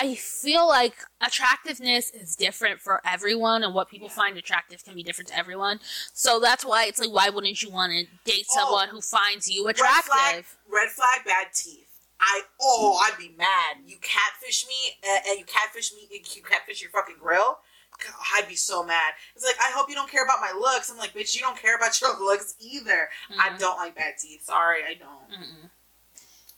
Speaker 1: I feel like attractiveness is different for everyone and what people
Speaker 2: Yeah.
Speaker 1: find attractive can be different to everyone. So that's why it's like why wouldn't you want to date
Speaker 2: Oh.
Speaker 1: someone who finds you
Speaker 2: Red flag,
Speaker 1: attractive?
Speaker 2: red flag, bad teeth. I oh, I'd be mad. You catfish me, uh, and you catfish me, and you catfish your fucking grill. God, I'd be so mad. It's like I hope you don't care about my looks. I'm like, bitch, you don't care about your *laughs* looks either. I
Speaker 1: Mhm.
Speaker 2: don't like bad teeth. Sorry, I don't.
Speaker 1: Mm-mm.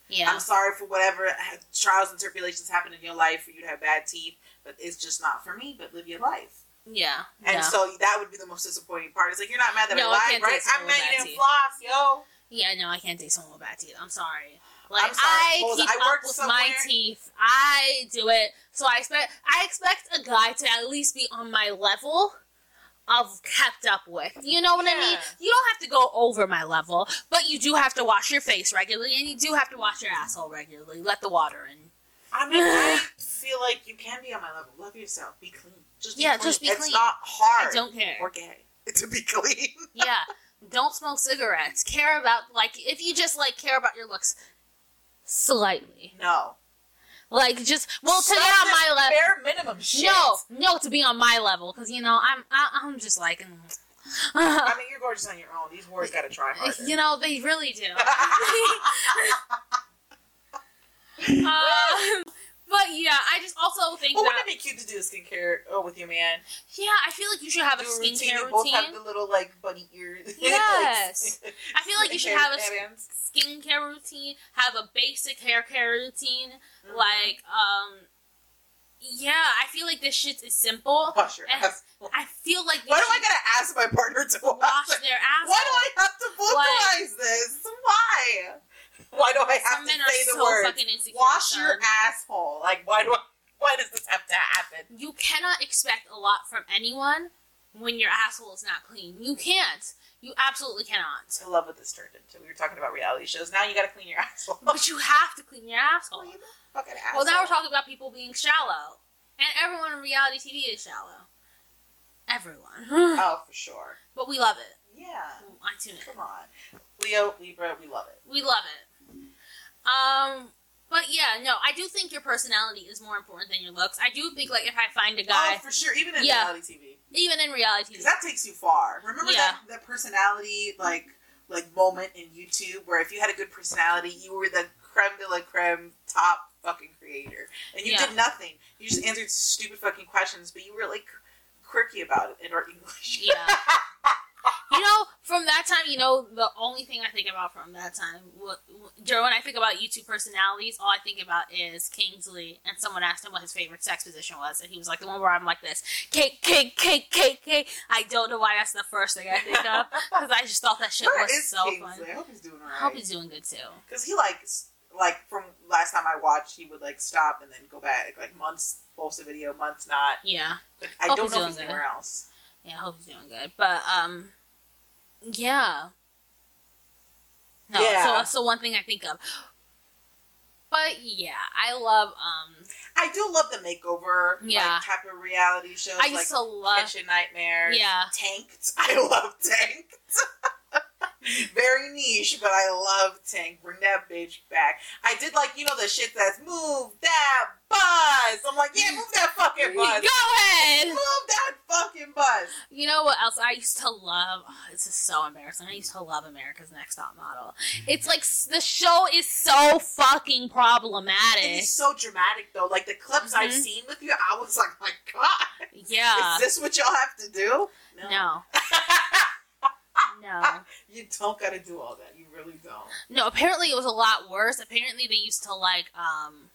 Speaker 1: Yeah.
Speaker 2: I'm sorry for whatever trials and tribulations happen in your life for you to have bad teeth, but it's just not for me. But live your life.
Speaker 1: Yeah.
Speaker 2: And
Speaker 1: yeah.
Speaker 2: so that would be the most disappointing part. It's like you're not mad that
Speaker 1: No, I
Speaker 2: I lied, right? I'm mad you didn't floss, yo.
Speaker 1: Yeah, no, I can't take someone with bad teeth. I'm sorry. Like
Speaker 2: I'm sorry.
Speaker 1: I
Speaker 2: What was it?
Speaker 1: keep
Speaker 2: I
Speaker 1: up with my teeth. I do it. So I expect I expect a guy to at least be on my level of kept up with. You know what I mean? You don't have to go over my level, but you do have to wash your face regularly and you do have to wash your asshole regularly. Let the water in.
Speaker 2: I mean, I *sighs* feel like you can be on my level. Love yourself. Be clean. Just be
Speaker 1: Yeah,
Speaker 2: clean.
Speaker 1: just be
Speaker 2: it's
Speaker 1: clean.
Speaker 2: not hard
Speaker 1: I don't care.
Speaker 2: or gay *laughs* to be clean.
Speaker 1: yeah. Don't smoke cigarettes. Care about like if you just like care about your looks slightly.
Speaker 2: No.
Speaker 1: Like just well to get on my level.
Speaker 2: Bare minimum shit.
Speaker 1: No, no, to be on my level, because you know I'm I, I'm just like, mm.
Speaker 2: I *laughs* mean, you're gorgeous on your own. These words gotta try harder.
Speaker 1: you know they really do. *laughs* *laughs* um, but yeah, I just also think
Speaker 2: Well,
Speaker 1: that
Speaker 2: wouldn't it be cute to do a skincare oh, with your man?
Speaker 1: yeah, I feel like you should have a
Speaker 2: do
Speaker 1: skincare
Speaker 2: You both have the little like bunny ears. *laughs*
Speaker 1: Yes. I feel like you should have a skincare routine, have a basic hair care routine,
Speaker 2: Mhm.
Speaker 1: like um. Yeah, I feel like this shit is simple.
Speaker 2: wash your ass.
Speaker 1: I feel like
Speaker 2: Why do I gotta ask my partner to wash?
Speaker 1: wash their asshole.
Speaker 2: Why do I have to vocalize this? Why? Why do I have
Speaker 1: Some
Speaker 2: to say the
Speaker 1: so
Speaker 2: word? Wash
Speaker 1: son.
Speaker 2: your asshole. Like, why do I? Why does this have to happen?
Speaker 1: You cannot expect a lot from anyone when your asshole is not clean. You can't. You absolutely cannot.
Speaker 2: I love what this turned into. We were talking about reality shows. Now you gotta clean your *laughs* asshole.
Speaker 1: But you have to clean your asshole.
Speaker 2: The fucking asshole.
Speaker 1: Well, now we're talking about people being shallow. And everyone in reality TV is shallow. Everyone.
Speaker 2: Oh, for *sighs* sure.
Speaker 1: but we love it.
Speaker 2: Yeah.
Speaker 1: I tune in.
Speaker 2: Come on, Leo, Libra, we love it.
Speaker 1: We love it. Um, but yeah, no, I do think your personality is more important than your looks. I do think, like, if I find a guy,
Speaker 2: Oh, for sure. Even in
Speaker 1: Yeah.
Speaker 2: reality TV,
Speaker 1: even in reality
Speaker 2: because
Speaker 1: TV,
Speaker 2: that takes you far. Remember
Speaker 1: Yeah.
Speaker 2: that that personality like like moment in YouTube where if you had a good personality, you were the creme de la creme top fucking creator. creator, and you
Speaker 1: Yeah.
Speaker 2: did nothing. You just answered stupid fucking questions, but you were like quirky about it in our *laughs* English.
Speaker 1: Yeah. You know, from that time, you know, the only thing I think about from that time, what, Joe, when I think about YouTube personalities, all I think about is Kingsley. And someone asked him what his favorite sex position was, and he was like, the one where I'm like this, cake, cake, cake, cake, cake. I don't know why that's the first thing I think of, *laughs* because I just thought that shit
Speaker 2: Where
Speaker 1: was so
Speaker 2: Kingsley?
Speaker 1: fun.
Speaker 2: I hope he's doing
Speaker 1: I hope he's doing good too.
Speaker 2: Because he like s- like from last time I watched, he would like stop and then go back like months post a video, months not.
Speaker 1: Yeah.
Speaker 2: I
Speaker 1: Hope
Speaker 2: don't know if he's
Speaker 1: good.
Speaker 2: anywhere else.
Speaker 1: Yeah, I hope he's doing good. But um, yeah. No,
Speaker 2: Yeah.
Speaker 1: so so one thing I think of. But yeah, I love um.
Speaker 2: I do love the makeover,
Speaker 1: Yeah.
Speaker 2: like type of reality shows,
Speaker 1: I
Speaker 2: like
Speaker 1: used to love.
Speaker 2: Kitchen Nightmares,
Speaker 1: Yeah.
Speaker 2: Tanked. *laughs* I love Tanked. *laughs* Very niche, but I love Tank. Bring that bitch back. I did like you know the shit that's move that bus. I'm like, yeah, move that fucking
Speaker 1: buzz. *laughs*
Speaker 2: Go
Speaker 1: ahead.
Speaker 2: Move that fucking bus.
Speaker 1: You know what else I used to love? Oh, this is so embarrassing. I used to love America's Next Top Model. It's like the show is so fucking problematic.
Speaker 2: it's so dramatic though. Like the clips I've
Speaker 1: Mhm.
Speaker 2: seen with you, I was like, my God,
Speaker 1: Yeah.
Speaker 2: is this what y'all have to do?
Speaker 1: No. *laughs* No.
Speaker 2: you don't gotta do all that. You really don't.
Speaker 1: No, apparently it was a lot worse. Apparently they used to like um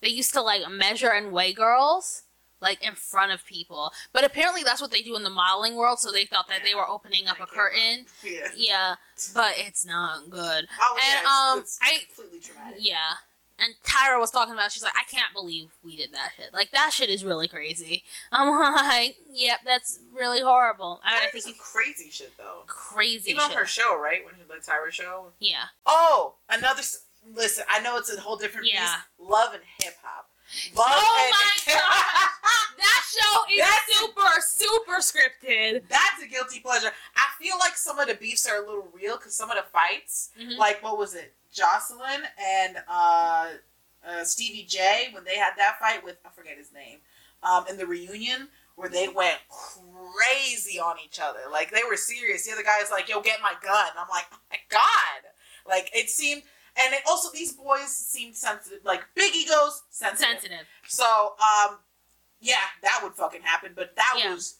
Speaker 1: they used to like measure and weigh girls like in front of people. But apparently that's what they do in the modeling world, so they thought that they were opening up
Speaker 2: I
Speaker 1: a curtain.
Speaker 2: Yeah.
Speaker 1: Yeah, but it's not good.
Speaker 2: Oh,
Speaker 1: And,
Speaker 2: yeah,
Speaker 1: um,
Speaker 2: it's, it's
Speaker 1: I-
Speaker 2: completely dramatic.
Speaker 1: Yeah. And Tyra was talking about she's like, I can't believe we did that shit. Like that shit is really crazy. I'm *laughs* like, yep, that's really horrible. I, mean, I think it's
Speaker 2: crazy shit though.
Speaker 1: crazy
Speaker 2: Even on her show, right? When she the Tyra show.
Speaker 1: yeah.
Speaker 2: Oh, another. Listen, I know it's a whole different
Speaker 1: Yeah.
Speaker 2: piece. Love and hip hop.
Speaker 1: Oh my *laughs* That show is
Speaker 2: That's-
Speaker 1: super, super scripted.
Speaker 2: That's a guilty pleasure. I feel like some of the beefs are a little real because some of the fights,
Speaker 1: Mhm.
Speaker 2: like what was it, Joseline and uh, uh, Stevie J, when they had that fight with I forget his name, um, in the reunion where they went crazy on each other. Like they were serious. The other guy is like, "Yo, get my gun." I'm like, "Oh my god!" Like it seemed, and it also these boys seemed sensitive, like big egos, sensitive.
Speaker 1: Sensitive.
Speaker 2: So, um, yeah, that would fucking happen. But that
Speaker 1: Yeah.
Speaker 2: was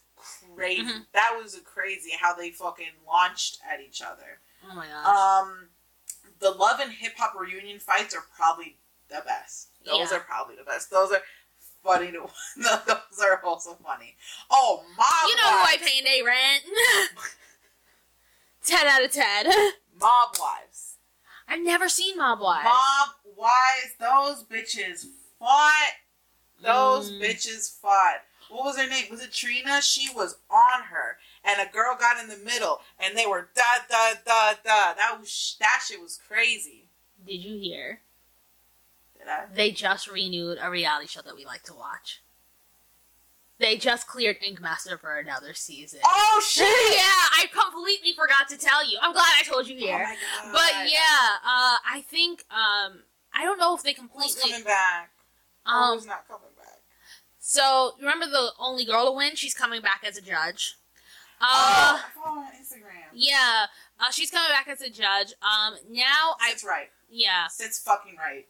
Speaker 2: crazy.
Speaker 1: Mhm.
Speaker 2: That was crazy how they fucking launched at each other.
Speaker 1: Oh my gosh.
Speaker 2: Um, the love and hip hop reunion fights are probably the best. Those
Speaker 1: Yeah.
Speaker 2: are probably the best. Those are funny to. *laughs* those are also funny. Oh, mob
Speaker 1: you know who I
Speaker 2: wives.
Speaker 1: pay a rent? *laughs* 10 out of 10. *laughs*
Speaker 2: Mob wives.
Speaker 1: I've never seen Mob Wives.
Speaker 2: Mob wives. Those bitches fought. Those
Speaker 1: Mm.
Speaker 2: bitches fought. What was her name? Was it Drita? She was on her, and a girl got in the middle, and they were da da da da. That was that shit was crazy.
Speaker 1: Did you hear?
Speaker 2: Did I?
Speaker 1: They just renewed a reality show that we like to watch. They just cleared Ink Master for another season.
Speaker 2: Oh *laughs* shit!
Speaker 1: yeah, I completely forgot to tell you. I'm glad I told you
Speaker 2: Oh
Speaker 1: here.
Speaker 2: god!
Speaker 1: but yeah, uh, I think um, I don't know if they completely who's
Speaker 2: coming back?
Speaker 1: Um,
Speaker 2: who's not coming back?
Speaker 1: so remember the only girl to win? She's coming back as a judge. Uh,
Speaker 2: oh, I follow her on Instagram.
Speaker 1: yeah, uh, she's coming back as a judge. Um, now I
Speaker 2: right.
Speaker 1: yeah,
Speaker 2: Sits fucking right.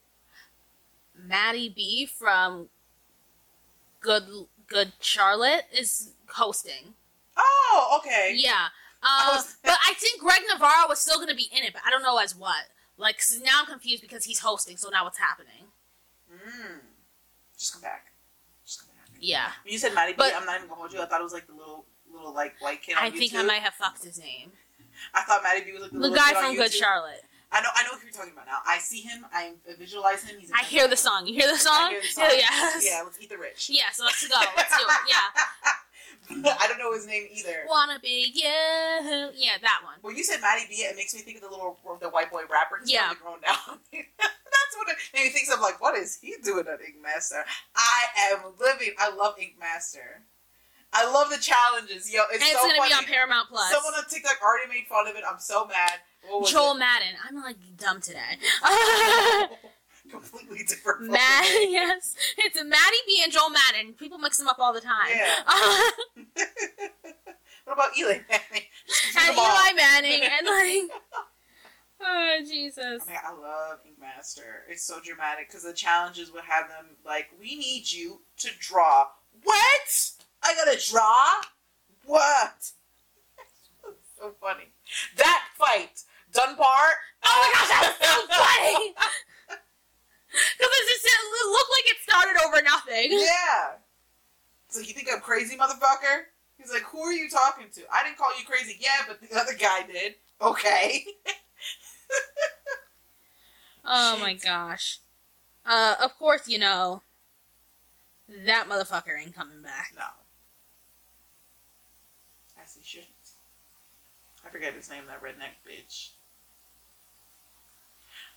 Speaker 1: MattyB from Good Good Charlotte is hosting.
Speaker 2: Oh, okay.
Speaker 1: Yeah.
Speaker 2: I
Speaker 1: Uh, *laughs* but I think Greg Navarro was still going to be in it, but I don't know as what. Like 'cause now I'm confused because he's hosting, so now what's happening?
Speaker 2: Mm. Just come back. Just come back.
Speaker 1: Yeah.
Speaker 2: When you said MattyB,
Speaker 1: But-
Speaker 2: I'm not even gonna hold you. I thought it was like the little, little like white kid on
Speaker 1: I think I might have fucked his name.
Speaker 2: I thought MattyB was like the,
Speaker 1: The
Speaker 2: little
Speaker 1: guy from Good Charlotte.
Speaker 2: I know, I know who you're talking about now. I see him. I visualize him. He's.
Speaker 1: I hear the song. You hear the song?
Speaker 2: I hear the song.
Speaker 1: yes.
Speaker 2: Yeah, let's eat the rich.
Speaker 1: Yeah, so let's go. Let's do it. *laughs* Yeah.
Speaker 2: I don't know his name either.
Speaker 1: Wanna be you. Yeah, that one.
Speaker 2: When you said MattyB, it makes me think of the little the white boy rapper. He's
Speaker 1: Yeah.
Speaker 2: grown down. *laughs* That's what it made me think of. Like, what is he doing at Ink Master? I am living. I love Ink Master. I love the challenges. Yo, it's
Speaker 1: and it's
Speaker 2: so
Speaker 1: gonna
Speaker 2: funny.
Speaker 1: be on Paramount Plus.
Speaker 2: Someone on TikTok already made fun of it. I'm so mad.
Speaker 1: Joel
Speaker 2: it?
Speaker 1: Madden. I'm like dumb today. *laughs* *laughs*
Speaker 2: Completely different.
Speaker 1: Matt, *laughs* yes, it's MattyB and Joel Madden. People mix them up all the time.
Speaker 2: Yeah. what about Eli Manning?
Speaker 1: And. Eli Manning and like, Oh Jesus.
Speaker 2: I, mean, I love Ink Master. It's so dramatic because the challenges would have them like, "We need you to draw." What? I gotta draw? What? so funny. That fight, Dunbar.
Speaker 1: Oh my gosh, that was so funny. *laughs* Because it just it looked like it started over nothing.
Speaker 2: Yeah. So you think I'm crazy, motherfucker? He's like, who are you talking to? I didn't call you crazy. Yeah, but the other guy did. Okay. *laughs*
Speaker 1: Oh my gosh. Uh, of course, you know, that motherfucker ain't coming back.
Speaker 2: no. As he shouldn't. I forget his name, that redneck bitch.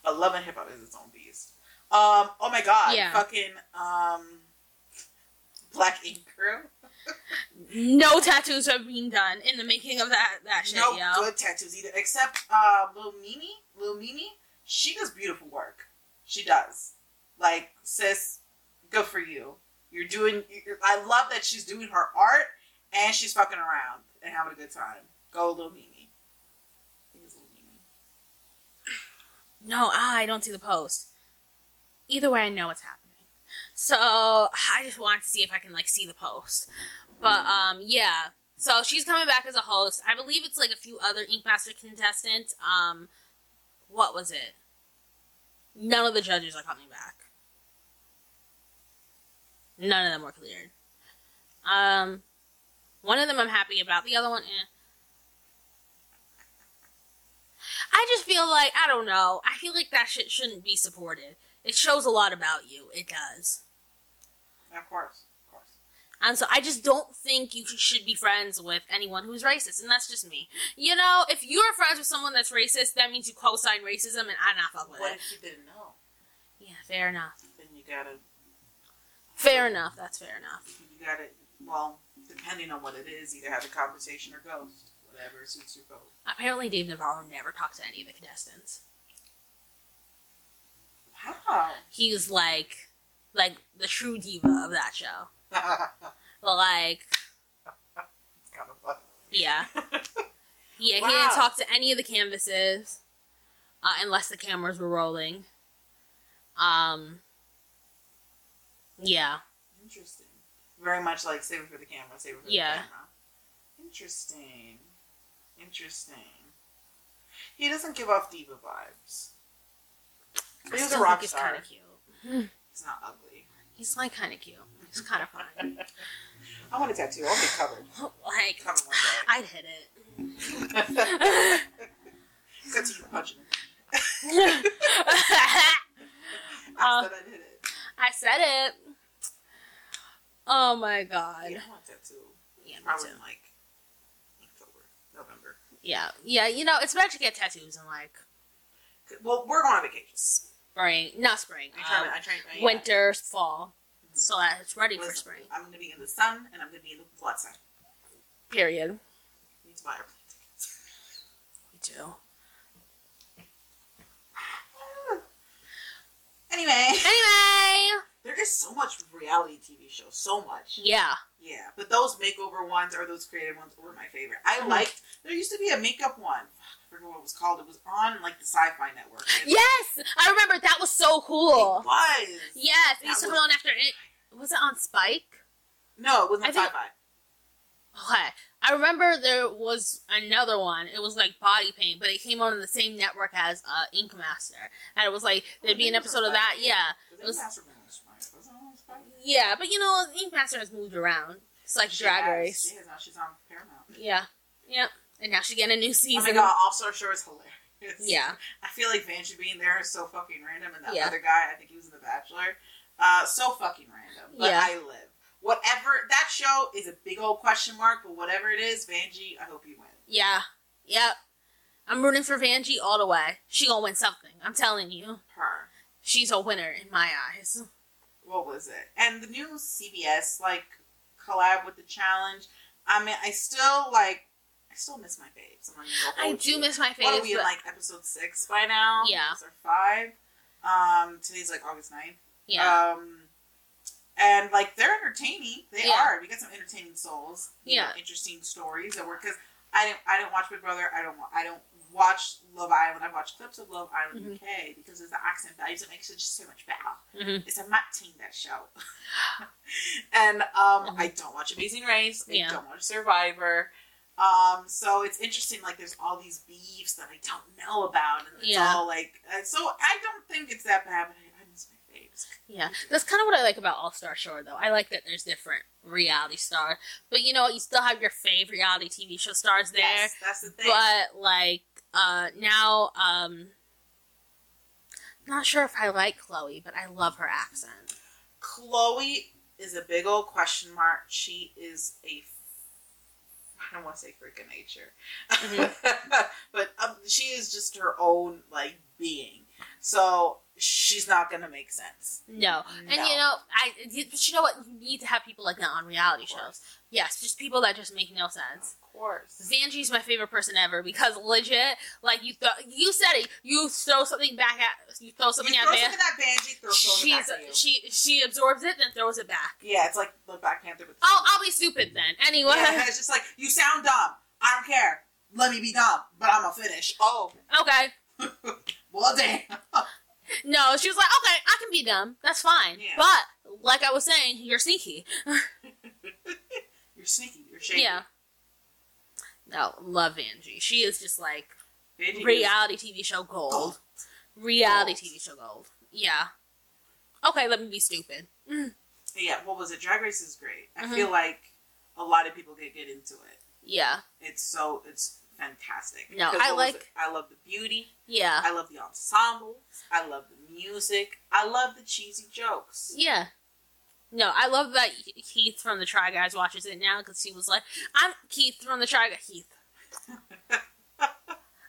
Speaker 2: But Love and Hip Hop is its own beast. Um, oh my god.
Speaker 1: Yeah.
Speaker 2: Fucking, um, Black Ink Crew.
Speaker 1: No tattoos are being done in the making of that that shit,
Speaker 2: no
Speaker 1: yo.
Speaker 2: good tattoos either, except uh, Lil Mimi. Lil Mimi, she does beautiful work. She does. Like, sis, good for you. You're doing. You're, I love that she's doing her art and she's fucking around and having a good time. Go, Lil Mimi. I think it's Lil Mimi.
Speaker 1: No, I don't see the post. Either way, I know what's happening. So I just want to see if I can like see the post. But um, yeah. So she's coming back as a host. I believe it's like a few other Ink Master contestants. Um, what was it? None of the judges are coming back. None of them were cleared. Um, one of them I'm happy about. The other one, eh. I just feel like I don't know. I feel like that shit shouldn't be supported. It shows a lot about you. It does.
Speaker 2: Of course, of course.
Speaker 1: And so I just don't think you should be friends with anyone who's racist, and that's just me. You know, if you're friends with someone that's racist, that means you co-sign racism, and I not fuck with
Speaker 2: What
Speaker 1: it.
Speaker 2: if you didn't know?
Speaker 1: Yeah, fair enough.
Speaker 2: Then you gotta.
Speaker 1: Fair enough. That's fair enough.
Speaker 2: You gotta. Well, depending on what it is, either have a conversation or ghost. Whatever suits your boat.
Speaker 1: Apparently, Dave Navarro never talked to any of the contestants.
Speaker 2: Wow.
Speaker 1: He was like, like the true diva of that show. *laughs* But like,
Speaker 2: kind of funny.
Speaker 1: yeah, *laughs* yeah. He didn't talk to any of the canvases, uh, unless the cameras were rolling. Um. Yeah.
Speaker 2: Interesting. Very much like save it for the camera, save it for
Speaker 1: Yeah.
Speaker 2: the camera. Interesting. Interesting. He doesn't give off diva vibes. But he was a rock
Speaker 1: he's
Speaker 2: star.
Speaker 1: kind of cute.
Speaker 2: He's not ugly.
Speaker 1: He's like kind of cute. He's kind of fun. *laughs*
Speaker 2: I want a tattoo. I'll be covered. *laughs*
Speaker 1: like, *laughs* I'd hit it.
Speaker 2: Cut you punching it. I
Speaker 1: Uh,
Speaker 2: said I did it.
Speaker 1: I said it. Oh my god.
Speaker 2: Yeah, I want a tattoo.
Speaker 1: Yeah, me
Speaker 2: Probably
Speaker 1: too.
Speaker 2: like November.
Speaker 1: Yeah, yeah. You know, it's better to get tattoos in like
Speaker 2: Well, we're going on vacation.
Speaker 1: spring, not spring,
Speaker 2: I try.
Speaker 1: um,
Speaker 2: I try. I-
Speaker 1: winter, fall, so that it's ready for spring.
Speaker 2: I'm going to be in the sun and I'm going to be in the blood sign.
Speaker 1: Period.
Speaker 2: Need to buy a
Speaker 1: Me too.
Speaker 2: Anyway,
Speaker 1: Anyway,
Speaker 2: there is so much reality TV shows, so much.
Speaker 1: yeah.
Speaker 2: Yeah, but those makeover ones or those creative ones were my favorite. I
Speaker 1: Mhm.
Speaker 2: liked. There used to be a makeup one. I forget what it was called. It was on like the Sci-Fi Network.
Speaker 1: Yes, I remember that was so cool.
Speaker 2: it was.
Speaker 1: Yes, it used to come on after it. Was it on Spike?
Speaker 2: No, it wasn't
Speaker 1: I think-
Speaker 2: Sci-Fi.
Speaker 1: Okay. I remember there was another one. It was like body paint, but it came on the same network as uh, Ink Master, and it was like there'd be an
Speaker 2: Maybe it was
Speaker 1: episode of that. Yeah,
Speaker 2: Was
Speaker 1: it was-
Speaker 2: Master Man on Spike? Was it on Spike?
Speaker 1: Yeah. But you know, Ink Master has moved around. It's like
Speaker 2: She
Speaker 1: Drag
Speaker 2: has.
Speaker 1: Race.
Speaker 2: She has now. She's on Paramount.
Speaker 1: Yeah, yeah. And now she's getting a new season.
Speaker 2: Oh my god! Also, sure is hilarious.
Speaker 1: Yeah, *laughs*
Speaker 2: I feel like Vanjie being there is so fucking random, and that
Speaker 1: Yeah.
Speaker 2: other guy, I think he was in The Bachelor, uh, so fucking random. But
Speaker 1: Yeah.
Speaker 2: I live. Whatever that show is a big old question mark, but whatever it is, Vanjie, I hope you win.
Speaker 1: yeah, yep. I'm rooting for Vanjie all the way. She gonna win something. I'm telling you,
Speaker 2: Her.
Speaker 1: she's a winner in my eyes.
Speaker 2: What was it? And the new CBS like collab with the challenge. I mean, I still like. I still miss my go
Speaker 1: I do miss my
Speaker 2: What are we in like episode six by now?
Speaker 1: Yeah.
Speaker 2: Or five. Um, today's like August 9th.
Speaker 1: yeah,
Speaker 2: Um, and like they're entertaining. They
Speaker 1: Yeah.
Speaker 2: are. We got some entertaining souls. you know,
Speaker 1: Yeah.
Speaker 2: interesting stories that were because I didn't. I didn't watch Big Brother. I don't. I don't watched Love Island. I've watched clips of Love Island
Speaker 1: Mhm.
Speaker 2: UK because there's the accent values. It makes it just so much better.
Speaker 1: Mhm.
Speaker 2: It's a Matt team that show. *laughs* and um,
Speaker 1: Mhm.
Speaker 2: I don't watch Amazing Race. I
Speaker 1: Yeah.
Speaker 2: don't watch Survivor. Um, so it's interesting. Like there's all these beefs that I don't know about, and it's
Speaker 1: Yeah.
Speaker 2: all like. uh, So I don't think it's that bad, but I, I miss my faves.
Speaker 1: Yeah, that's kind of what I like about All Star Shore, though. I like that there's different reality stars, but you know, you still have your favorite reality TV show stars there.
Speaker 2: Yes, that's the thing.
Speaker 1: But like uh now, um, not sure if I like Chloe, but I love her accent.
Speaker 2: Chloe is a big old question mark. She is a I don't want to say freak of nature,
Speaker 1: Mhm. *laughs*
Speaker 2: but um, she is just her own like being. So she's not gonna make sense.
Speaker 1: No, and you know, I but you know what? You need to have people like that on reality shows. Yes, just people that just make no sense.
Speaker 2: Course.
Speaker 1: Vanjie's my favorite person ever because legit, like you thought, you said it. You throw something back at, you throw something
Speaker 2: you
Speaker 1: at
Speaker 2: throw
Speaker 1: Van.
Speaker 2: something at Vanjie, throw something back at you.
Speaker 1: she she absorbs it then throws it back.
Speaker 2: yeah, it's like the Black Panther. With
Speaker 1: Oh, I'll be stupid then. Anyway,
Speaker 2: yeah, it's just like you sound dumb. I don't care. Let me be dumb, but I'm gonna finish. Oh,
Speaker 1: okay. *laughs*
Speaker 2: well, damn.
Speaker 1: No, she was like, okay, I can be dumb. That's fine.
Speaker 2: Yeah.
Speaker 1: But like I was saying, you're sneaky. *laughs* *laughs*
Speaker 2: You're sneaky. You're shady.
Speaker 1: Yeah. No, love Vanjie. She is just like
Speaker 2: is
Speaker 1: reality TV show gold.
Speaker 2: gold.
Speaker 1: Reality
Speaker 2: Gold.
Speaker 1: TV show gold. Yeah. Okay, let me be stupid.
Speaker 2: Yeah, what was it? Drag Race is great. I
Speaker 1: Mhm.
Speaker 2: feel like a lot of people get get into it.
Speaker 1: Yeah.
Speaker 2: It's so it's fantastic.
Speaker 1: No, I like-
Speaker 2: it? I love the beauty.
Speaker 1: Yeah.
Speaker 2: I love the ensemble. I love the music. I love the cheesy jokes.
Speaker 1: Yeah. No, I love that Keith from the Try Guys watches it now because he was like, "I'm Keith from the Try Guys." Keith, *laughs*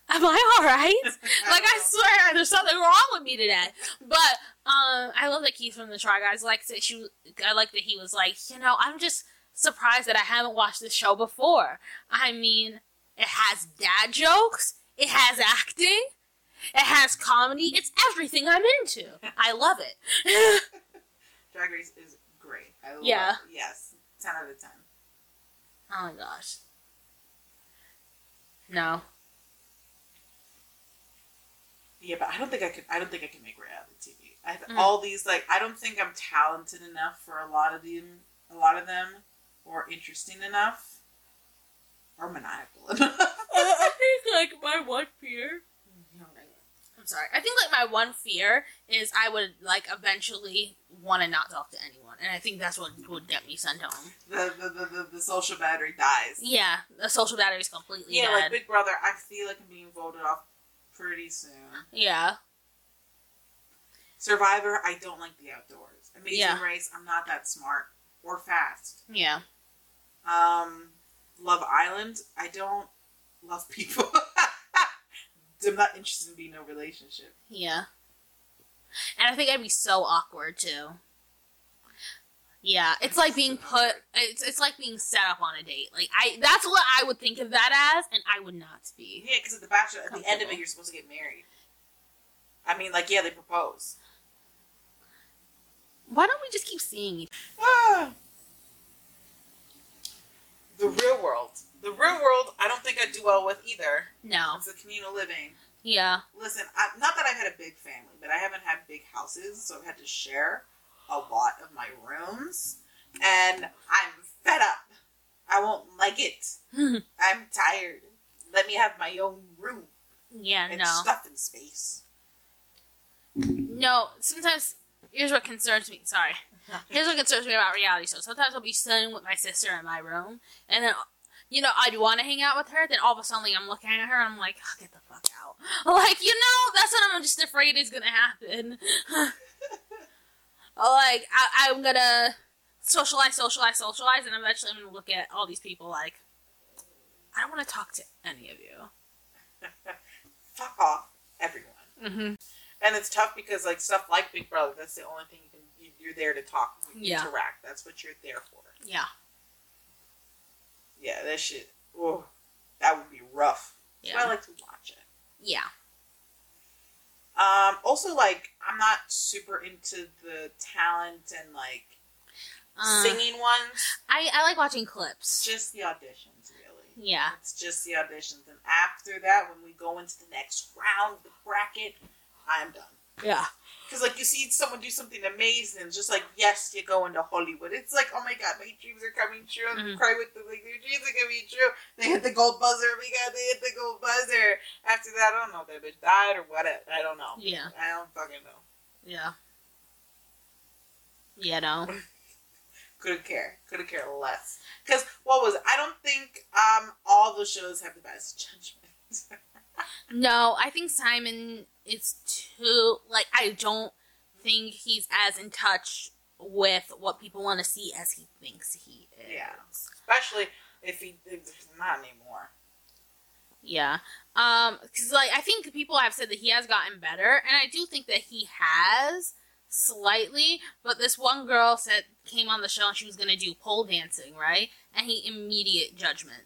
Speaker 1: am I all right? *laughs* like I swear, there's something wrong with me today. But um, I love that Keith from the Try Guys likes it. She, I like that he was like, you know, I'm just surprised that I haven't watched this show before. I mean, it has dad jokes, it has acting, it has comedy. It's everything I'm into. *laughs* I love it.
Speaker 2: Drag Race is. I love
Speaker 1: Yeah.
Speaker 2: Yes. Ten out of ten.
Speaker 1: oh my gosh. No.
Speaker 2: Yeah, but I don't think I could. I don't think I can make reality TV. I have
Speaker 1: Mm.
Speaker 2: all these like. I don't think I'm talented enough for a lot of them. A lot of them, or interesting enough, or maniacal enough.
Speaker 1: I *laughs* think *laughs* like my one fear. I'm sorry. I think like my one fear is I would like eventually want to not talk to anyone, and I think that's what would get me sent home.
Speaker 2: the, the, the, the, the social battery dies.
Speaker 1: Yeah, the social battery is completely
Speaker 2: Yeah,
Speaker 1: dead.
Speaker 2: like Big Brother. I feel like I'm being voted off pretty soon.
Speaker 1: yeah,
Speaker 2: Survivor. I don't like the outdoors. Amazing
Speaker 1: Yeah.
Speaker 2: Race. I'm not that smart or fast.
Speaker 1: yeah,
Speaker 2: Um, Love Island. I don't love people. *laughs* I'm not interested in being in a relationship.
Speaker 1: yeah. And I think I'd be so awkward too. Yeah, it's like being put. It's it's like being set up on a date. Like I, that's what I would think of that as, and I would not be.
Speaker 2: Yeah, because at the Bachelor, at the end of it, you're supposed to get married. I mean, like, yeah, they propose.
Speaker 1: Why don't we just keep seeing each?
Speaker 2: Ah. The real world. The real world, I don't think I'd do well with either.
Speaker 1: No.
Speaker 2: It's a communal living.
Speaker 1: Yeah.
Speaker 2: Listen, I, not that I've had a big family, but I haven't had big houses, so I've had to share a lot of my rooms, and I'm fed up. I won't like it. *laughs* I'm tired. Let me have my own room
Speaker 1: yeah.
Speaker 2: and
Speaker 1: No.
Speaker 2: stuff in space.
Speaker 1: No, sometimes here's what concerns me. Sorry. *laughs* Here's what concerns me about reality shows. Sometimes I'll be sitting with my sister in my room, and then, you know, I'd want to hang out with her. Then all of a sudden, I'm looking at her, and I'm like, oh, get the fuck out. *laughs* Like, you know, that's what I'm just afraid is gonna happen. *laughs* like, I, I'm gonna socialize, socialize, socialize, and eventually I'm gonna look at all these people like, I don't want to talk to any of you. *laughs*
Speaker 2: Fuck off, everyone.
Speaker 1: Mm-hmm.
Speaker 2: And it's tough because like stuff like Big Brother, that's the only thing you can. you- You're there to talk,
Speaker 1: Yeah.
Speaker 2: interact. That's what you're there for.
Speaker 1: Yeah.
Speaker 2: Yeah, that shit. Oh, that would be rough. So I like to watch it.
Speaker 1: Yeah.
Speaker 2: Um, also, like, I'm not super into the talent and like
Speaker 1: Uh,
Speaker 2: singing ones.
Speaker 1: I, I like watching clips.
Speaker 2: Just the auditions, really.
Speaker 1: Yeah.
Speaker 2: It's just the auditions. And after that, when we go into the next round, the bracket, I'm done.
Speaker 1: Yeah.
Speaker 2: Because, like, you see someone do something amazing, and just like, yes, you're going to Hollywood. It's like, oh my god, my dreams are coming true. I'm
Speaker 1: Mhm.
Speaker 2: cry with them, like, their dreams are coming true. They hit the gold buzzer. Oh my god, they hit the gold buzzer. After that, I don't know if that bitch died or what. I don't know.
Speaker 1: Yeah.
Speaker 2: I don't fucking know.
Speaker 1: Yeah. Yeah, no. *laughs*
Speaker 2: Couldn't care. Couldn't care less. Because, what was it? I don't think um all the shows have the best judgment. *laughs*
Speaker 1: No, I think Simon is too like I don't think he's as in touch with what people want to see as he thinks he is.
Speaker 2: Yeah. Especially if he if not anymore.
Speaker 1: Yeah. Um cuz like I think people have said that he has gotten better and I do think that he has slightly, but this one girl said came on the show and she was going to do pole dancing, right? And he immediate judgment.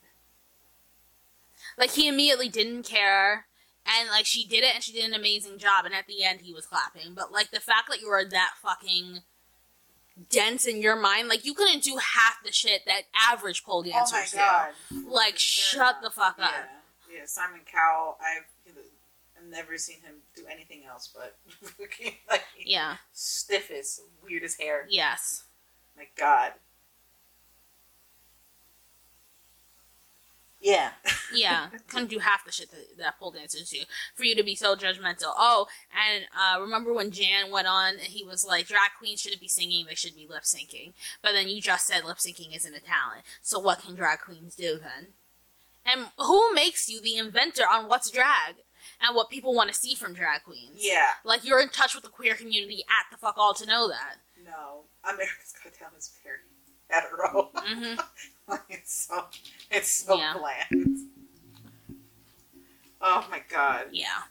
Speaker 1: Like he immediately didn't care and like she did it and she did an amazing job and at the end he was clapping. But like the fact that you were that fucking dense in your mind, like you couldn't do half the shit that average pole
Speaker 2: Oh
Speaker 1: dancers
Speaker 2: my god.
Speaker 1: do. Like
Speaker 2: sure
Speaker 1: shut the fuck up.
Speaker 2: Yeah. Yeah, Simon Cowell, I've I've never seen him do anything else but *laughs* like
Speaker 1: Yeah.
Speaker 2: stiffest weirdest hair.
Speaker 1: Yes.
Speaker 2: My god. Yeah.
Speaker 1: Yeah, *laughs* couldn't do half the shit that, that pole dancers do. For you to be so judgmental. Oh, and uh, remember when Jan went on and he was like, drag queens shouldn't be singing, they should be lip syncing. But then you just said lip syncing isn't a talent. So what can drag queens do then? And who makes you the inventor on what's drag and what people want to see from drag queens?
Speaker 2: Yeah.
Speaker 1: Like you're in touch with the queer community at the fuck all to know that.
Speaker 2: No. America's Got Talent is very hetero.
Speaker 1: hmm
Speaker 2: Like, *laughs* it's so it's so
Speaker 1: Yeah.
Speaker 2: bland. Oh my god.
Speaker 1: Yeah.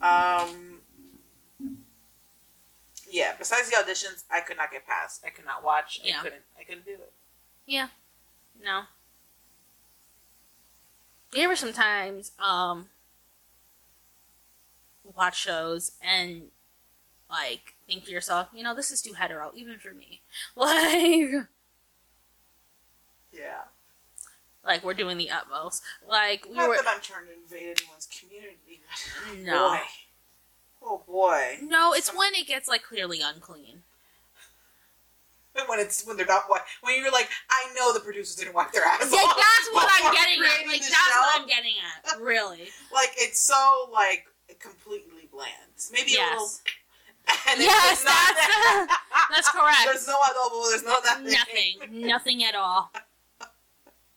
Speaker 2: Um. Yeah. Besides the auditions, I could not get past. I could not watch.
Speaker 1: Yeah.
Speaker 2: I couldn't. I couldn't do it. Yeah.
Speaker 1: No. You ever sometimes um watch shows and like think to yourself, you know, this is too hetero, even for me. *laughs* Like
Speaker 2: Yeah.
Speaker 1: like we're doing the utmost. Like we
Speaker 2: Not
Speaker 1: were
Speaker 2: that I'm trying to invade anyone's community. but
Speaker 1: No.
Speaker 2: Oh boy. Oh boy.
Speaker 1: No, it's when it gets like clearly unclean.
Speaker 2: When it's when they're not wa- when you're like, I know the producers didn't wipe their ass
Speaker 1: Yeah,
Speaker 2: off
Speaker 1: that's what I'm
Speaker 2: before
Speaker 1: getting at.
Speaker 2: creating
Speaker 1: Like
Speaker 2: the
Speaker 1: that's
Speaker 2: show.
Speaker 1: what I'm getting at. Really. *laughs*
Speaker 2: Like it's so like completely bland. Maybe a little.
Speaker 1: Yes. *laughs*
Speaker 2: And it's
Speaker 1: Yes,
Speaker 2: just not
Speaker 1: that's- *laughs* That's correct.
Speaker 2: There's no adobo. There's no nothing.
Speaker 1: Nothing. Nothing at all.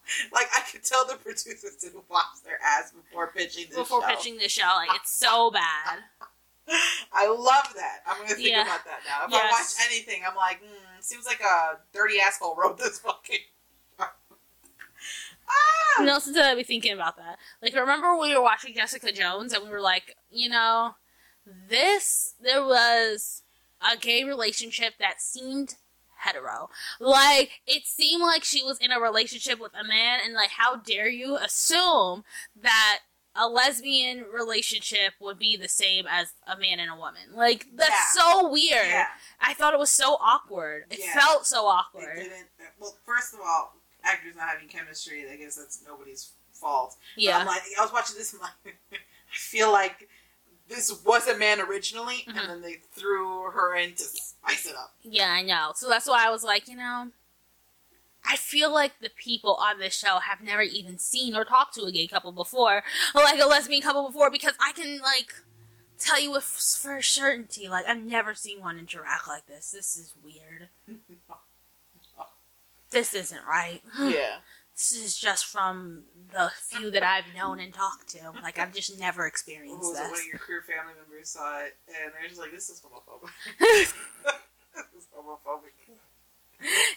Speaker 1: *laughs*
Speaker 2: Like I could tell the producers didn't wash their ass before pitching this
Speaker 1: Before
Speaker 2: show.
Speaker 1: pitching the show, like it's so *laughs* bad.
Speaker 2: I love that. I'm gonna think
Speaker 1: Yeah.
Speaker 2: about that now. If
Speaker 1: Yes.
Speaker 2: I watch anything, I'm like, hmm, seems like a dirty asshole wrote this fucking. *laughs* ah!
Speaker 1: No, since I'd be thinking about that. Like, remember when we were watching Jessica Jones and we were like, you know, this, there was a gay relationship that seemed hetero. Like, it seemed like she was in a relationship with a man, and like, how dare you assume that a lesbian relationship would be the same as a man and a woman? Like, that's
Speaker 2: Yeah.
Speaker 1: so weird.
Speaker 2: Yeah,
Speaker 1: I thought it was so awkward. It
Speaker 2: Yeah.
Speaker 1: felt so
Speaker 2: it
Speaker 1: awkward.
Speaker 2: didn't. Well, first of all, actors not having chemistry. I guess that's nobody's fault.
Speaker 1: Yeah.
Speaker 2: Like, I was watching this. I'm like, *laughs* I feel like this was a man originally,
Speaker 1: Mhm.
Speaker 2: and then they threw her in to spice it up.
Speaker 1: Yeah, I know. So that's why I was like, you know, I feel like the people on this show have never even seen or talked to a gay couple before, or like a lesbian couple before, because I can like tell you with for certainty, like I've never seen one interact like this. This is weird. *laughs* This isn't right.
Speaker 2: yeah.
Speaker 1: This is just from the few that I've known and talked to. Like I've just never experienced
Speaker 2: was it? One of your queer family members saw it, and they're just like, "This is homophobic. *laughs* *laughs* this is homophobic."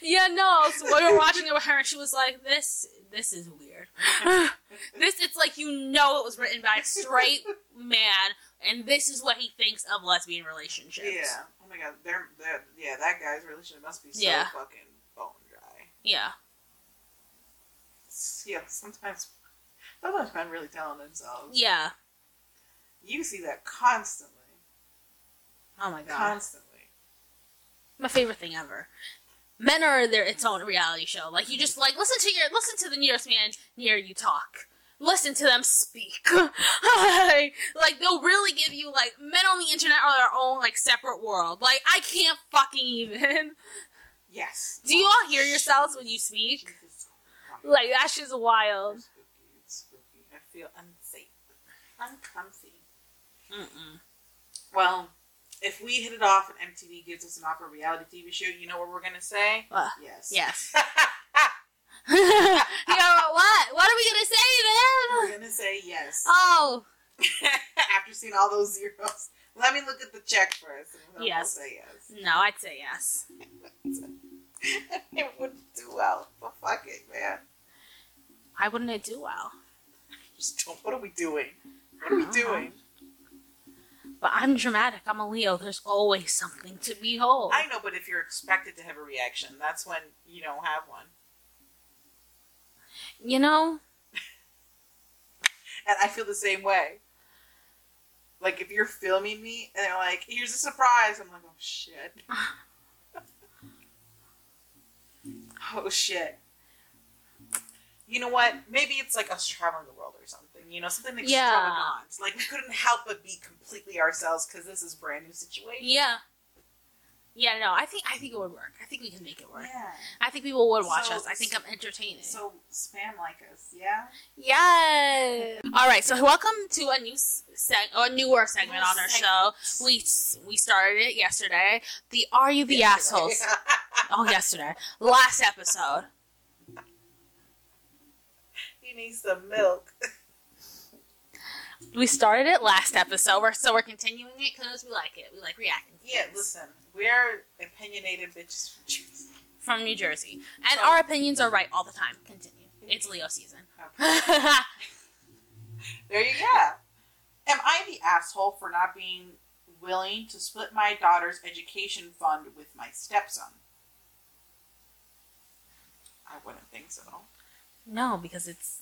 Speaker 1: Yeah, no. So we were watching it with her, and she was like, "This, this is weird. *laughs* this, it's like you know it was written by a straight man, and this is what he thinks of lesbian relationships."
Speaker 2: Yeah. Oh my god. They're, they're yeah. That guy's relationship must be so
Speaker 1: Yeah.
Speaker 2: fucking bone dry.
Speaker 1: yeah,
Speaker 2: It's- yeah. Sometimes, sometimes men really tell on themselves.
Speaker 1: yeah.
Speaker 2: You see that constantly.
Speaker 1: Oh my god,
Speaker 2: Constantly.
Speaker 1: my favorite thing ever. Men are their its own reality show. Like you just like listen to your listen to the nearest man near you talk. Listen to them speak. *laughs* like they'll really give you like men on the internet are their own like separate world. Like I can't fucking even.
Speaker 2: Yes.
Speaker 1: Do you all hear yourselves when you speak?
Speaker 2: Jesus Christ.
Speaker 1: Like that shit's wild.
Speaker 2: It's spooky. It's spooky. I feel unsafe. Uncomfy.
Speaker 1: Mm-mm.
Speaker 2: Well, if we hit it off and MTV gives us an offer reality TV show, you know what we're gonna say?
Speaker 1: Uh,
Speaker 2: Yes.
Speaker 1: yes. *laughs* *laughs* you know what? What are we gonna say then?
Speaker 2: we're gonna say yes. *laughs*
Speaker 1: Oh,
Speaker 2: After seeing all those zeros, let me look at the check first. And then
Speaker 1: Yes.
Speaker 2: We'll say yes.
Speaker 1: no, I'd say yes.
Speaker 2: it wouldn't do well, but fuck it, man.
Speaker 1: Why wouldn't it do well?
Speaker 2: Just don't. What are we doing? What are we doing?
Speaker 1: But I'm dramatic. I'm a Leo. There's always something to behold.
Speaker 2: I know, but if you're expected to have a reaction, that's when you don't have one.
Speaker 1: You know, *laughs*
Speaker 2: And I feel the same way. Like if you're filming me and they're like, "Here's a surprise," I'm like, "Oh shit." *laughs* *laughs* oh shit. You know what? Maybe it's like us traveling the world or something. You know, something
Speaker 1: Yeah.
Speaker 2: extravagant. Like we couldn't help but be completely ourselves because this is a brand new situation.
Speaker 1: yeah, yeah. No, I think I think it would work. I think we can make it work.
Speaker 2: Yeah.
Speaker 1: I think people would watch
Speaker 2: So-
Speaker 1: us. I think I'm entertaining.
Speaker 2: So spam like us, yeah.
Speaker 1: Yes. All right. So welcome to a new seg- or newer segment
Speaker 2: New
Speaker 1: on our show. We we started it yesterday. The Are You the Assholes? *laughs* Oh, yesterday. Last episode.
Speaker 2: You need some milk.
Speaker 1: We started it last episode, we're, so we're continuing it because we like it. We like reacting. to
Speaker 2: Yeah, listen, we're opinionated bitches from Jersey.
Speaker 1: From New Jersey, and
Speaker 2: So-
Speaker 1: our opinions are right all the time. Continue. It's Leo season. *laughs*
Speaker 2: There you go. Am I the asshole for not being willing to split my daughter's education fund with my stepson? I wouldn't think so.
Speaker 1: no, because it's.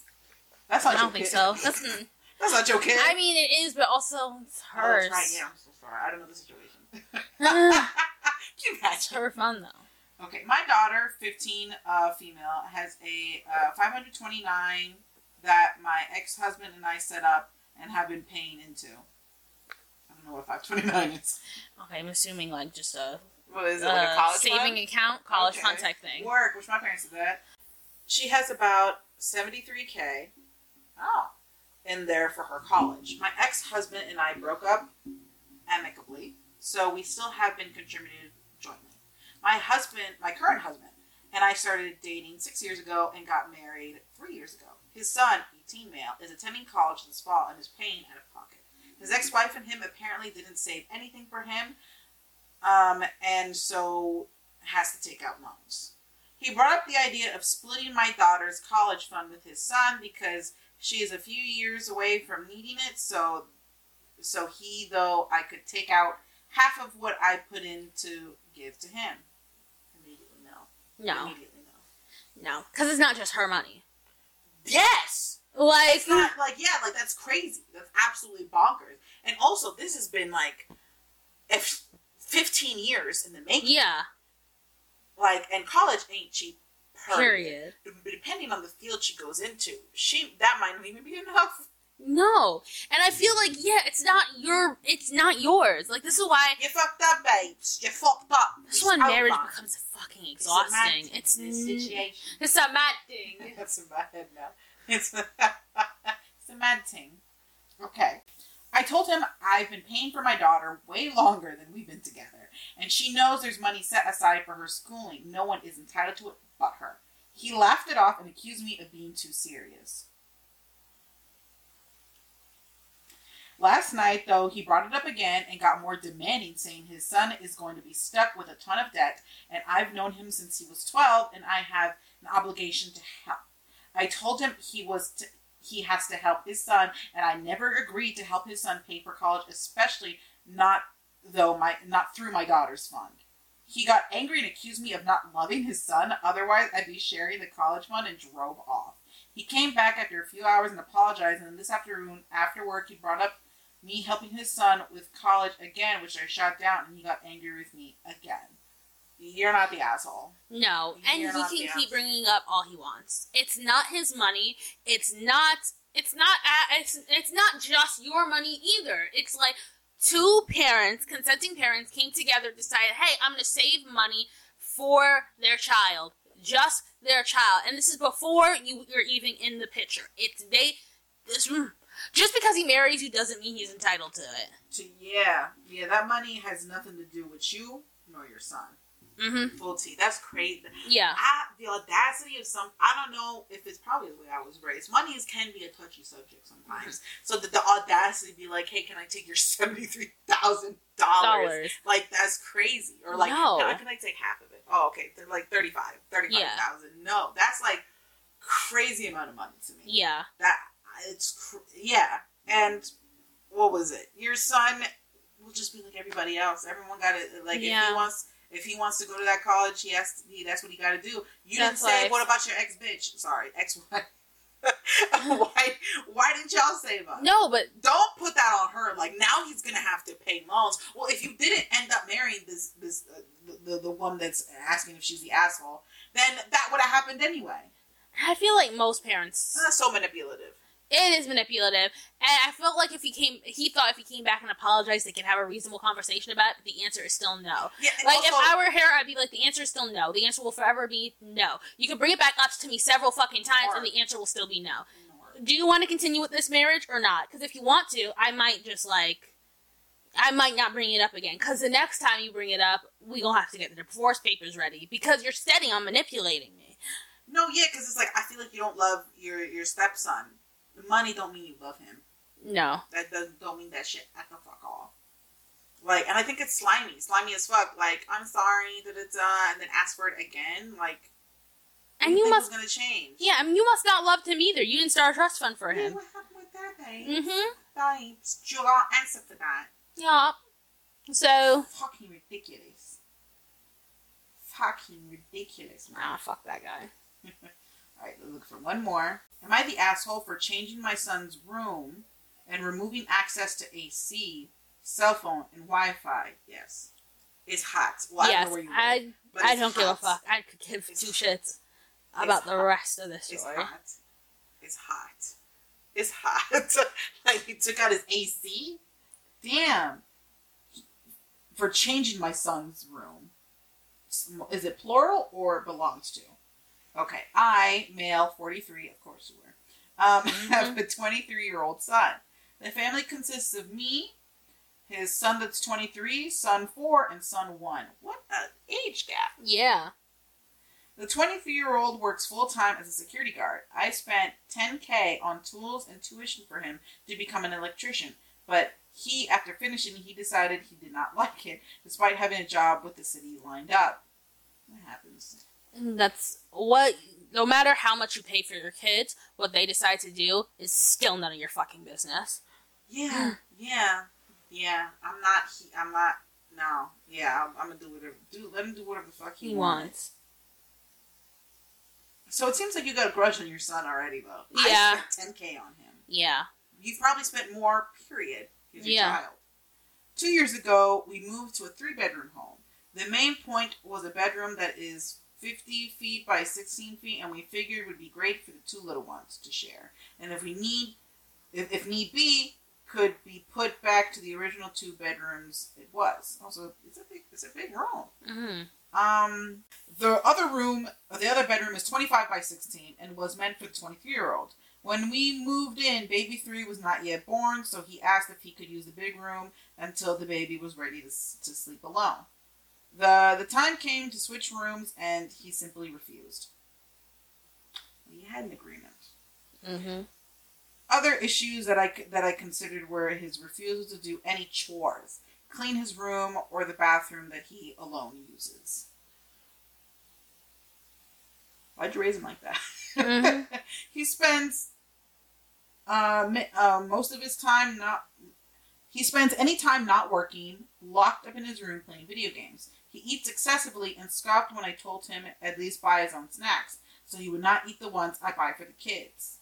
Speaker 2: That's
Speaker 1: I don't think
Speaker 2: kid.
Speaker 1: so. *laughs* That's, mm,
Speaker 2: That's not your kid.
Speaker 1: I mean, it is, but also it's
Speaker 2: Oh,
Speaker 1: hers.
Speaker 2: that's right. Yeah, I'm so sorry. I don't know the situation. *laughs* *sighs*
Speaker 1: it's
Speaker 2: Can you imagine?
Speaker 1: her fun though.
Speaker 2: Okay, my daughter, 15, uh, female, has a uh, 529 that my ex-husband and I set up and have been paying into. I don't know what 529 is.
Speaker 1: Okay, I'm assuming like just a,
Speaker 2: What is it, like a
Speaker 1: uh,
Speaker 2: college
Speaker 1: saving
Speaker 2: fund?
Speaker 1: account, college
Speaker 2: Okay.
Speaker 1: fund type thing.
Speaker 2: Work, which my parents did that. She has about 73k
Speaker 1: Oh.
Speaker 2: in there for her college. My ex-husband and I broke up amicably, so we still have been contributing jointly. My husband, my current husband, and I started dating six years ago and got married three years ago. His son, 18 male, is attending college this fall and is paying out of pocket. His ex-wife and him apparently didn't save anything for him, um, and so has to take out loans. He brought up the idea of splitting my daughter's college fund with his son because she is a few years away from needing it. So, so he though I could take out half of what I put in to give to him. Immediately no.
Speaker 1: No,
Speaker 2: Immediately no.
Speaker 1: no, because it's not just her money.
Speaker 2: Yes.
Speaker 1: Like,
Speaker 2: It's not like yeah, like that's crazy. That's absolutely bonkers. And also, this has been like, if fifteen years in the making.
Speaker 1: yeah,
Speaker 2: Like, and college ain't cheap.
Speaker 1: Period.
Speaker 2: Depending on the field she goes into, she that might not even be enough.
Speaker 1: No, and I feel like yeah, it's not your, it's not yours. Like this is why
Speaker 2: You fucked up, babes. You fucked up.
Speaker 1: this is
Speaker 2: It's
Speaker 1: marriage becomes fucking exhausting.
Speaker 2: It's a mad
Speaker 1: It's
Speaker 2: this situation.
Speaker 1: it's a mad thing. *laughs*
Speaker 2: That's in my head now. It's, *laughs* it's a mad thing. Okay. I told him I've been paying for my daughter way longer than we've been together, and she knows there's money set aside for her schooling. No one is entitled to it but her. He laughed it off and accused me of being too serious. Last night, though, he brought it up again and got more demanding, saying his son is going to be stuck with a ton of debt, and I've known him since he was 12, and I have an obligation to help. I told him he was to, he has to help his son, and I never agreed to help his son pay for college, especially not though my not through my daughter's fund. He got angry and accused me of not loving his son, otherwise I'd be sharing the college fund and drove off. He came back after a few hours and apologized, and this afternoon, after work, he brought up me helping his son with college again, which I shot down, and he got angry with me again. You're not the asshole.
Speaker 1: No, and
Speaker 2: You're
Speaker 1: he can keep bringing up all he wants. It's not his money. It's not. It's not. Uh, it's. It's not just your money either. It's like two parents, consenting parents, came together, decided, "Hey, I'm going to save money for their child, just their child." And this is before you you're even in the picture. It's they. This mm, just because he marries you doesn't mean he's entitled to it.
Speaker 2: To, yeah, yeah, that money has nothing to do with you nor your son.
Speaker 1: Mm-hmm.
Speaker 2: Full T. That's crazy.
Speaker 1: Yeah.
Speaker 2: I, the audacity of some, I don't know if it's probably the way I was raised. Money is, can be a touchy subject sometimes. So that the audacity be like, hey, can I take your $73,000? Like, that's crazy. Or like,
Speaker 1: No.
Speaker 2: can, I, can I take half of it? Oh, okay. They're like 35 35000 No, that's like crazy amount of money to me.
Speaker 1: Yeah.
Speaker 2: That, it's, cr- yeah. And what was it? Your son will just be like everybody else. Everyone got it. like, if he wants if he wants to go to that college, he has to. He, that's what he got to do. You
Speaker 1: That's
Speaker 2: didn't say.
Speaker 1: life.
Speaker 2: What about your ex bitch? Sorry, ex wife. *laughs* why? Why didn't y'all save us?
Speaker 1: No, but
Speaker 2: Don't put that on her. Like now he's gonna have to pay loans. Well, if you didn't end up marrying this this uh, the, the the woman that's asking if she's the asshole, then that would have happened anyway.
Speaker 1: I feel like most parents
Speaker 2: That's so manipulative.
Speaker 1: It is manipulative, and I felt like if he came, he thought if he came back and apologized, they could have a reasonable conversation about it. But the answer is still no.
Speaker 2: Yeah.
Speaker 1: Like
Speaker 2: also,
Speaker 1: if I were here, I'd be like, the answer is still no. The answer will forever be no. You can bring it back up to me several fucking times, and the answer will still be no. Do you want to continue with this marriage or not? Because if you want to, I might just like, I might not bring it up again. Because the next time you bring it up, we gonna have to get the divorce papers ready because you're steady on manipulating me.
Speaker 2: no, yeah, because it's like I feel like you don't love your your stepson. The money don't mean you love him.
Speaker 1: No.
Speaker 2: That doesn't don't mean that shit at the fuck all. Like, and I think it's slimy, slimy as fuck. Like, I'm sorry, da da da, and then ask for it again. Like,
Speaker 1: And you must,
Speaker 2: gonna change.
Speaker 1: yeah, I mean, you must not love him either. You didn't start a trust fund for
Speaker 2: Yeah,
Speaker 1: him.
Speaker 2: what happened with that, babe?
Speaker 1: Mm-hmm.
Speaker 2: Babes, you got answer for that.
Speaker 1: Yeah. So,
Speaker 2: Fucking ridiculous. Fucking ridiculous, man.
Speaker 1: ah, fuck that guy. *laughs*
Speaker 2: All right, let's look for one more. Am I the asshole for changing my son's room and removing access to AC, cell phone, and Wi-Fi? Yes. It's hot. Well, I don't
Speaker 1: yes,
Speaker 2: you live,
Speaker 1: I, I don't give a fuck. I could give
Speaker 2: It's
Speaker 1: two shits about the
Speaker 2: hot.
Speaker 1: rest of this story.
Speaker 2: It's hot. It's hot. It's hot. *laughs* like he took out his AC. Damn. For changing my son's room. Is it plural or belongs to? Okay. I, male, 43, of course you were, um, *laughs* have a 23 year old son. The family consists of me, his son that's 23, son 4, and son 1. What an age gap.
Speaker 1: Yeah.
Speaker 2: The 23 year old works full time as a security guard. I spent 10k on tools and tuition for him to become an electrician, but he, after finishing, he decided he did not *laughs* like it, despite having a job with the city lined up. What happens?
Speaker 1: And That's what. No matter how much you pay for your kids, what they decide to do is still none of your fucking business.
Speaker 2: Yeah, yeah, yeah. I'm not. He, I'm not. No. Yeah, I'm, I'm gonna do whatever. Do let him do whatever the fuck he,
Speaker 1: He
Speaker 2: wants.
Speaker 1: wants.
Speaker 2: So it seems like you got a grudge on your son already, though.
Speaker 1: Yeah.
Speaker 2: I spent 10k on him.
Speaker 1: Yeah.
Speaker 2: You've probably spent more, period.
Speaker 1: Yeah.
Speaker 2: child. Two years ago, we moved to a three bedroom home. The main point was a bedroom that is 50 feet by 16 feet, and we figured would be great for the two little ones to share. And if we need, if, if need be, could be put back to the original two bedrooms it was. Also, it's a big, it's a big room.
Speaker 1: hmm
Speaker 2: Um, the other room, the other bedroom is 25 by 16 and was meant for the 23 year old. When we moved in, baby three was not yet born, so he asked if he could use the big room until the baby was ready to, to sleep alone. The, the time came to switch rooms, and he simply refused. We had an agreement.
Speaker 1: hmm
Speaker 2: Other issues that I, that I considered were his refusal to do any chores, clean his room, or the bathroom that he alone uses. Why'd you raise him like that?
Speaker 1: Mhm. *laughs*
Speaker 2: he spends uh, uh, most of his time not. He spends any time not working, locked up in his room playing video games. He eats excessively and scoffed when I told him at least buy his own snacks, so he would not eat the ones I buy for the kids.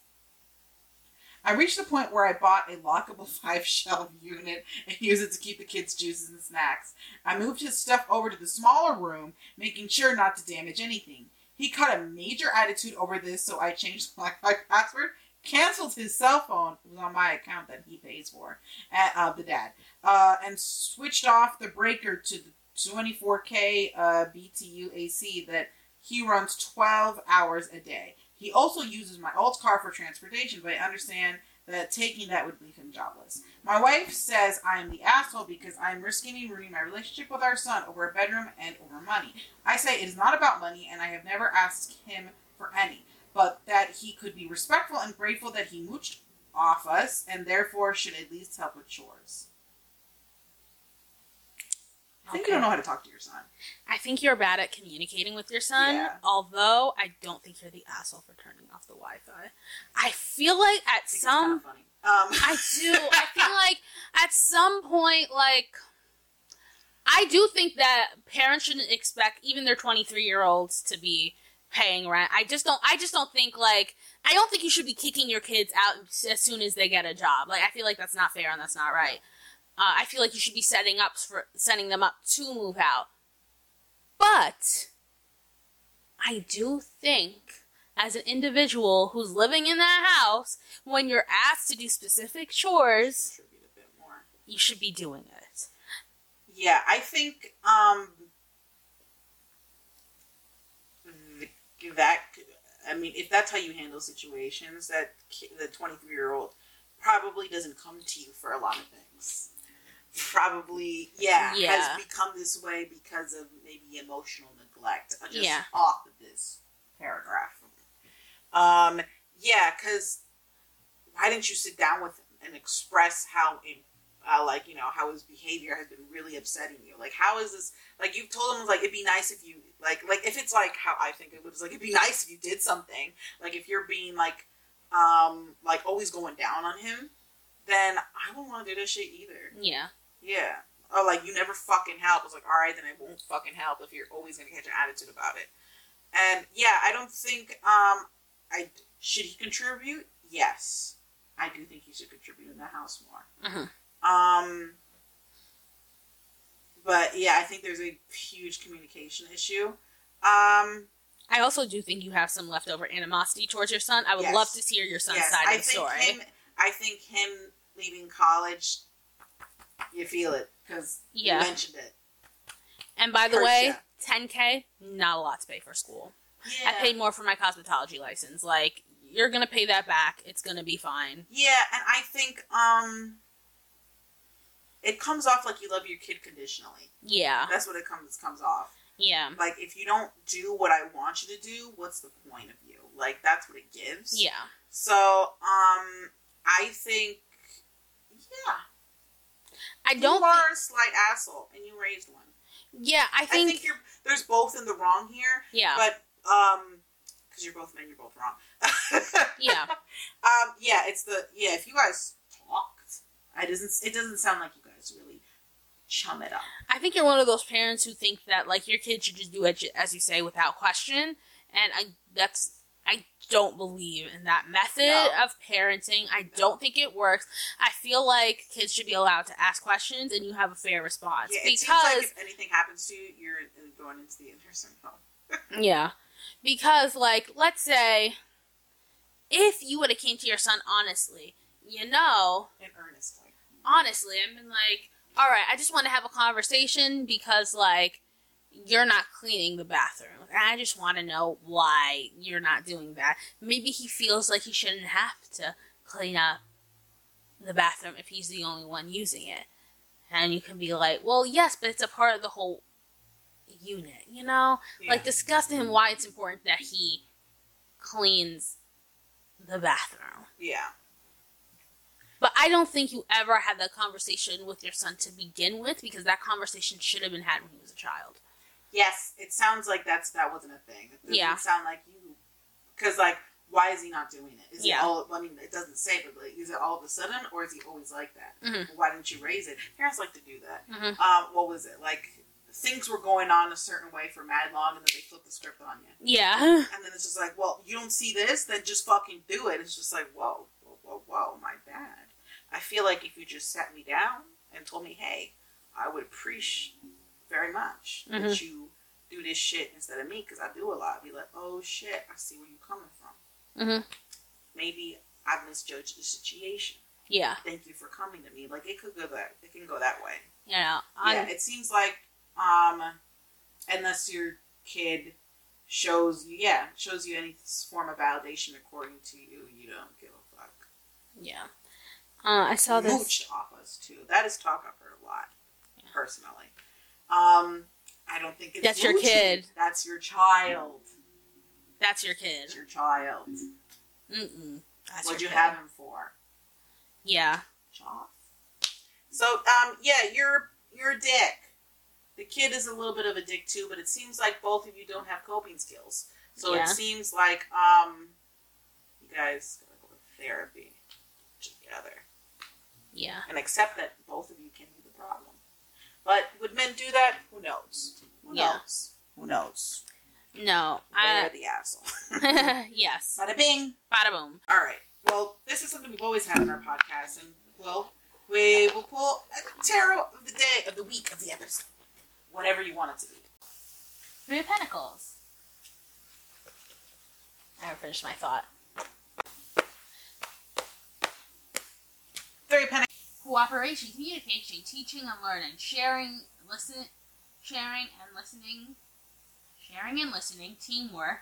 Speaker 2: I reached the point where I bought a lockable *laughs* five shelf unit and used it to keep the kids' juices and snacks. I moved his stuff over to the smaller room, making sure not to damage anything. He caught a major attitude over this, so I changed *laughs* my password, canceled his cell phone, it was on my account that he pays for, uh, the dad, uh, and switched off the breaker to the 24K uh, BTU AC that he runs 12 hours a day. He also uses my old car for transportation, but I understand that taking that would leave him jobless. My wife says I am the asshole because I am risking and ruining my relationship with our son over a bedroom and over money. I say it is not about money, and I have never asked him for any, but that he could be respectful and grateful that he mooched off us, and therefore should at least help with chores. I think you don't know how to talk to your son.
Speaker 1: I think you're bad at communicating with your son,
Speaker 2: Yeah.
Speaker 1: although I don't think you're the asshole for turning off the Wi Fi. I feel like at
Speaker 2: I
Speaker 1: some
Speaker 2: kind of. Um,
Speaker 1: I do. I *laughs* feel like at some point, like, I do think that parents shouldn't expect even their 23 year olds to be paying rent. I just don't. I just don't think like. I don't think you should be kicking your kids out as soon as they get a job. Like, I feel like that's not fair and that's not right. Uh, I feel like you should be setting up for setting them up to move out. But I do think as an individual who's living in that house, when you're asked to do specific chores,
Speaker 2: contribute a bit more.
Speaker 1: you should be doing it.
Speaker 2: Yeah, I think um that I mean, if that's how you handle situations, that the 23 year old probably doesn't come to you for a lot of things. Probably, yeah,
Speaker 1: Yeah.
Speaker 2: has become this way because of maybe emotional neglect. Just
Speaker 1: Yeah.
Speaker 2: off of this paragraph. Um, yeah, because why didn't you sit down with him and express how uh, like you know how his behavior has been really upsetting you like how is this like you've told him like it'd be nice if you like like if it's like how i think it was like it'd be nice if you did something like if you're being like um like always going down on him then i don't want to do this shit either
Speaker 1: Yeah.
Speaker 2: Yeah or like you never fucking help it's like all right then i won't fucking help if you're always gonna catch an attitude about it and yeah i don't think um i should he contribute yes i do think he should contribute in the house more
Speaker 1: Mhm.
Speaker 2: um, but yeah, I think there's a huge communication issue. Um,
Speaker 1: I also do think you have some leftover animosity towards your son. I would
Speaker 2: Yes.
Speaker 1: love to hear your son's
Speaker 2: yes,
Speaker 1: side
Speaker 2: I
Speaker 1: of the story.
Speaker 2: him. I think him leaving college, you feel it because
Speaker 1: Yeah.
Speaker 2: you mentioned it.
Speaker 1: and by the
Speaker 2: hurts
Speaker 1: way,
Speaker 2: ya.
Speaker 1: 10k, not a lot to pay for school.
Speaker 2: Yeah,
Speaker 1: I paid more for my cosmetology license. Like, you're gonna pay that back. It's gonna be fine.
Speaker 2: yeah, and I think um, it comes off like you love your kid conditionally.
Speaker 1: Yeah.
Speaker 2: That's what it comes comes off.
Speaker 1: Yeah.
Speaker 2: Like if you don't do what I want you to do, what's the point of you? Like that's what it gives.
Speaker 1: Yeah.
Speaker 2: So, um, I think, yeah,
Speaker 1: I don't
Speaker 2: you are
Speaker 1: think,
Speaker 2: a slight asshole, and you raised one.
Speaker 1: Yeah, I
Speaker 2: I
Speaker 1: think,
Speaker 2: think, you're there's both in the wrong here,
Speaker 1: yeah.
Speaker 2: but um, because you're both men, you're both wrong. *laughs*
Speaker 1: yeah.
Speaker 2: Um, yeah, it's the yeah. If you guys talked, I doesn't. It doesn't sound like you guys really chum it up.
Speaker 1: I think you're one of those parents who think that like your kid should just do it as you say without question, and I that's I don't believe in that method
Speaker 2: No.
Speaker 1: of parenting. I don't think it works. I feel like kids should be allowed to ask questions and you have a fair response
Speaker 2: Yeah, it
Speaker 1: because
Speaker 2: seems like if anything happens to you, you're going into the nursing home. *laughs*
Speaker 1: yeah, because like let's say if you would have came to your son honestly, you know,
Speaker 2: In earnest, like
Speaker 1: honestly, I've been like, all right, I just want to have a conversation because, like, you're not cleaning the bathroom. And I just want to know why you're not doing that. Maybe he feels like he shouldn't have to clean up the bathroom if he's the only one using it. And you can be like, well, yes, but it's a part of the whole unit, you know?
Speaker 2: yeah.
Speaker 1: Like, discuss to him why it's important that he cleans the bathroom.
Speaker 2: yeah.
Speaker 1: But I don't think you ever had that conversation with your son to begin with because that conversation should have been had when he was a child.
Speaker 2: Yes, it sounds like that's that wasn't a thing. It
Speaker 1: Yeah.
Speaker 2: sound like you, because like, why is he not doing it? Is
Speaker 1: Yeah.
Speaker 2: it all? I mean, it doesn't say, but like, is it all of a sudden, or is he always like that?
Speaker 1: Mhm.
Speaker 2: Why didn't you raise it? Parents like to do that.
Speaker 1: Mhm.
Speaker 2: Um, what was it like? Things were going on a certain way for mad long, and then they flip the script on you,
Speaker 1: Yeah.
Speaker 2: and then it's just like, well, you don't see this, then just fucking do it. It's just like, whoa, whoa, whoa, whoa, my bad. I feel like if you just sat me down and told me, hey, I would appreciate very much that
Speaker 1: Mhm.
Speaker 2: you do this shit instead of me because I do a lot. I'd be like, oh shit, I see where you're coming from.
Speaker 1: Mhm.
Speaker 2: Maybe I misjudged the situation.
Speaker 1: Yeah.
Speaker 2: Thank you for coming to me. Like it could go that it can go that way.
Speaker 1: Know, I'm,
Speaker 2: yeah, it seems like um, unless your kid shows you, yeah, shows you any form of validation according to you, you don't give a fuck.
Speaker 1: yeah. Uh, I saw this.
Speaker 2: Mooched off us too. That is talk I've heard a lot, personally. Um, I don't think it's
Speaker 1: That's your kid.
Speaker 2: That's your child.
Speaker 1: That's your kid.
Speaker 2: It's your child.
Speaker 1: Mm-mm. That's
Speaker 2: What'd you
Speaker 1: kid.
Speaker 2: have him for?
Speaker 1: Yeah.
Speaker 2: Joff. So, um, yeah, you're you're a dick. The kid is a little bit of a dick too, but it seems like both of you don't have coping skills. So
Speaker 1: Yeah.
Speaker 2: it seems like um, you guys gotta go to therapy together
Speaker 1: Yeah.
Speaker 2: and accept that both of you can be the problem. But would men do that? Who knows? Who
Speaker 1: Yeah.
Speaker 2: knows? Who knows?
Speaker 1: No.
Speaker 2: They're
Speaker 1: I.
Speaker 2: the asshole. *laughs* *laughs*
Speaker 1: yes.
Speaker 2: Bada bing.
Speaker 1: Bada boom.
Speaker 2: All right. Well, this is something we've always had on our podcast, and well, we will pull a tarot of the day, of the week, of the episode, whatever you want it to be.
Speaker 1: Three of Pentacles. I haven't finished my thought.
Speaker 2: Three penny.
Speaker 1: Cooperation, communication, teaching and learning, sharing, listen, sharing and listening, sharing and listening, teamwork.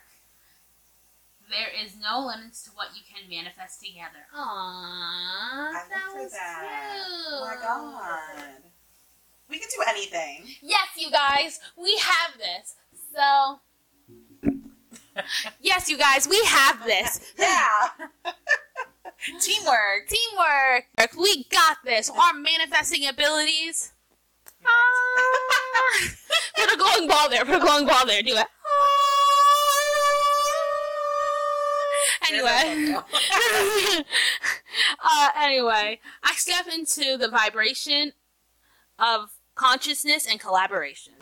Speaker 1: There is no limits to what you can manifest together. Aww,
Speaker 2: I
Speaker 1: that was
Speaker 2: that.
Speaker 1: cute.
Speaker 2: Oh my god. We can do anything.
Speaker 1: Yes, you guys, we have this. So, *laughs* yes, you guys, we have this. *laughs*
Speaker 2: Yeah. *laughs* Teamwork.
Speaker 1: Teamwork. We got this. Our manifesting abilities. Ah. *laughs* Put a glowing ball there. Put a glowing ball there. Do it. Anyway. *laughs* uh, anyway, I step into the vibration of consciousness and collaboration.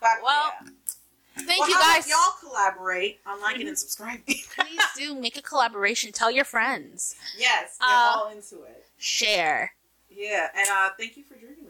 Speaker 2: Fuck
Speaker 1: Well,
Speaker 2: yeah.
Speaker 1: Thank
Speaker 2: well,
Speaker 1: you guys.
Speaker 2: y'all collaborate on liking and *laughs* subscribing.
Speaker 1: Please do *laughs* make a collaboration. Tell your friends.
Speaker 2: yes, get
Speaker 1: Uh,
Speaker 2: all into it.
Speaker 1: Share.
Speaker 2: Yeah, and uh, thank you for joining with